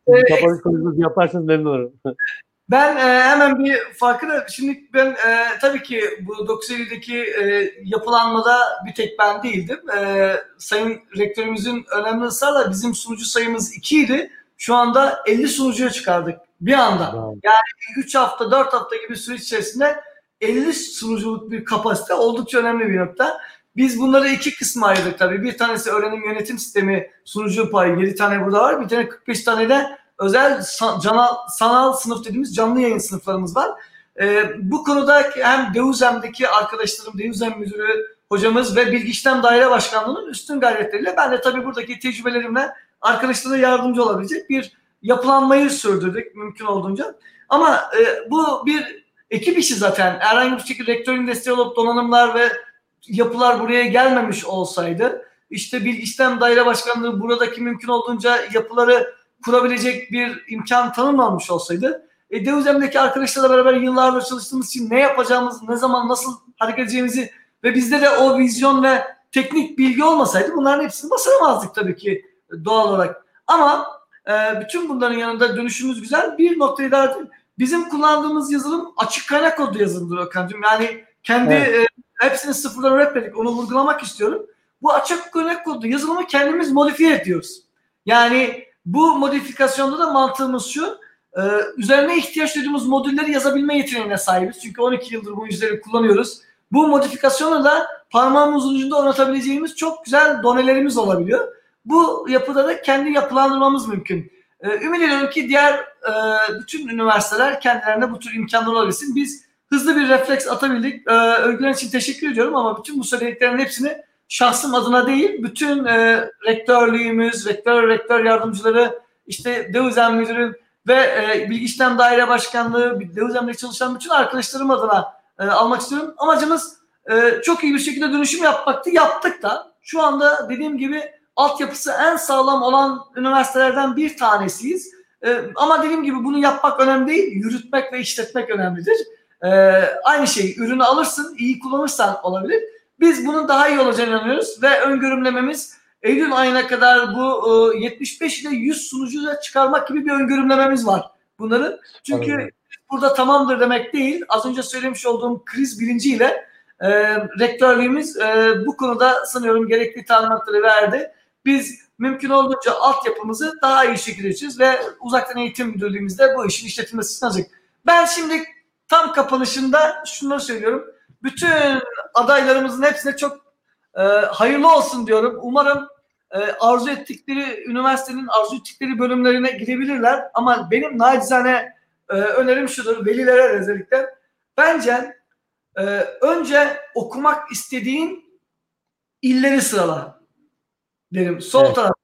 Evet. Kapanış konuşması yaparsanız memnun olurum. [LAUGHS] Ben e, hemen bir farkını, şimdi ben e, tabii ki bu 950'deki e, yapılanmada bir tek ben değildim. E, sayın rektörümüzün önemli ısrarla bizim sunucu sayımız 2 idi. Şu anda 50 sunucuya çıkardık bir anda. Yani 3 hafta 4 hafta gibi süreç içerisinde 50 sunuculuk bir kapasite oldukça önemli bir nokta. Biz bunları iki kısma ayırdık tabii. Bir tanesi öğrenim yönetim sistemi sunucu payı. 7 tane burada var. Bir tane 45 tane de özel sanal, sanal sınıf dediğimiz canlı yayın sınıflarımız var. Ee, bu konuda hem Deuzem'deki arkadaşlarım, Deuzem müdürü hocamız ve Bilgi İşlem Daire Başkanlığı'nın üstün gayretleriyle ben de tabii buradaki tecrübelerimle arkadaşlara yardımcı olabilecek bir yapılanmayı sürdürdük mümkün olduğunca. Ama e, bu bir ekip işi zaten. Herhangi bir şekilde rektörün desteği olup donanımlar ve yapılar buraya gelmemiş olsaydı işte Bilgi İşlem Daire Başkanlığı buradaki mümkün olduğunca yapıları kurabilecek bir imkan tanınmamış olsaydı e, Deuzem'deki arkadaşlarla beraber yıllardır çalıştığımız için ne yapacağımız, ne zaman nasıl hareket edeceğimizi ve bizde de o vizyon ve teknik bilgi olmasaydı bunların hepsini basamazdık tabii ki doğal olarak. Ama e, bütün bunların yanında dönüşümüz güzel. Bir noktayı daha bizim kullandığımız yazılım açık kaynak kodlu yazılımdır Okan'cığım. Yani kendi evet. e, hepsini sıfırdan üretmedik. Onu vurgulamak istiyorum. Bu açık kaynak kodlu yazılımı kendimiz modifiye ediyoruz. Yani bu modifikasyonda da mantığımız şu. E, üzerine ihtiyaç duyduğumuz modülleri yazabilme yeteneğine sahibiz. Çünkü 12 yıldır bu yüzleri kullanıyoruz. Bu modifikasyonu da parmağımızın ucunda oynatabileceğimiz çok güzel donelerimiz olabiliyor. Bu yapıda da kendi yapılandırmamız mümkün. Ee, ümit ediyorum ki diğer e, bütün üniversiteler kendilerine bu tür imkanlar olabilsin. Biz hızlı bir refleks atabildik. Ee, övgüler için teşekkür ediyorum ama bütün bu söylediklerin hepsini şahsım adına değil, bütün e, rektörlüğümüz, rektör, rektör yardımcıları, işte Deuzem Müdürü ve e, Bilgi İşlem Daire Başkanlığı, Deuzem'de çalışan bütün arkadaşlarım adına e, almak istiyorum. Amacımız e, çok iyi bir şekilde dönüşüm yapmaktı. Yaptık da. Şu anda dediğim gibi altyapısı en sağlam olan üniversitelerden bir tanesiyiz. E, ama dediğim gibi bunu yapmak önemli değil. Yürütmek ve işletmek önemlidir. E, aynı şey ürünü alırsın, iyi kullanırsan olabilir. Biz bunun daha iyi olacağını inanıyoruz ve öngörümlememiz Eylül ayına kadar bu e, 75 ile 100 sunucu çıkarmak gibi bir öngörümlememiz var bunları. Çünkü Anladım. burada tamamdır demek değil. Az önce söylemiş olduğum kriz bilinciyle e, rektörlüğümüz e, bu konuda sanıyorum gerekli talimatları verdi. Biz mümkün olduğunca altyapımızı daha iyi şekilde içeceğiz ve uzaktan eğitim müdürlüğümüzde bu işin işletilmesi sınacak. Ben şimdi tam kapanışında şunu söylüyorum. Bütün adaylarımızın hepsine çok e, hayırlı olsun diyorum. Umarım e, arzu ettikleri üniversitenin arzu ettikleri bölümlerine gidebilirler. Ama benim nacizane e, önerim şudur velilere özellikle. Bence e, önce okumak istediğin illeri sırala derim. Sol evet. tarafta.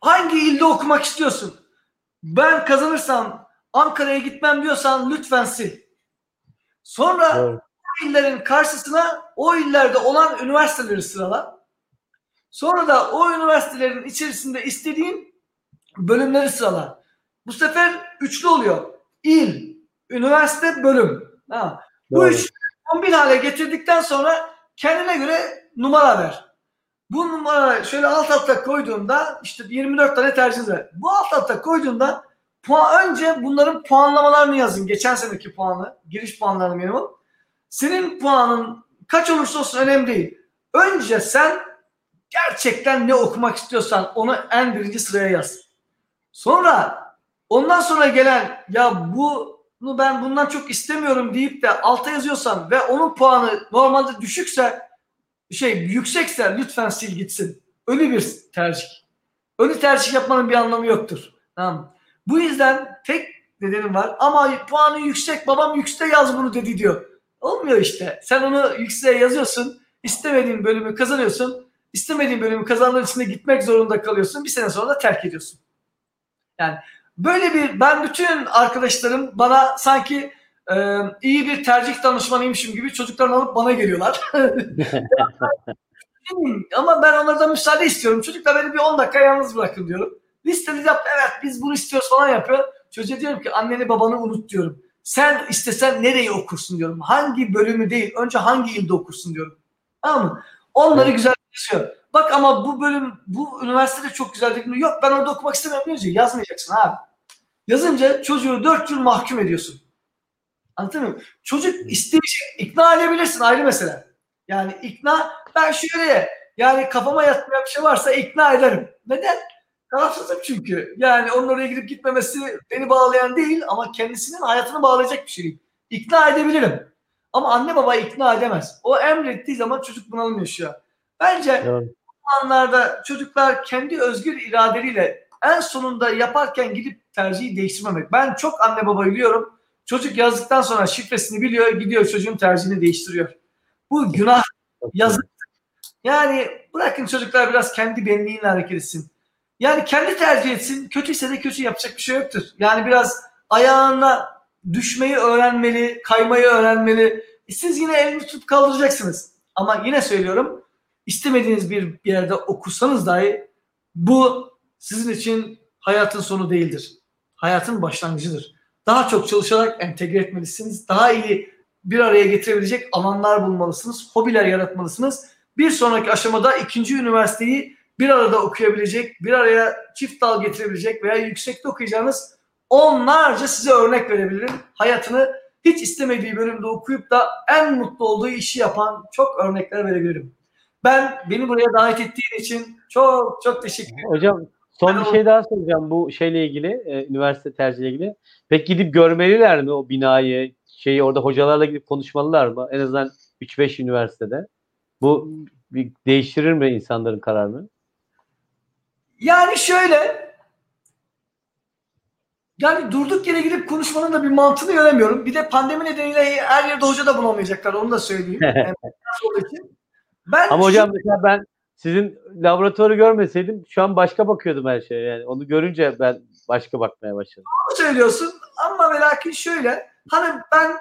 Hangi ilde okumak istiyorsun? Ben kazanırsam Ankara'ya gitmem diyorsan lütfen sil. Sonra evet. İllerin karşısına o illerde olan üniversiteleri sırala. Sonra da o üniversitelerin içerisinde istediğin bölümleri sırala. Bu sefer üçlü oluyor. İl, üniversite, bölüm. Ha. Bu üç 11 hale getirdikten sonra kendine göre numara ver. Bu numara şöyle alt alta koyduğunda işte 24 tane tercih var. Bu alt alta koyduğunda puan, önce bunların puanlamalarını yazın. Geçen seneki puanı, giriş puanlarını minimum. Senin puanın kaç olursa olsun önemli değil. Önce sen gerçekten ne okumak istiyorsan onu en birinci sıraya yaz. Sonra ondan sonra gelen ya bunu ben bundan çok istemiyorum deyip de alta yazıyorsan ve onun puanı normalde düşükse şey yüksekse lütfen sil gitsin. Ölü bir tercih. Ölü tercih yapmanın bir anlamı yoktur. Tamam. Bu yüzden tek nedenim var ama puanı yüksek babam yüksekte yaz bunu dedi diyor. Olmuyor işte. Sen onu yükseğe yazıyorsun. istemediğin bölümü kazanıyorsun. istemediğin bölümü kazandığın için de gitmek zorunda kalıyorsun. Bir sene sonra da terk ediyorsun. Yani böyle bir ben bütün arkadaşlarım bana sanki e, iyi bir tercih danışmanıymışım gibi çocuklarını alıp bana geliyorlar. [LAUGHS] Ama ben onlardan müsaade istiyorum. Çocuklar beni bir 10 dakika yalnız bırakın diyorum. Listeli yap evet biz bunu istiyoruz falan yapıyor. Çocuğa diyorum ki anneni babanı unut diyorum. Sen istesen nereyi okursun diyorum. Hangi bölümü değil önce hangi ilde okursun diyorum. Tamam mı? Onları evet. güzelleşiyor. Bak ama bu bölüm bu üniversitede çok güzel değil Yok ben orada okumak istemiyorum diyorsun. Yazmayacaksın abi. Yazınca çocuğu dört yıl mahkum ediyorsun. Anlatabiliyor muyum? Çocuk isteyecek, ikna edebilirsin ayrı mesele. Yani ikna, ben şöyle yani kafama yatmayan bir şey varsa ikna ederim. Neden? Tarafsızım çünkü. Yani onun oraya gidip gitmemesi beni bağlayan değil ama kendisinin hayatını bağlayacak bir şey. İkna edebilirim. Ama anne baba ikna edemez. O emrettiği zaman çocuk bunalım yaşıyor. Bence evet. bu anlarda çocuklar kendi özgür iradeleriyle en sonunda yaparken gidip tercihi değiştirmemek. Ben çok anne baba biliyorum. Çocuk yazdıktan sonra şifresini biliyor, gidiyor çocuğun tercihini değiştiriyor. Bu günah, yazık. Yani bırakın çocuklar biraz kendi benliğiyle hareket etsin. Yani kendi tercih etsin. Kötüyse de kötü yapacak bir şey yoktur. Yani biraz ayağına düşmeyi öğrenmeli, kaymayı öğrenmeli. Siz yine elini tutup kaldıracaksınız. Ama yine söylüyorum istemediğiniz bir yerde okusanız dahi bu sizin için hayatın sonu değildir. Hayatın başlangıcıdır. Daha çok çalışarak entegre etmelisiniz. Daha iyi bir araya getirebilecek alanlar bulmalısınız. Hobiler yaratmalısınız. Bir sonraki aşamada ikinci üniversiteyi bir arada okuyabilecek, bir araya çift dal getirebilecek veya yüksekte okuyacağınız onlarca size örnek verebilirim. Hayatını hiç istemediği bölümde okuyup da en mutlu olduğu işi yapan çok örnekler verebilirim. Ben beni buraya davet ettiğin için çok çok teşekkür ederim. Hocam son bir şey daha soracağım bu şeyle ilgili, e, üniversite tercihiyle ilgili. Peki gidip görmeliler mi o binayı, şeyi orada hocalarla gidip konuşmalılar mı? En azından 3-5 üniversitede. Bu bir değiştirir mi insanların kararını? Yani şöyle yani durduk yere gidip konuşmanın da bir mantığını göremiyorum. Bir de pandemi nedeniyle her yerde hoca da bulamayacaklar. Onu da söyleyeyim. [LAUGHS] ben Ama hocam mesela ben sizin laboratuvarı görmeseydim şu an başka bakıyordum her şeye. Yani onu görünce ben başka bakmaya başladım. Doğru söylüyorsun ama ve lakin şöyle hani ben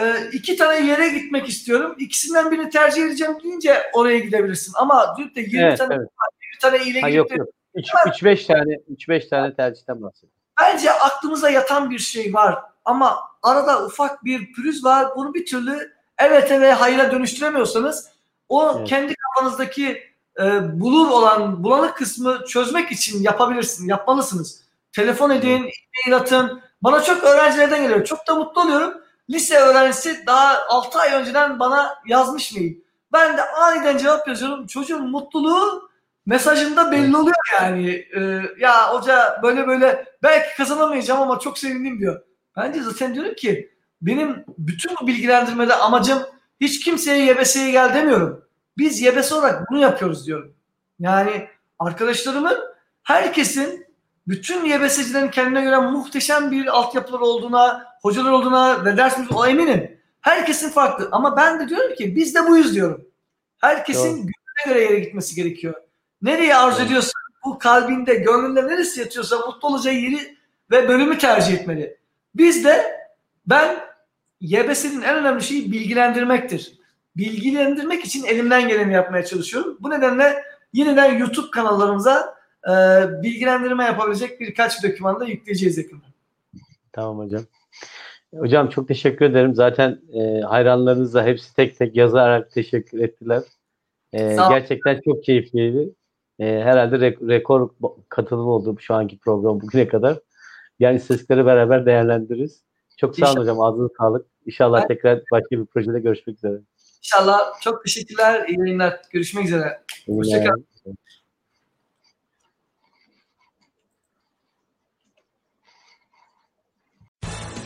e, iki tane yere gitmek istiyorum. İkisinden birini tercih edeceğim deyince oraya gidebilirsin. Ama dün de 20 evet, tane evet. 20 tane ile gidip yok, yok. 3-5 tane 3-5 tane tercihten bahsediyorum. Bence aklımıza yatan bir şey var ama arada ufak bir pürüz var. Bunu bir türlü evet ve hayra dönüştüremiyorsanız o evet. kendi kafanızdaki e, bulur olan bulanık kısmı çözmek için yapabilirsin, yapmalısınız. Telefon edin, e-mail atın. Bana çok öğrencilerden geliyor. Çok da mutlu oluyorum. Lise öğrencisi daha 6 ay önceden bana yazmış mail. Ben de aniden cevap yazıyorum. Çocuğun mutluluğu mesajında belli oluyor yani. Ee, ya hoca böyle böyle belki kazanamayacağım ama çok sevindim diyor. Bence zaten diyorum ki benim bütün bu bilgilendirmede amacım hiç kimseye YBS'ye gel demiyorum. Biz YBS olarak bunu yapıyoruz diyorum. Yani arkadaşlarımın herkesin bütün YBS'cilerin kendine göre muhteşem bir altyapılar olduğuna, hocalar olduğuna ve ders o eminim. Herkesin farklı. Ama ben de diyorum ki biz de buyuz diyorum. Herkesin Doğru. göre yere gitmesi gerekiyor. Nereye arzu ediyorsa bu kalbinde, gönlünde neresi yatıyorsa mutlu olacağı yeri ve bölümü tercih etmeli. Biz de ben YBS'nin en önemli şeyi bilgilendirmektir. Bilgilendirmek için elimden geleni yapmaya çalışıyorum. Bu nedenle yeniden YouTube kanallarımıza e, bilgilendirme yapabilecek birkaç doküman da yükleyeceğiz yakında. Tamam hocam. Hocam çok teşekkür ederim. Zaten e, hayranlarınız da hepsi tek tek yazarak teşekkür ettiler. E, gerçekten çok keyifliydi. E, herhalde re- rekor katılım oldu şu anki program bugüne kadar. Yani istatistikleri beraber değerlendiririz. Çok sağ olun hocam. Ağzınıza sağlık. İnşallah ben, tekrar başka bir projede görüşmek üzere. İnşallah. Çok teşekkürler. İyi yayınlar. Görüşmek üzere. Hoşçakalın.